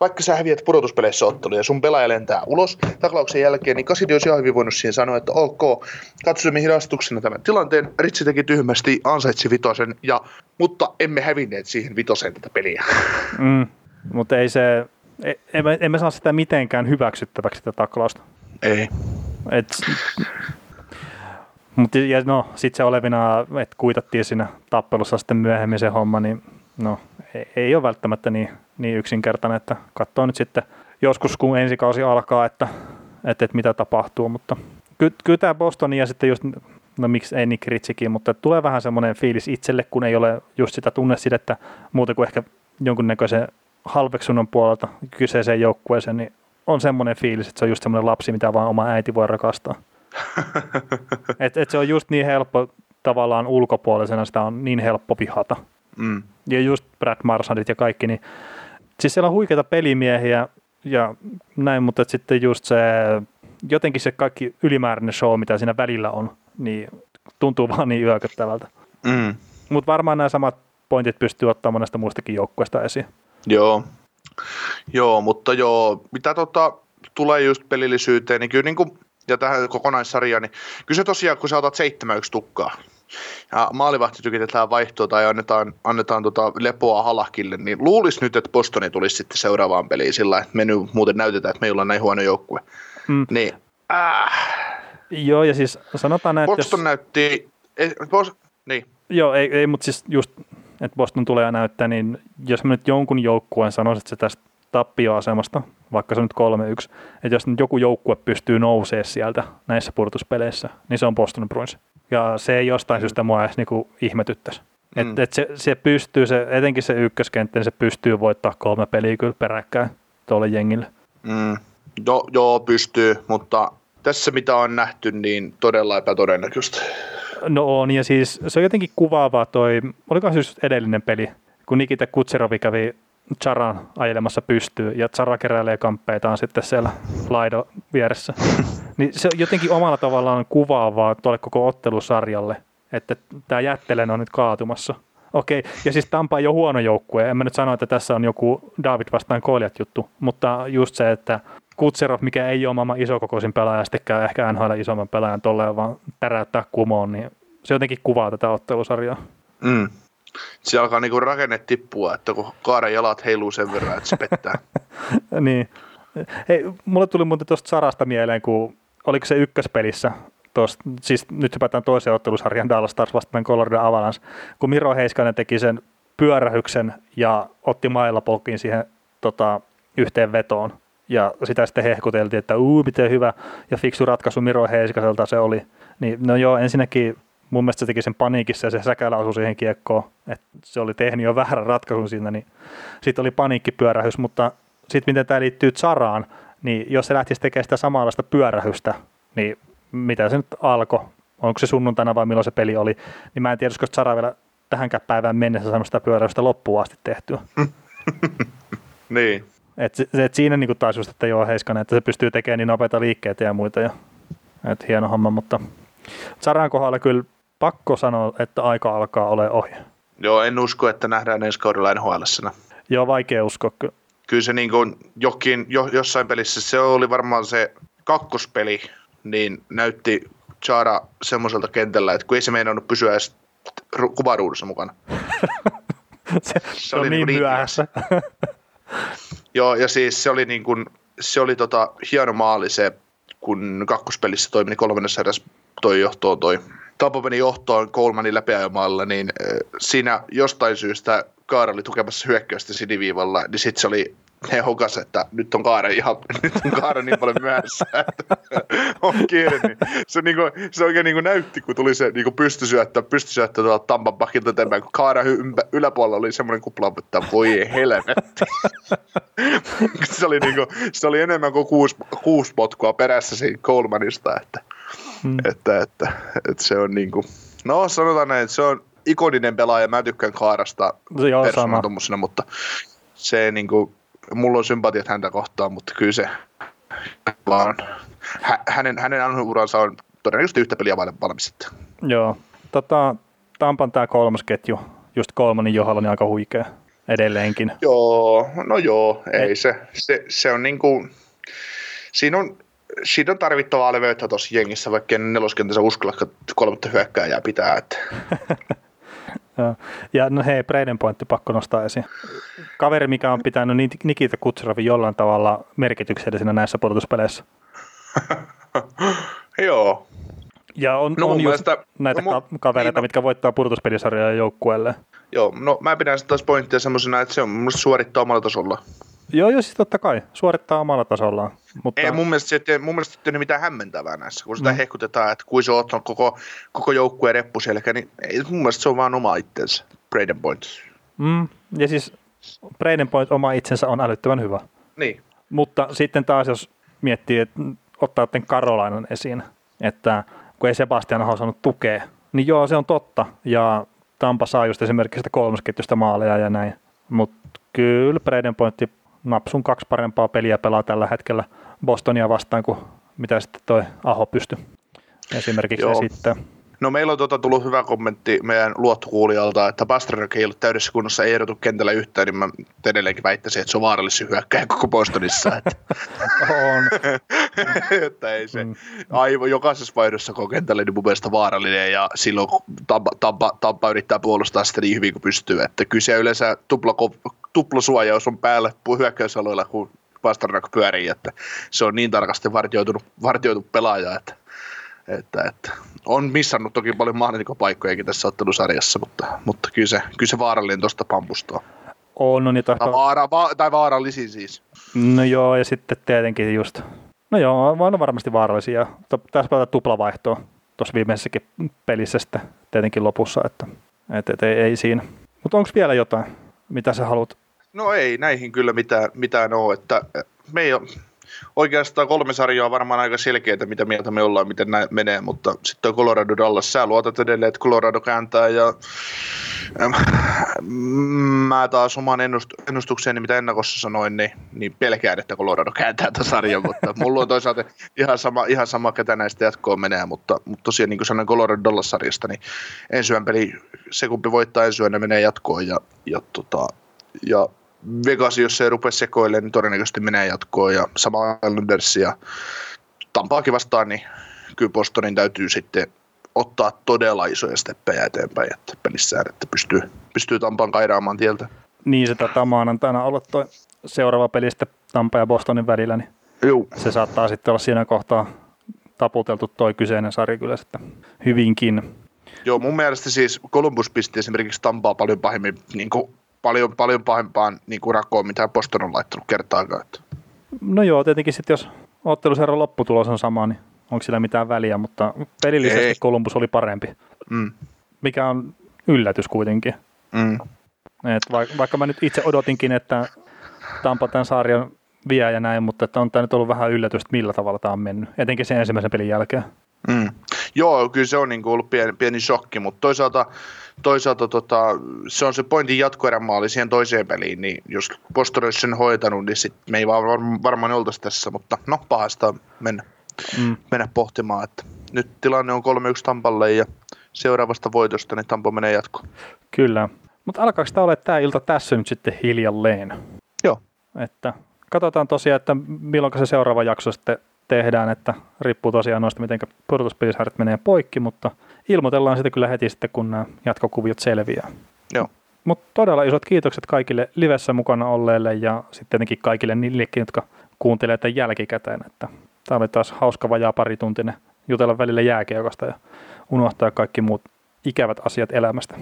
vaikka sä häviät pudotuspeleissä ottelu ja sun pelaaja lentää ulos taklauksen jälkeen, niin Kasidy olisi ihan hyvin voinut siihen sanoa, että ok, katsomme hidastuksena tämän tilanteen, Ritsi teki tyhmästi, ansaitsi vitosen, ja, mutta emme hävinneet siihen vitoseen tätä peliä.
Mm, mutta ei se, emme, emme saa sitä mitenkään hyväksyttäväksi sitä taklausta.
Ei.
Et, mutta ja no, sitten se olevina, että kuitattiin siinä tappelussa sitten myöhemmin se homma, niin no, ei, ei ole välttämättä niin, niin yksinkertainen, että katsoo nyt sitten joskus, kun ensi kausi alkaa, että, että, että mitä tapahtuu, mutta kyllä, kyllä tämä Boston ja sitten just, no miksi ei Nick Ritsikin, mutta tulee vähän semmoinen fiilis itselle, kun ei ole just sitä tunnesidettä muuten kuin ehkä jonkunnäköisen halveksunnon puolelta kyseiseen joukkueeseen, niin on semmoinen fiilis, että se on just semmoinen lapsi, mitä vaan oma äiti voi rakastaa. et, et se on just niin helppo tavallaan ulkopuolisena, sitä on niin helppo vihata. Mm. Ja just Brad Marsandit ja kaikki, niin siis siellä on huikeita pelimiehiä ja näin, mutta sitten just se, jotenkin se kaikki ylimääräinen show, mitä siinä välillä on, niin tuntuu vaan niin yököttävältä. Mm. Mutta varmaan nämä samat pointit pystyy ottamaan monesta muustakin joukkueesta esiin.
Joo. Joo, mutta joo, mitä tota, tulee just pelillisyyteen, niin kyllä niin kuin, ja tähän kokonaissarjaan, niin kyllä se tosiaan, kun sä otat 7-1 tukkaa, ja maalivahti tykitetään vaihtoa tai annetaan, annetaan tota lepoa halakille, niin luulisi nyt, että Bostoni tulisi sitten seuraavaan peliin sillä että me nyt muuten näytetään, että meillä on näin huono joukkue. Mm. Niin, äh.
Joo, ja siis sanotaan näin,
Boston jos... näytti, ei, Bos... niin.
Joo, ei, ei mutta siis just, että Boston tulee näyttää, niin jos mä nyt jonkun joukkueen sanoisin, että se tästä tappioasemasta, vaikka se on nyt 3-1, että jos nyt joku joukkue pystyy nousemaan sieltä näissä purtuspeleissä, niin se on Boston Bruins. Ja se ei jostain syystä mua edes niinku ihmetyttäisi. Mm. Et, et se, se, pystyy, se, etenkin se ykköskenttä, niin se pystyy voittaa kolme peliä kyllä peräkkäin tuolle jengille.
Mm. Jo, joo, pystyy, mutta tässä mitä on nähty, niin todella epätodennäköistä.
No on, ja siis se on jotenkin kuvaavaa toi, oliko siis edellinen peli, kun Nikita Kutserovi kävi Charan ajelemassa pystyy ja Chara keräilee kamppeitaan sitten siellä laido vieressä. niin se jotenkin omalla tavallaan kuvaavaa tuolle koko ottelusarjalle, että tämä jättelen on nyt kaatumassa. Okei, ja siis Tampa ei ole huono joukkue. En mä nyt sano, että tässä on joku David vastaan Koljat juttu, mutta just se, että Kutserov, mikä ei ole maailman isokokoisin pelaaja, sittenkään ehkä NHL isomman pelaajan tolleen, vaan täräyttää kumoon, niin se jotenkin kuvaa tätä ottelusarjaa.
Mm se alkaa niinku rakenne tippua, että kun kaaren jalat heiluu sen verran, että se pettää.
niin. Hei, mulle tuli muuten tuosta Sarasta mieleen, kun oliko se ykköspelissä, tosta, siis nyt hypätään toiseen ottelusarjan Dallas Stars vastaan Colorado Avalanche, kun Miro Heiskanen teki sen pyörähyksen ja otti mailla polkiin siihen tota, yhteen vetoon. Ja sitä sitten hehkuteltiin, että uu, miten hyvä ja fiksu ratkaisu Miro Heiskaselta se oli. Niin no joo, ensinnäkin mun mielestä se teki sen paniikissa ja se säkälä osui siihen kiekkoon, että se oli tehnyt jo väärän ratkaisun siinä, niin sitten oli paniikkipyörähys, mutta sitten miten tämä liittyy Zaraan, niin jos se lähtisi tekemään sitä samanlaista pyörähystä, niin mitä se nyt alkoi, onko se sunnuntaina vai milloin se peli oli, niin mä en tiedä, olisiko Zara vielä tähänkään päivään mennessä saanut sitä pyörähystä loppuun asti tehtyä.
niin.
Et, et siinä niin taas just, että joo Heiskanen, että se pystyy tekemään niin nopeita liikkeitä ja muita. Ja, et hieno homma, mutta Zaran kohdalla kyllä pakko sanoa, että aika alkaa ole ohi.
Joo, en usko, että nähdään ensi kaudella nhl
Joo, vaikea uskoa
kyllä. Kyllä se niin kuin jokin, jo, jossain pelissä, se oli varmaan se kakkospeli, niin näytti Chara semmoiselta kentällä, että kun ei se meinannut pysyä edes kuvaruudussa mukana.
se, se, oli niin, niin myöhässä.
Joo, ja siis se oli, niin kuin, se oli tota, hieno maali se, kun kakkospelissä toimi, niin kolmannessa eräs toi johtoon toi Tampa meni johtoon Colemanin läpiajamalla, niin siinä jostain syystä Kaara oli tukemassa hyökkäystä siniviivalla, niin sitten se oli ne hokas, että nyt on Kaara ihan, nyt on Kaara niin paljon myöhässä, että on kiinni. Niin se, niinku, se oikein niinku näytti, kun tuli se niinku pystysyöttö, pystysyöttö tuolta Tampan pakilta eteenpäin, kun Kaara ympä, yläpuolella oli semmoinen kupla, että voi helvetti. se, oli niinku, se oli enemmän kuin kuusi, kuusi potkua perässä siinä Colemanista, että Mm. Että, että, että, se on niin kuin, no sanotaan näin, että se on ikoninen pelaaja, mä tykkään Kaarasta persoonatomusena, mutta se niin kuin, mulla on sympatiat häntä kohtaan, mutta kyllä se vaan, hä, hänen, hänen uransa on todennäköisesti yhtä peliä valmis sitten.
Joo, tota, Tampan tämä kolmas ketju, just kolmannen Johalan niin aika huikea edelleenkin.
Joo, no joo, ei, se, se, se on niin kuin, siinä on siitä on tarvittavaa leveyttä tuossa jengissä, vaikka en neloskentänsä uskalla kolmatta hyökkääjää pitää. Että.
ja no hei, Braden Pointti pakko nostaa esiin. Kaveri, mikä on pitänyt Nikita Kutserovin jollain tavalla merkityksellisenä näissä pudotuspeleissä.
Joo.
Ja on, no, on just mielestä, näitä no, kavereita, niin, mitkä voittaa pudotuspelisaria joukkueelle.
Joo, no mä pidän sitä taas pointtia semmoisena, että se on mun suorittaa omalla tasolla.
Joo, joo, siis totta kai. Suorittaa omalla tasollaan. Mutta...
Ei, mun mielestä se ei, mun mielestä ei mitään hämmentävää näissä, kun sitä mm. hehkutetaan, että kuin se on koko, koko joukkueen reppu selkä, niin ei, mun mielestä se on vaan oma itsensä, Braden Point.
Mm. Ja siis Braden Point oma itsensä on älyttömän hyvä.
Niin.
Mutta sitten taas, jos miettii, että ottaa tämän Karolainan esiin, että kun ei Sebastian Aho saanut tukea, niin joo, se on totta. Ja Tampa saa just esimerkiksi sitä kolmosketjusta maaleja ja näin. Mutta kyllä Braden Pointti napsun kaksi parempaa peliä pelaa tällä hetkellä Bostonia vastaan kuin mitä sitten toi Aho pystyi esimerkiksi Joo. sitten.
No meillä on tuota tullut hyvä kommentti meidän luottokuulijalta, että Pasternak ei ollut täydessä kunnossa, ei erotu kentällä yhtään, niin mä edelleenkin väittäisin, että se on vaarallisin hyökkäjä koko Bostonissa. Että,
On.
että ei se, aivan jokaisessa vaihdossa koko kentällä niin mun mielestä vaarallinen ja silloin Tampa, Tampa, Tampa yrittää puolustaa sitä niin hyvin kuin pystyy. Että kyllä se yleensä tupla, tuplasuojaus on päällä hyökkäysalueella, kun Pasternak pyörii, että se on niin tarkasti vartioitunut, vartioitu pelaaja, että, että, että on missannut toki paljon maalintekopaikkojakin tässä ottelusarjassa, mutta, mutta kyllä, se, kyllä se vaarallinen tuosta pampustaa.
On, no niin
Tai, vaara, va, tai vaarallisin siis.
No joo, ja sitten tietenkin just, no joo, on varmasti vaarallisia. Tässä pelata tuplavaihtoa tuossa viimeisessäkin pelissä sitten tietenkin lopussa, että et, et, ei, ei siinä. Mutta onko vielä jotain, mitä sä haluat?
No ei, näihin kyllä mitään, mitään ole, että me ei ole, oikeastaan kolme sarjaa on varmaan aika selkeää, mitä mieltä me ollaan, miten näin menee, mutta sitten Colorado Dallas. Sä luotat edelleen, että Colorado kääntää ja äm, mä taas oman ennust- ennustukseni, mitä ennakossa sanoin, niin, niin pelkään, että Colorado kääntää tämän sarjan, mutta mulla on toisaalta ihan sama, ihan sama ketä näistä jatkoon menee, mutta, mutta tosiaan niin kuin sanoin Colorado Dallas-sarjasta, niin ensimmäinen peli, se kumpi voittaa ensimmäinen menee jatkoon ja, ja, tota, ja Vegas, jos se ei rupea sekoilemaan, niin todennäköisesti menee jatkoon ja sama Islanders ja Tampaakin vastaan, niin kyllä Bostonin täytyy sitten ottaa todella isoja steppejä eteenpäin että pelissään, että pystyy, pystyy Tampaan kairaamaan tieltä.
Niin se tätä maanantaina olla toi seuraava peli sitten Tampa ja Bostonin välillä, niin
Juu.
se saattaa sitten olla siinä kohtaa taputeltu toi kyseinen sarja kyllä sitten hyvinkin.
Joo, mun mielestä siis Columbus pisti esimerkiksi Tampaa paljon pahemmin, niin kuin, paljon, paljon pahempaan niin kuin rakoon, mitä Boston on laittanut kertaakaan.
No joo, tietenkin sitten jos otteluseuran lopputulos on sama, niin onko sillä mitään väliä, mutta pelillisesti
Ei.
Columbus oli parempi,
Mm.
mikä on yllätys kuitenkin.
Mm.
Et vaikka, vaikka mä nyt itse odotinkin, että Tampa tämän sarjan vie ja näin, mutta että on tämä nyt ollut vähän yllätys, että millä tavalla tämä on mennyt, etenkin sen ensimmäisen pelin jälkeen.
Mm. Joo, kyllä se on niin kuin ollut pieni, pieni shokki, mutta toisaalta, toisaalta tota, se on se pointin jatkoerämaali siihen toiseen peliin, niin jos Boston olisi sen hoitanut, niin sit me ei vaan var- varmaan oltaisi tässä, mutta no pahasta mennä,
Mm.
mennä pohtimaan, että nyt tilanne on 3-1 Tampalle ja seuraavasta voitosta niin Tampa menee jatkoon.
Kyllä. Mutta alkaako tämä olla tämä ilta tässä nyt sitten hiljalleen?
Joo.
Että katsotaan tosiaan, että milloin se seuraava jakso sitten tehdään, että riippuu tosiaan noista, miten pudotuspelisarjat menee poikki, mutta ilmoitellaan sitä kyllä heti sitten, kun nämä jatkokuviot selviää.
Joo.
Mutta todella isot kiitokset kaikille livessä mukana olleille ja sitten tietenkin kaikille niillekin, jotka kuuntelee tämän jälkikäteen. Että tämä oli taas hauska vajaa parituntinen jutella välillä jääkiekosta ja unohtaa kaikki muut ikävät asiat elämästä.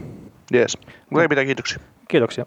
Jees. Mutta ei mitään kiitoksia.
Kiitoksia.